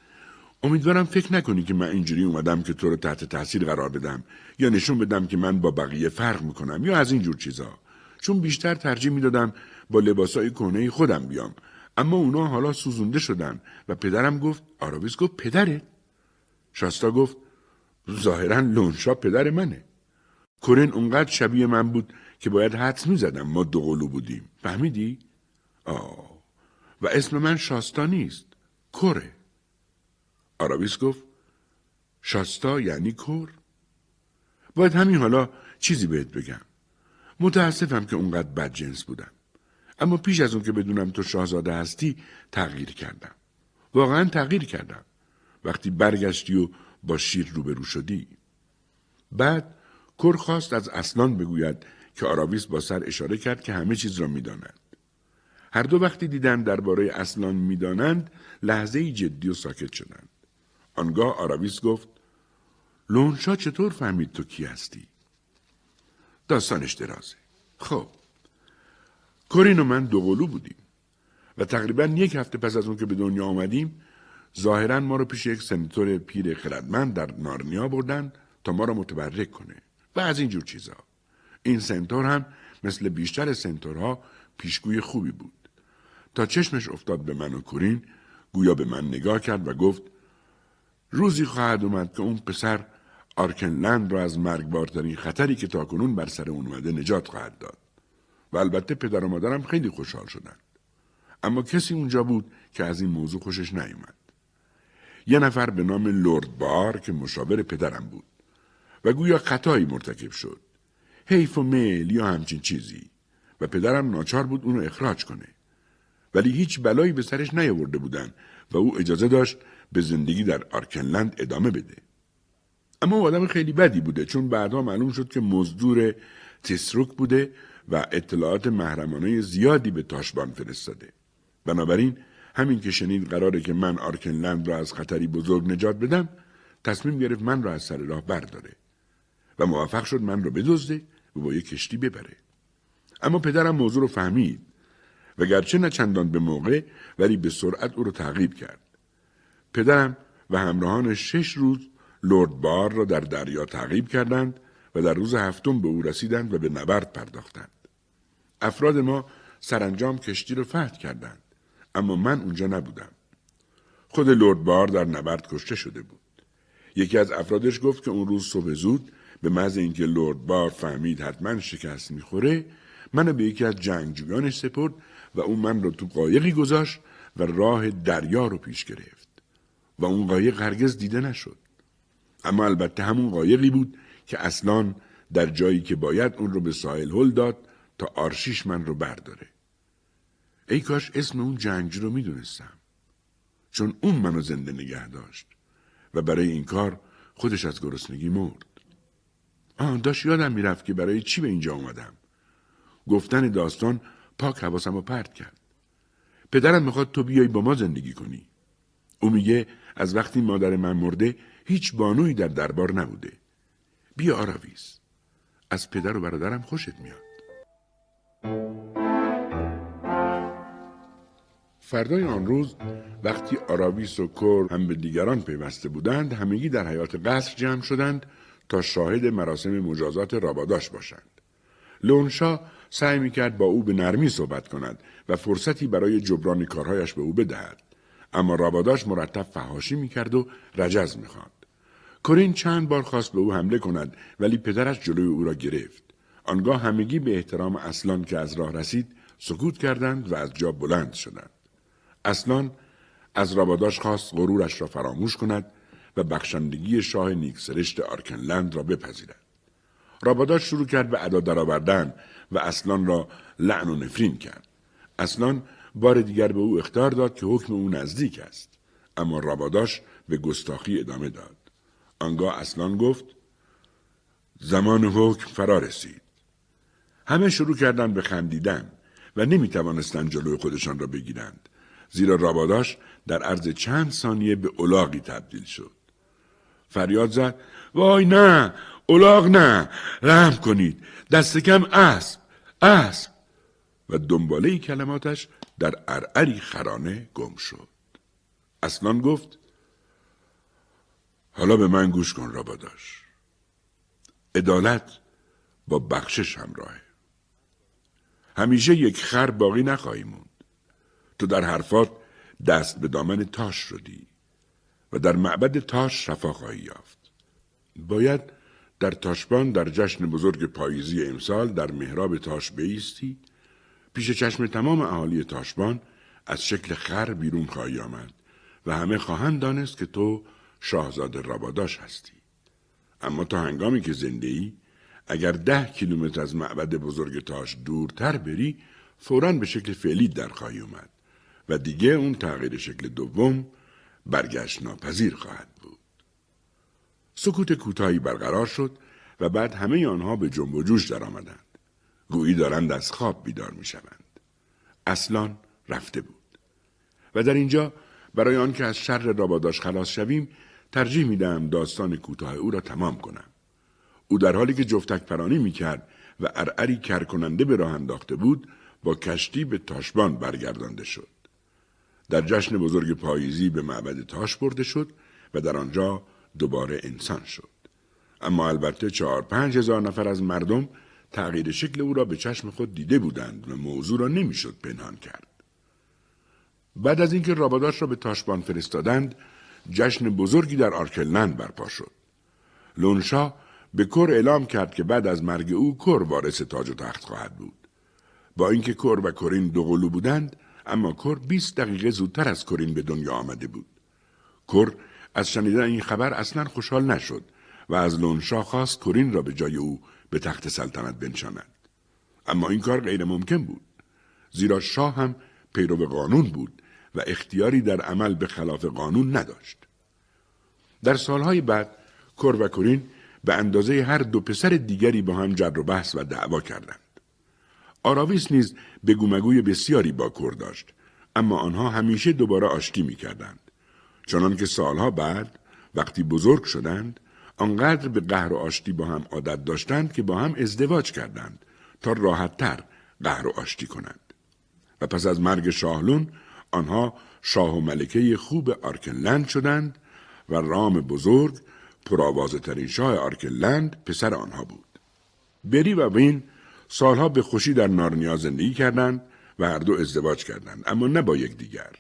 امیدوارم فکر نکنی که من اینجوری اومدم که تو رو تحت تاثیر قرار بدم یا نشون بدم که من با بقیه فرق می‌کنم یا از این جور چیزا چون بیشتر ترجیح می‌دادم با لباسای کهنه خودم بیام اما اونا حالا سوزونده شدن و پدرم گفت آراویس گفت پدره. شاستا گفت ظاهرا لونشا پدر منه. کرن اونقدر شبیه من بود که باید حدس می‌زدم ما دو قلو بودیم. فهمیدی؟ آه. و اسم من شاستا نیست کره آراویس گفت شاستا یعنی کر باید همین حالا چیزی بهت بگم. متاسفم که اونقدر بد جنس بودم. اما پیش از اون که بدونم تو شاهزاده هستی تغییر کردم. واقعا تغییر کردم. وقتی برگشتی و با شیر روبرو شدی. بعد کر خواست از اصلان بگوید که آراویس با سر اشاره کرد که همه چیز را می‌داند هر دو وقتی دیدن درباره اصلان می‌دانند لحظه جدی و ساکت شدند. آنگاه آراویس گفت لونشا چطور فهمید تو کی هستی؟ داستانش درازه. خب کورین و من دوقلو بودیم. و تقریبا یک هفته پس از اون که به دنیا آمدیم ظاهرا ما رو پیش یک سنتور پیر خردمند در نارنیا بردن تا ما را متبرک کنه. و از این جور چیزا. این سنتور هم مثل بیشتر سنتورها پیشگوی خوبی بود. تا چشمش افتاد به من و کورین گویا به من نگاه کرد و گفت روزی خواهد اومد که اون پسر آرکنلند را از مرگبارترین خطری که تاکنون بر سر اون اومده نجات خواهد داد. و البته پدر و مادرم خیلی خوشحال شدند. اما کسی اونجا بود که از این موضوع خوشش نیومد. یه نفر به نام لورد بار که مشاور پدرم بود و گویا خطایی مرتکب شد. حیف و میل یا همچین چیزی. و پدرم ناچار بود اونو اخراج کنه. ولی هیچ بلایی به سرش نیاورده بودن و او اجازه داشت به زندگی در آرکنلند ادامه بده. اما او آدم خیلی بدی بوده چون بعدها معلوم شد که مزدور تسروک بوده و اطلاعات محرمانه زیادی به تاشبان فرستاده. بنابراین همین که شنید قراره که من آرکنلند را از خطری بزرگ نجات بدم تصمیم گرفت من را از سر راه برداره و موفق شد من را بدزده و با یک کشتی ببره. اما پدرم موضوع رو فهمید و گرچه نه چندان به موقع ولی به سرعت او را تعقیب کرد. پدرم و همراهان شش روز لورد بار را در دریا تعقیب کردند و در روز هفتم به او رسیدند و به نبرد پرداختند. افراد ما سرانجام کشتی را فتح کردند اما من اونجا نبودم. خود لورد بار در نبرد کشته شده بود. یکی از افرادش گفت که اون روز صبح زود به محض اینکه لورد بار فهمید حتما شکست می‌خوره منو به یکی از جنگجویانش سپرد و اون من را تو قایقی گذاشت و راه دریا رو پیش گرفت و اون قایق هرگز دیده نشد اما البته همون قایقی بود که اصلا در جایی که باید اون رو به ساحل هل داد تا آرشیش من رو برداره. ای کاش اسم اون جنگجو رو می‌دونستم. چون اون منو زنده نگه داشت و برای این کار خودش از گرسنگی مرد. آه داشت یادم می‌رفت که برای چی به اینجا اومدم. گفتن داستان پاک حواسم رو پرت کرد. پدرم می‌خواد تو بیای با ما زندگی کنی. او میگه از وقتی مادر من مرده هیچ بانویی در دربار نبوده. بیا آراویز از پدر و برادرم خوشت میاد. فردای آن روز وقتی آراویس و کور هم به دیگران پیوسته بودند همگی در حیات قصر جمع شدند تا شاهد مراسم مجازات راباداش باشند. لونشا سعی می‌کرد با او به نرمی صحبت کند و فرصتی برای جبران کارهایش به او بدهد. اما راباداش مرتب فهاشی می‌کرد و رجز می‌خواند. کرین چند بار خواست به او حمله کند ولی پدرش جلوی او را گرفت آنگاه همگی به احترام اصلان که از راه رسید سکوت کردند و از جا بلند شدند اصلان از راباداش خواست غرورش را فراموش کند و بخشندگی شاه نیکسرشت آرکنلند را بپذیرد. راباداش شروع کرد به ادا درآوردن و اصلان را لعن و نفرین کرد. اصلان بار دیگر به او اختار داد که حکم او نزدیک است. اما راباداش به گستاخی ادامه داد. آنگاه اصلان گفت زمان حکم فرا رسید. همه شروع کردند به خندیدن و نمی توانستند جلوی خودشان را بگیرند. زیرا راباداش در عرض چند ثانیه به اولاغی تبدیل شد. فریاد زد وای نه اولاغ نه رحم کنید دست کم اسب اسب و دنباله کلماتش در ارعری خرانه گم شد اصلان گفت حالا به من گوش کن راباداش عدالت با بخشش همراهه. همیشه یک خر باقی نخواهی موند. تو در حرفات دست به دامن تاش شدی و در معبد تاش شفا خواهی یافت. باید در تاشبان در جشن بزرگ پاییزی امسال در محراب تاش بیستی. پیش چشم تمام اهالی تاشبان از شکل خر بیرون خواهی آمد و همه خواهند دانست که تو شاهزاده راباداش هستی اما تا هنگامی که زنده ای اگر ده کیلومتر از معبد بزرگ تاش دورتر بری فورا به شکل فعلی در خواهی اومد و دیگه اون تغییر شکل دوم برگشت ناپذیر خواهد بود. سکوت کوتاهی برقرار شد و بعد همه آنها به جنب و جوش در آمدند. گویی دارند از خواب بیدار می شوند. اصلان رفته بود. و در اینجا برای آنکه از شر راباداش خلاص شویم ترجیح می دهم داستان کوتاه او را تمام کنم. او در حالی که جفتک پرانی می کرد و ارعری کرکننده به راه انداخته بود با کشتی به تاشبان برگردانده شد. در جشن بزرگ پاییزی به معبد تاش برده شد و در آنجا دوباره انسان شد. اما البته چهار پنج هزار نفر از مردم تغییر شکل او را به چشم خود دیده بودند و موضوع را نمی‌شد پنهان کرد. بعد از اینکه راباداش را به تاشبان فرستادند، جشن بزرگی در آرکلند برپا شد. لونشا به کر اعلام کرد که بعد از مرگ او کر وارث تاج و تخت خواهد بود. با اینکه کر و کرین دو قلو بودند، اما کر 20 دقیقه زودتر از کرین به دنیا آمده بود. کر از شنیدن این خبر اصلا خوشحال نشد و از لونشا خواست کرین را به جای او به تخت سلطنت بنشاند. اما این کار غیر ممکن بود. زیرا شاه هم پیرو قانون بود و اختیاری در عمل به خلاف قانون نداشت. در سالهای بعد کر و کرین به اندازه هر دو پسر دیگری با هم جر و بحث و دعوا کردند. آراویس نیز به گومگوی بسیاری با کر داشت اما آنها همیشه دوباره آشتی می کردند. چنان که سالها بعد وقتی بزرگ شدند آنقدر به قهر و آشتی با هم عادت داشتند که با هم ازدواج کردند تا راحتتر قهر و آشتی کنند. و پس از مرگ شاهلون آنها شاه و ملکه خوب آرکنلند شدند و رام بزرگ پرآوازه ترین شاه آرکنلند پسر آنها بود. بری و وین سالها به خوشی در نارنیا زندگی کردند و هر دو ازدواج کردند اما نه با یکدیگر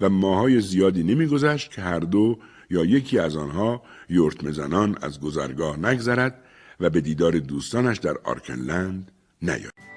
و ماهای زیادی نمیگذشت که هر دو یا یکی از آنها یورت مزنان از گذرگاه نگذرد و به دیدار دوستانش در آرکنلند نیاید.